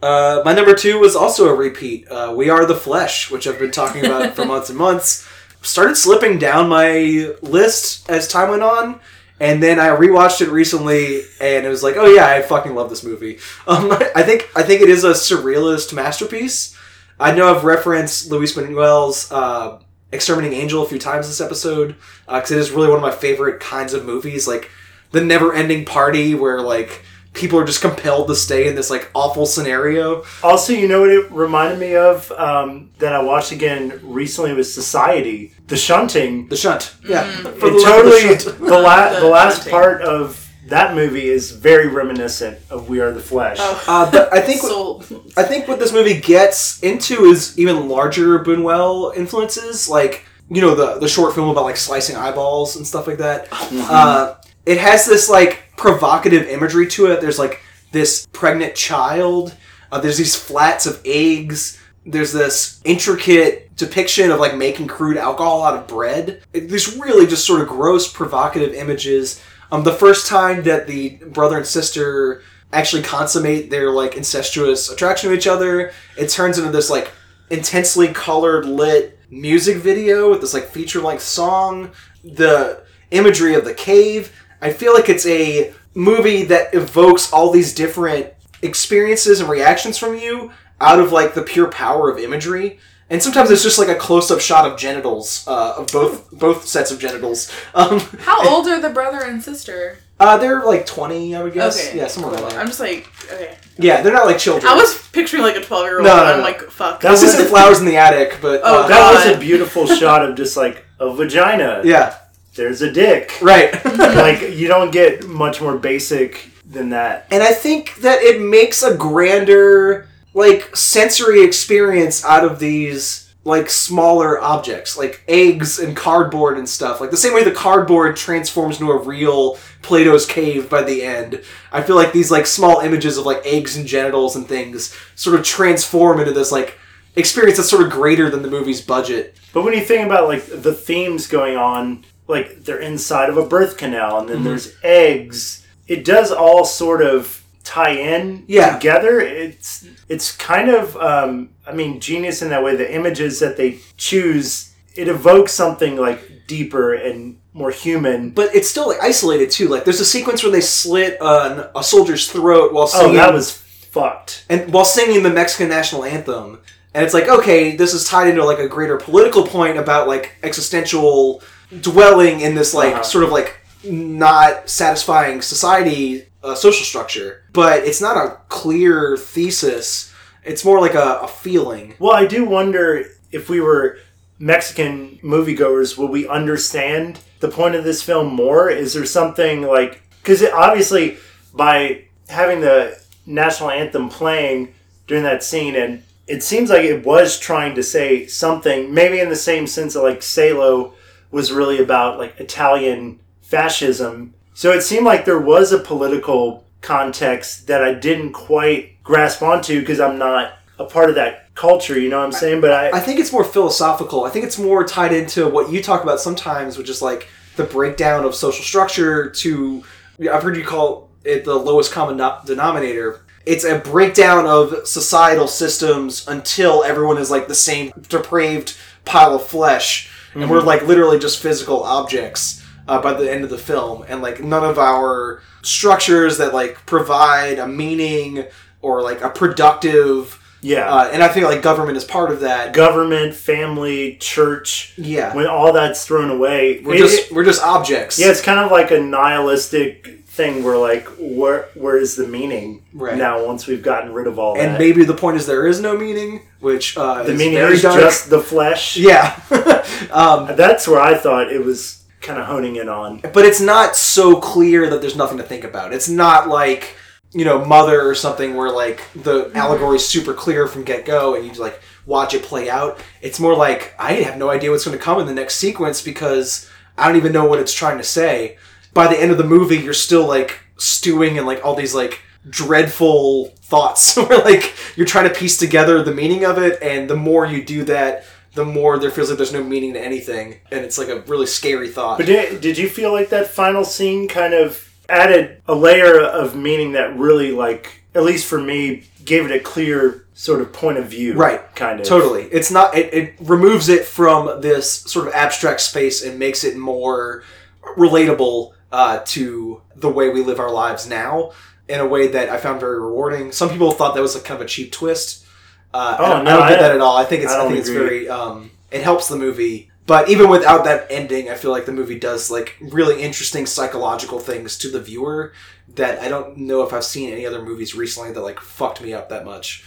Uh, my number two was also a repeat. Uh, we Are the Flesh, which I've been talking about for months and months. Started slipping down my list as time went on, and then I rewatched it recently, and it was like, oh yeah, I fucking love this movie. Um, I think I think it is a surrealist masterpiece. I know I've referenced Luis Buñuel's uh, Exterminating Angel a few times this episode because it is really one of my favorite kinds of movies, like the never-ending party where like people are just compelled to stay in this like awful scenario. Also, you know what it reminded me of um, that I watched again recently was Society, the shunting. The shunt, yeah, Mm. For It the totally the shunt. the, la- The the last shunting. part of that movie is very reminiscent of We Are the Flesh. Oh. Uh, but I think So, I think what this movie gets into is even larger Buñuel influences, like you know the the short film about like slicing eyeballs and stuff like that. Uh, it has this like provocative imagery to it. There's like this pregnant child. Uh, there's these flats of eggs. There's this intricate depiction of like making crude alcohol out of bread. It- These really just sort of gross, provocative images. Um, the first time that the brother and sister actually consummate their like incestuous attraction to each other, it turns into this like intensely colored lit music video with this like feature length song. The imagery of the cave. I feel like it's a movie that evokes all these different experiences and reactions from you out of like the pure power of imagery. And sometimes it's just like a close-up shot of genitals, uh, of both both sets of genitals. Um, how old are the brother and sister? uh, they're like twenty, I would guess. Okay. Yeah, somewhere around there. I'm just like, okay. Yeah, they're not like children. I was picturing like a 12 year old, No, and no, I'm like, fuck. That was- isn't flowers in the attic, but Oh, uh, that was a beautiful shot of just like a vagina. yeah, There's a dick. right. like you don't get much more basic than that. and I think that it makes a grander, like sensory experience out of these like smaller objects, like eggs and cardboard and stuff. Like the same way the cardboard transforms into a real Plato's cave by the end. I feel like these like small images of like eggs and genitals and things sort of transform into this like experience that's sort of greater than the movie's budget. But when you think about like the themes going on, like they're inside of a birth canal and then Mm-hmm. there's eggs, it does all sort of tie in Yeah. together. It's it's kind of um, I mean genius in that way. The images that they choose, it evokes something like deeper and more human. But it's still like isolated too. Like there's a sequence where they slit an, a soldier's throat while singing. Oh, that was fucked. and while singing the Mexican national anthem. And it's like, okay, this is tied into like a greater political point about like existential dwelling in this like Uh-huh. sort of like not satisfying society uh, social structure, but it's not a clear thesis. It's more like a, a feeling. Well, I do wonder if we were Mexican moviegoers, would we understand the point of this film more? Is there something like because it obviously by having the national anthem playing during that scene, and it seems like it was trying to say something, maybe in the same sense that like Salo was really about like Italian fascism. So it seemed like there was a political context that I didn't quite grasp onto because I'm not a part of that culture, you know what I'm saying? But I, I think it's more philosophical. I think it's more tied into what you talk about sometimes, which is like the breakdown of social structure to. I've heard you call it the lowest common no- denominator. It's a breakdown of societal systems until everyone is like the same depraved pile of flesh, and we're like literally just physical objects uh, by the end of the film, and like none of our structures that like provide a meaning or like a productive. yeah, Uh, and I feel like government is part of that. government, family, church, Yeah, when all that's thrown away, we're it- just we're just objects. Yeah, it's kind of like a nihilistic thing where like where where is the meaning Right. now once we've gotten rid of all and that? maybe the point is there is no meaning, which uh, the is meaning is dark. just the flesh. yeah. um, That's where I thought it was kind of honing in on. but it's not so clear that there's nothing to think about. It's not like you know Mother or something where like the allegory is super clear from get go and you just like watch it play out. It's more like I have no idea what's going to come in the next sequence because I don't even know what it's trying to say. By the end of the movie, you're still like stewing in like all these like dreadful thoughts where like you're trying to piece together the meaning of it and the more you do that the more there feels like there's no meaning to anything and it's like a really scary thought But did, did you feel like that final scene kind of added a layer of meaning that really like at least for me gave it a clear sort of point of view Right. kind of Totally. It's not. It, it removes it from this sort of abstract space and makes it more relatable uh, to the way we live our lives now in a way that I found very rewarding. Some people thought that was a kind of a cheap twist. Uh, Oh, I don't, no, I don't get that at all. I think it's. I I, think it's agree. very. Um, it helps the movie. But even without that ending, I feel like the movie does like really interesting psychological things to the viewer that I don't know if I've seen any other movies recently that like fucked me up that much.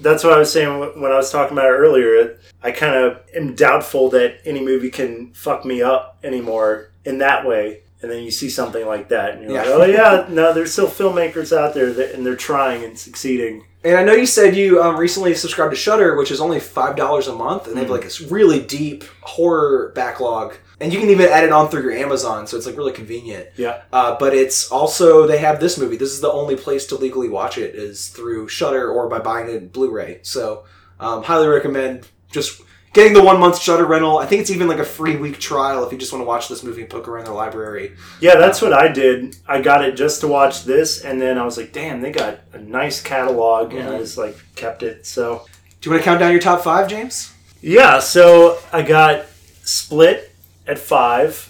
that's what I was saying when I was talking about it earlier. I kind of am doubtful that any movie can fuck me up anymore in that way. And then you see something like that, and you're Yeah. like, "Oh yeah, no, there's still filmmakers out there that, and they're trying and succeeding." And I know you said you um, recently subscribed to Shudder, which is only five dollars a month, and they have like this really deep horror backlog, and you can even add it on through your Amazon, so it's like really convenient. Yeah, Uh, but it's also they have this movie. This is the only place to legally watch it is through Shudder or by buying it in Blu-ray. So um, highly recommend just getting the one month Shudder rental. I think it's even like a free week trial if you just want to watch this movie and poke around the library. yeah, that's what I did. I got it just to watch this, and then I was like, "Damn, they got a nice catalog," and I just like kept it. So Do you want to count down your top five, James? Yeah, so I got Split at five.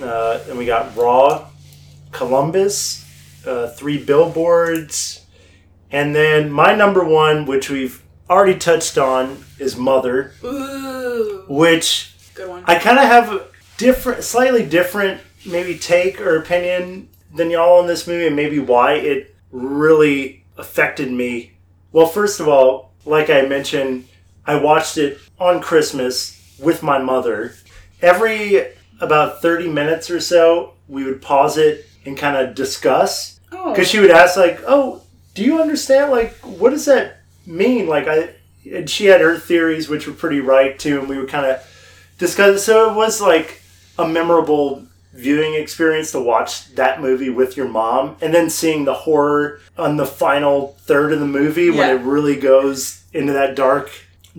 Uh, and we got Raw, Columbus, uh, Three Billboards. And then my number one, which we've already touched on, is Mother, Ooh, which good one. I kind of have a different, slightly different, maybe take or opinion than y'all on this movie, and maybe why it really affected me. Well, first of all, like I mentioned, I watched it on Christmas with my mother. Every about 30 minutes or so, we would pause it and kind of discuss oh, because she would ask like oh do you understand like what does that mean like i and she had her theories which were pretty right too and we would kind of discuss it so it was like a memorable viewing experience to watch that movie with your mom and then seeing the horror on the final third of the movie when it really goes into that dark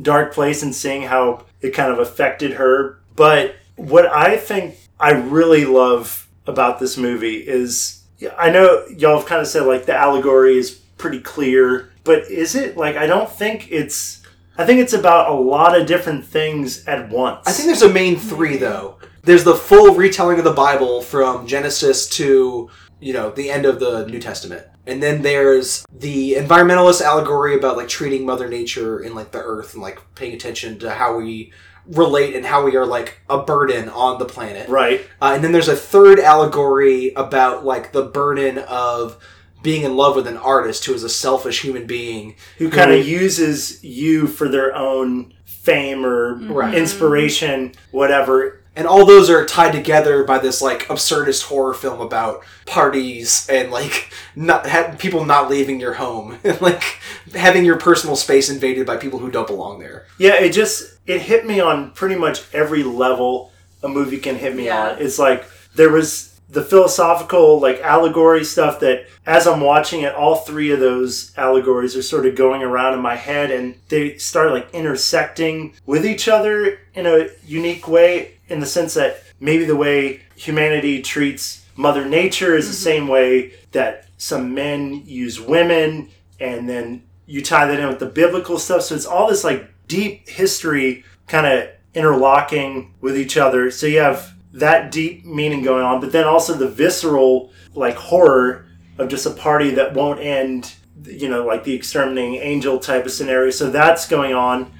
dark place and seeing how it kind of affected her but what i think i really love about this movie is I know y'all have kind of said like the allegory is pretty clear, but is it like I don't think it's I think it's about a lot of different things at once. I think there's a main three though. There's the full retelling of the Bible from Genesis to you know the end of the New Testament, and then there's the environmentalist allegory about like treating Mother Nature and like the Earth and like paying attention to how we relate and how we are like a burden on the planet. Right. Uh, and then there's a third allegory about like the burden of being in love with an artist who is a selfish human being Who kind of uses you for their own fame or Right. Mm-hmm. inspiration, whatever. and all those are tied together by this like absurdist horror film about parties and like not ha- people not leaving your home and like having your personal space invaded by people who don't belong there. Yeah, it just it hit me on pretty much every level a movie can hit me Yeah. on. It's like there was the philosophical like allegory stuff that as I'm watching it, all three of those allegories are sort of going around in my head and they start like intersecting with each other in a unique way in the sense that maybe the way humanity treats Mother Nature is the mm-hmm. same way that some men use women and then you tie that in with the biblical stuff. So it's all this like deep history kind of interlocking with each other. So you have that deep meaning going on, but then also the visceral like horror of just a party that won't end, you know, like the exterminating angel type of scenario. So that's going on.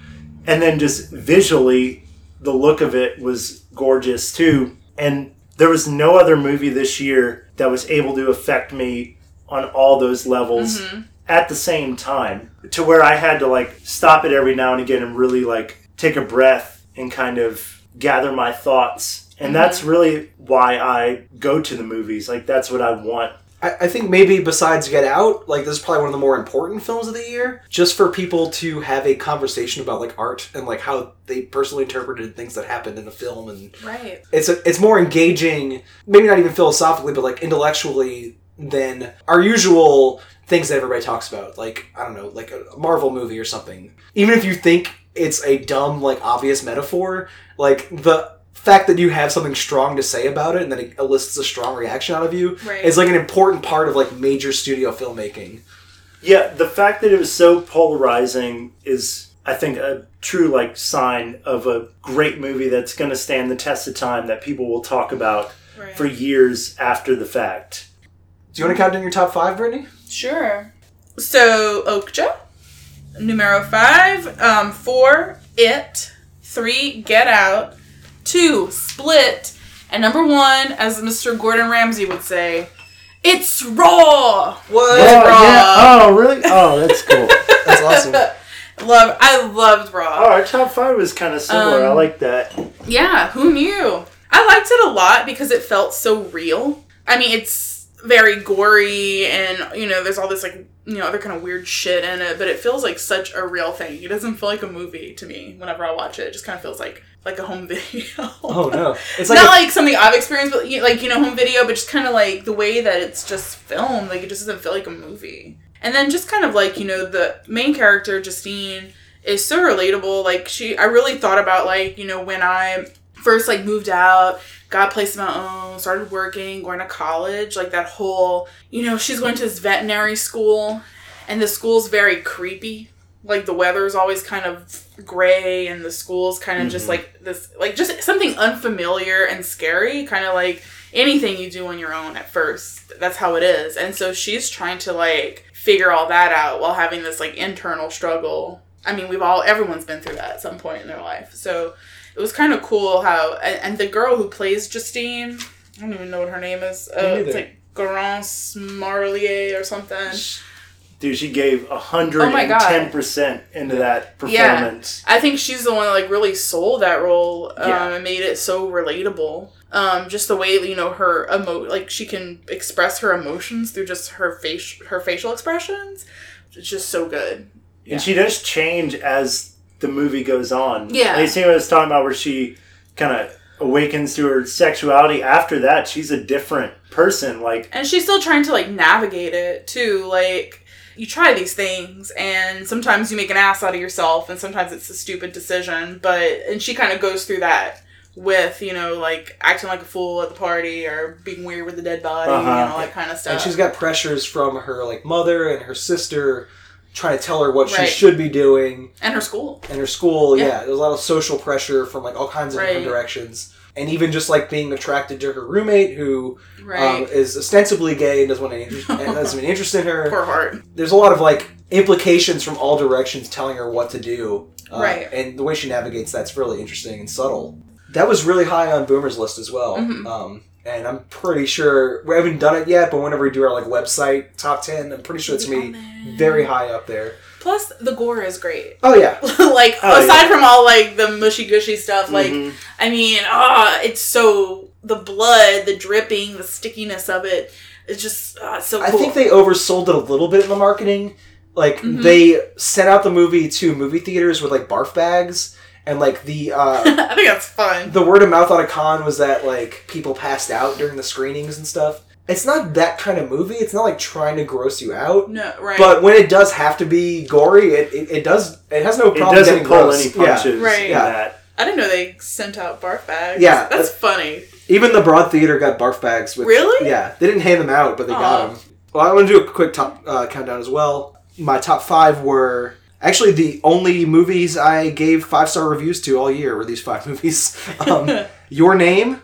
And then just visually, the look of it was gorgeous too. And there was no other movie this year that was able to affect me on all those levels mm-hmm. at the same time to where I had to like stop it every now and again and really like take a breath and kind of gather my thoughts. And mhm. that's really why I go to the movies. Like that's what I want. I, I think maybe besides Get Out, like this is probably one of the more important films of the year, just for people to have a conversation about like art and like how they personally interpreted things that happened in the film and Right. it's a, it's more engaging, maybe not even philosophically, but like intellectually than our usual things that everybody talks about. Like I don't know, like a Marvel movie or something. Even if you think it's a dumb, like obvious metaphor, like the fact that you have something strong to say about it and then it elicits a strong reaction out of you Right. is like an important part of like major studio filmmaking. Yeah, the fact that it was so polarizing is, I think, a true like sign of a great movie that's going to stand the test of time that people will talk about Right. for years after the fact. Do you want to count down your top five, Britnee? Sure. So Okja, numero five, um, four, It, three, Get Out, two, Split, and number one, as Mr. Gordon Ramsay would say, it's raw. What? Oh, Raw. yeah. Oh, really? Oh, that's cool. That's awesome. Love, I loved raw. oh, our top five was kind of similar. I Um, like that. Yeah, who knew? I liked it a lot because it felt so real. I mean, it's very gory and, you know, there's all this, like, you know, other kind of weird shit in it, but it feels like such a real thing. It doesn't feel like a movie to me whenever I watch it. It just kind of feels like like a home video. Oh no, it's like Not a- like something I've experienced, but like you know home video, but just kind of like the way that it's just filmed, like it just doesn't feel like a movie. And then just kind of like you know the main character Justine is so relatable. Like she, I really thought about like you know when I first like moved out, got a place of my own, started working, going to college, like that whole you know she's going to this veterinary school, and the school's very creepy. Like the weather's always kind of gray, and the school's kind of just like this, like just something unfamiliar and scary, kind of like anything you do on your own at first. That's how it is. And so she's trying to like figure all that out while having this like internal struggle. I mean, we've all, everyone's been through that at some point in their life. So it was kind of cool how, and, and the girl who plays Justine, I don't even know what her name is. Uh, it's like Garance Marillier or something. Dude, she gave hundred Oh my and God. ten percent into that performance. Yeah. performance. I think she's the one that like really sold that role um, Yeah. and made it so relatable. Um, just the way you know her emo like she can express her emotions through just her face her facial expressions. It's just so good. And she does change as the movie goes on. Yeah. Like, you see what I was talking about where she kind of awakens to her sexuality. After that, she's a different person. Like, And she's still trying to like navigate it too. Like you try these things and sometimes you make an ass out of yourself and sometimes it's a stupid decision. But and she kind of goes through that with, you know, like acting like a fool at the party or being weird with the dead body Uh-huh. and all that kind of stuff. and she's got pressures from her like mother and her sister trying to tell her what Right. she should be doing and her school. and her school yeah. Yeah. there's a lot of social pressure from like all kinds of different directions and even just like being attracted to her roommate who um, is ostensibly gay and doesn't want any interest, and doesn't have interest in her Poor heart. there's a lot of like implications from all directions telling her what to do Uh, Right. And the way she navigates that's really interesting and subtle. That was really high on Boomer's list as well. Mm-hmm. Um, and I'm pretty sure we haven't done it yet, but whenever we do our like website top ten, I'm pretty sure it's gonna be very high up there. Plus, the gore is great. Oh yeah, like Oh, aside yeah. from all like the mushy gushy stuff, like Mhm. I mean, ah, it's so the blood, the dripping, the stickiness of it. It's just ah, it's so I think they oversold it a little bit in the marketing. Like Mm-hmm. they sent out the movie to movie theaters with like barf bags, and like the uh, I think that's fun. the word of mouth on a con was that like people passed out during the screenings and stuff. It's not that kind of movie. It's not like trying to gross you out. No, right. But when it does have to be gory, it, it, it does. It has no problem. It problem doesn't getting pull gross. any punches Right. Yeah. that. I didn't know they sent out barf bags. Yeah. that's funny. Even the Broad Theater got barf bags. With, Really? Yeah, they didn't hand them out, but they Aw. got them. Well, I want to do a quick top uh, countdown as well. My top five were actually the only movies I gave five star reviews to all year were these five movies. Um, Your Name,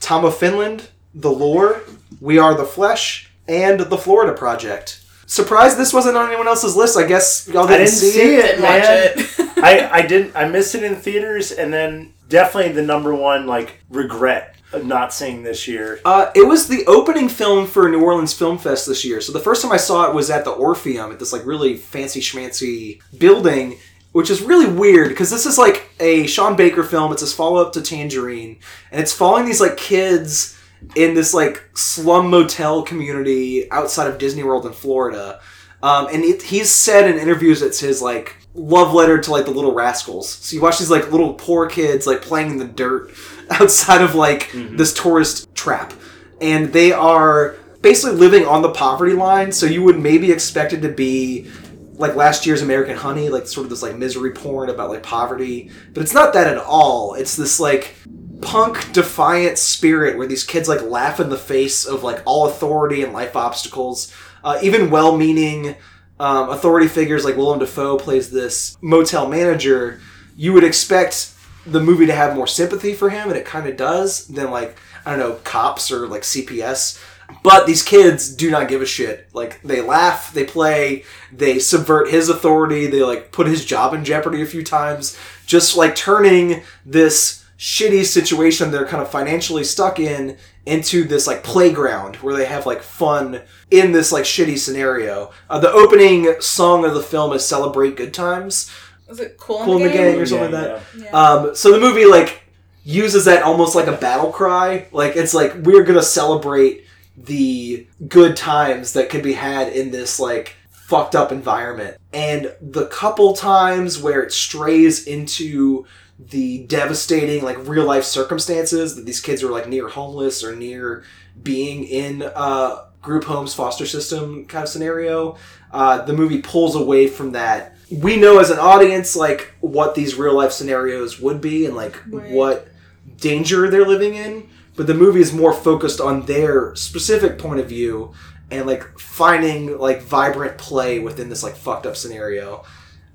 Tom of Finland, The Lure, We Are the Flesh, and The Florida Project. Surprised this wasn't on anyone else's list. I guess y'all didn't, didn't see it, Didn't man. watch it. I, I didn't. I missed it in theaters, and then definitely the number one like regret of not seeing this year. Uh, it was the opening film for New Orleans Film Fest this year. So the first time I saw it was at the Orpheum at this like really fancy schmancy building, which is really weird because this is like a Sean Baker film. It's his follow up to Tangerine, and it's following these like kids in this like slum motel community outside of Disney World in Florida. Um, and it, he's said in interviews it's his like love letter to like the little rascals. So you watch these like little poor kids like playing in the dirt outside of like this tourist trap, and they are basically living on the poverty line. So you would maybe expect it to be like last year's American Honey, like sort of this like misery porn about like poverty, but it's not that at all. It's this like punk defiant spirit where these kids like laugh in the face of like all authority and life obstacles. Uh, even well-meaning um, authority figures like Willem Dafoe plays this motel manager. You would expect the movie to have more sympathy for him, and it kind of does than like I don't know cops or like CPS. But these kids do not give a shit. Like they laugh, they play, they subvert his authority, they like put his job in jeopardy a few times, just like turning this shitty situation they're kind of financially stuck in into this like playground where they have like fun in this like shitty scenario. Uh, the opening song of the film is "Celebrate Good Times," Was it cool, Kool in the Gang game? or something Yeah, like that. Yeah. Um, so the movie like uses that almost like a battle cry. Like it's like we're gonna celebrate the good times that could be had in this like fucked up environment. And the couple times where it strays into the devastating like real life circumstances that these kids are like near homeless or near being in a group homes foster system kind of scenario uh, the movie pulls away from that we know as an audience like what these real life scenarios would be and like Right. what danger they're living in but the movie is more focused on their specific point of view and like finding like vibrant play within this like fucked up scenario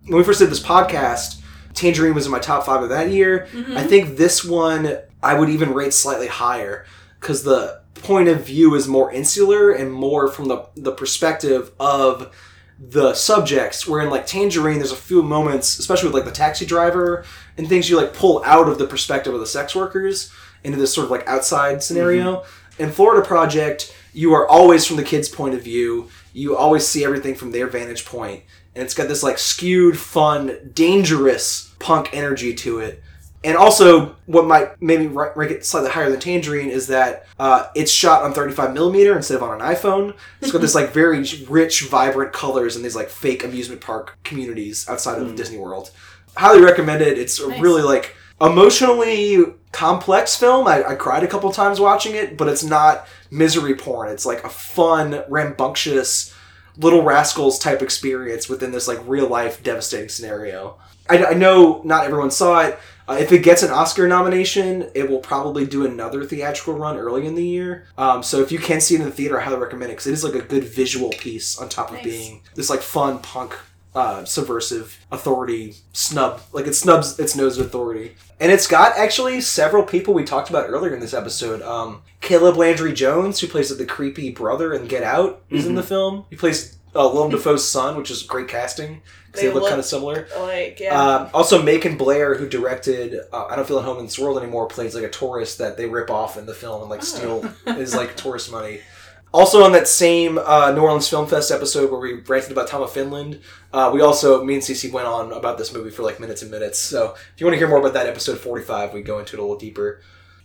when we first did this podcast tangerine was in my top five of that year. I mm-hmm. think this one i would even rate slightly higher because the point of view is more insular and more from the, the perspective of the subjects where in like tangerine there's a few moments especially with like the taxi driver and things you like pull out of the perspective of the sex workers into this sort of like outside scenario. Mm-hmm. In florida project you are always from the kid's point of view you always see everything from their vantage point and it's got this like skewed fun dangerous punk energy to it and also, what might maybe rank it slightly higher than Tangerine is that uh, it's shot on 35 millimeter instead of on an iPhone. It's got this like very rich, vibrant colors in these like fake amusement park communities outside of Disney World. Highly recommend it. It's a Nice. really like emotionally complex film. I, I cried a couple times watching it, but it's not misery porn. It's like a fun, rambunctious, little rascals type experience within this like real life devastating scenario. I, I know not everyone saw it. Uh, if it gets an Oscar nomination, it will probably do another theatrical run early in the year. Um, so if you can see it in the theater, I highly recommend it because it is like a good visual piece on top of Nice. being this like fun punk, uh, subversive authority snub. Like it snubs its nose at authority, and it's got actually several people we talked about earlier in this episode. Um, Caleb Landry Jones, who plays the creepy brother in Get Out, is in the film. He plays uh, Willem Dafoe's son, which is great casting because they, They look, look- kind of similar. Like, yeah. Um, also, Macon Blair, who directed uh, "I Don't Feel at Home in This World Anymore," plays like a tourist that they rip off in the film and like steal is like tourist money. Also, on that same uh, New Orleans Film Fest episode where we ranted about Tom of Finland, uh, we also me and Cece went on about this movie for like minutes and minutes. So if you want to hear more about that episode forty-five, we go into it a little deeper.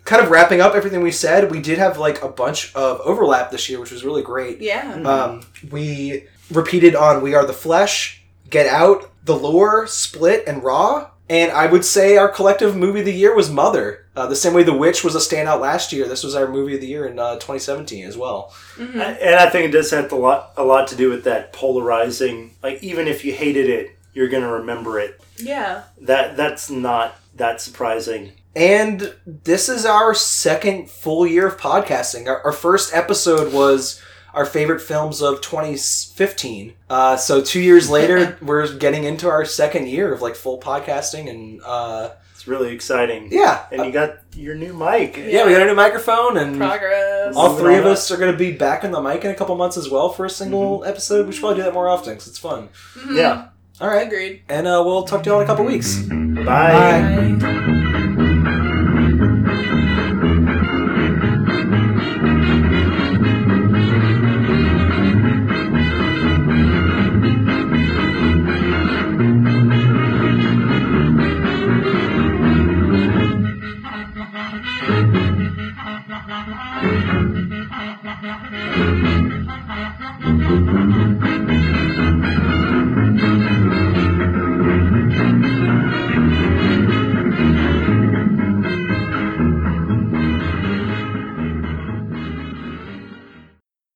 Kind of wrapping up everything we said, we did have like a bunch of overlap this year, which was really great. yeah. Um, we repeated on We Are the Flesh, Get Out, The Lure, Split, and Raw. And I would say our collective movie of the year was Mother. Uh, the same way The Witch was a standout last year. This was our movie of the year in uh, 2017 as well. Mm-hmm. And I think it does have a lot, a lot to do with that polarizing. Like even if you hated it, you're gonna remember it. yeah. That that's not that surprising. And this is our second full year of podcasting. Our, our first episode was our favorite films of 2015. Uh, so two years later, we're getting into our second year of like full podcasting, and uh, It's really exciting. yeah, And you got your new mic. yeah, we got a new microphone, and Progress. all three of us are going to be back in the mic in a couple months as well for a single episode. We should probably do that more often because it's fun. Yeah. All right, Agreed. and uh, we'll talk to you all in a couple weeks. Bye. Bye. Bye.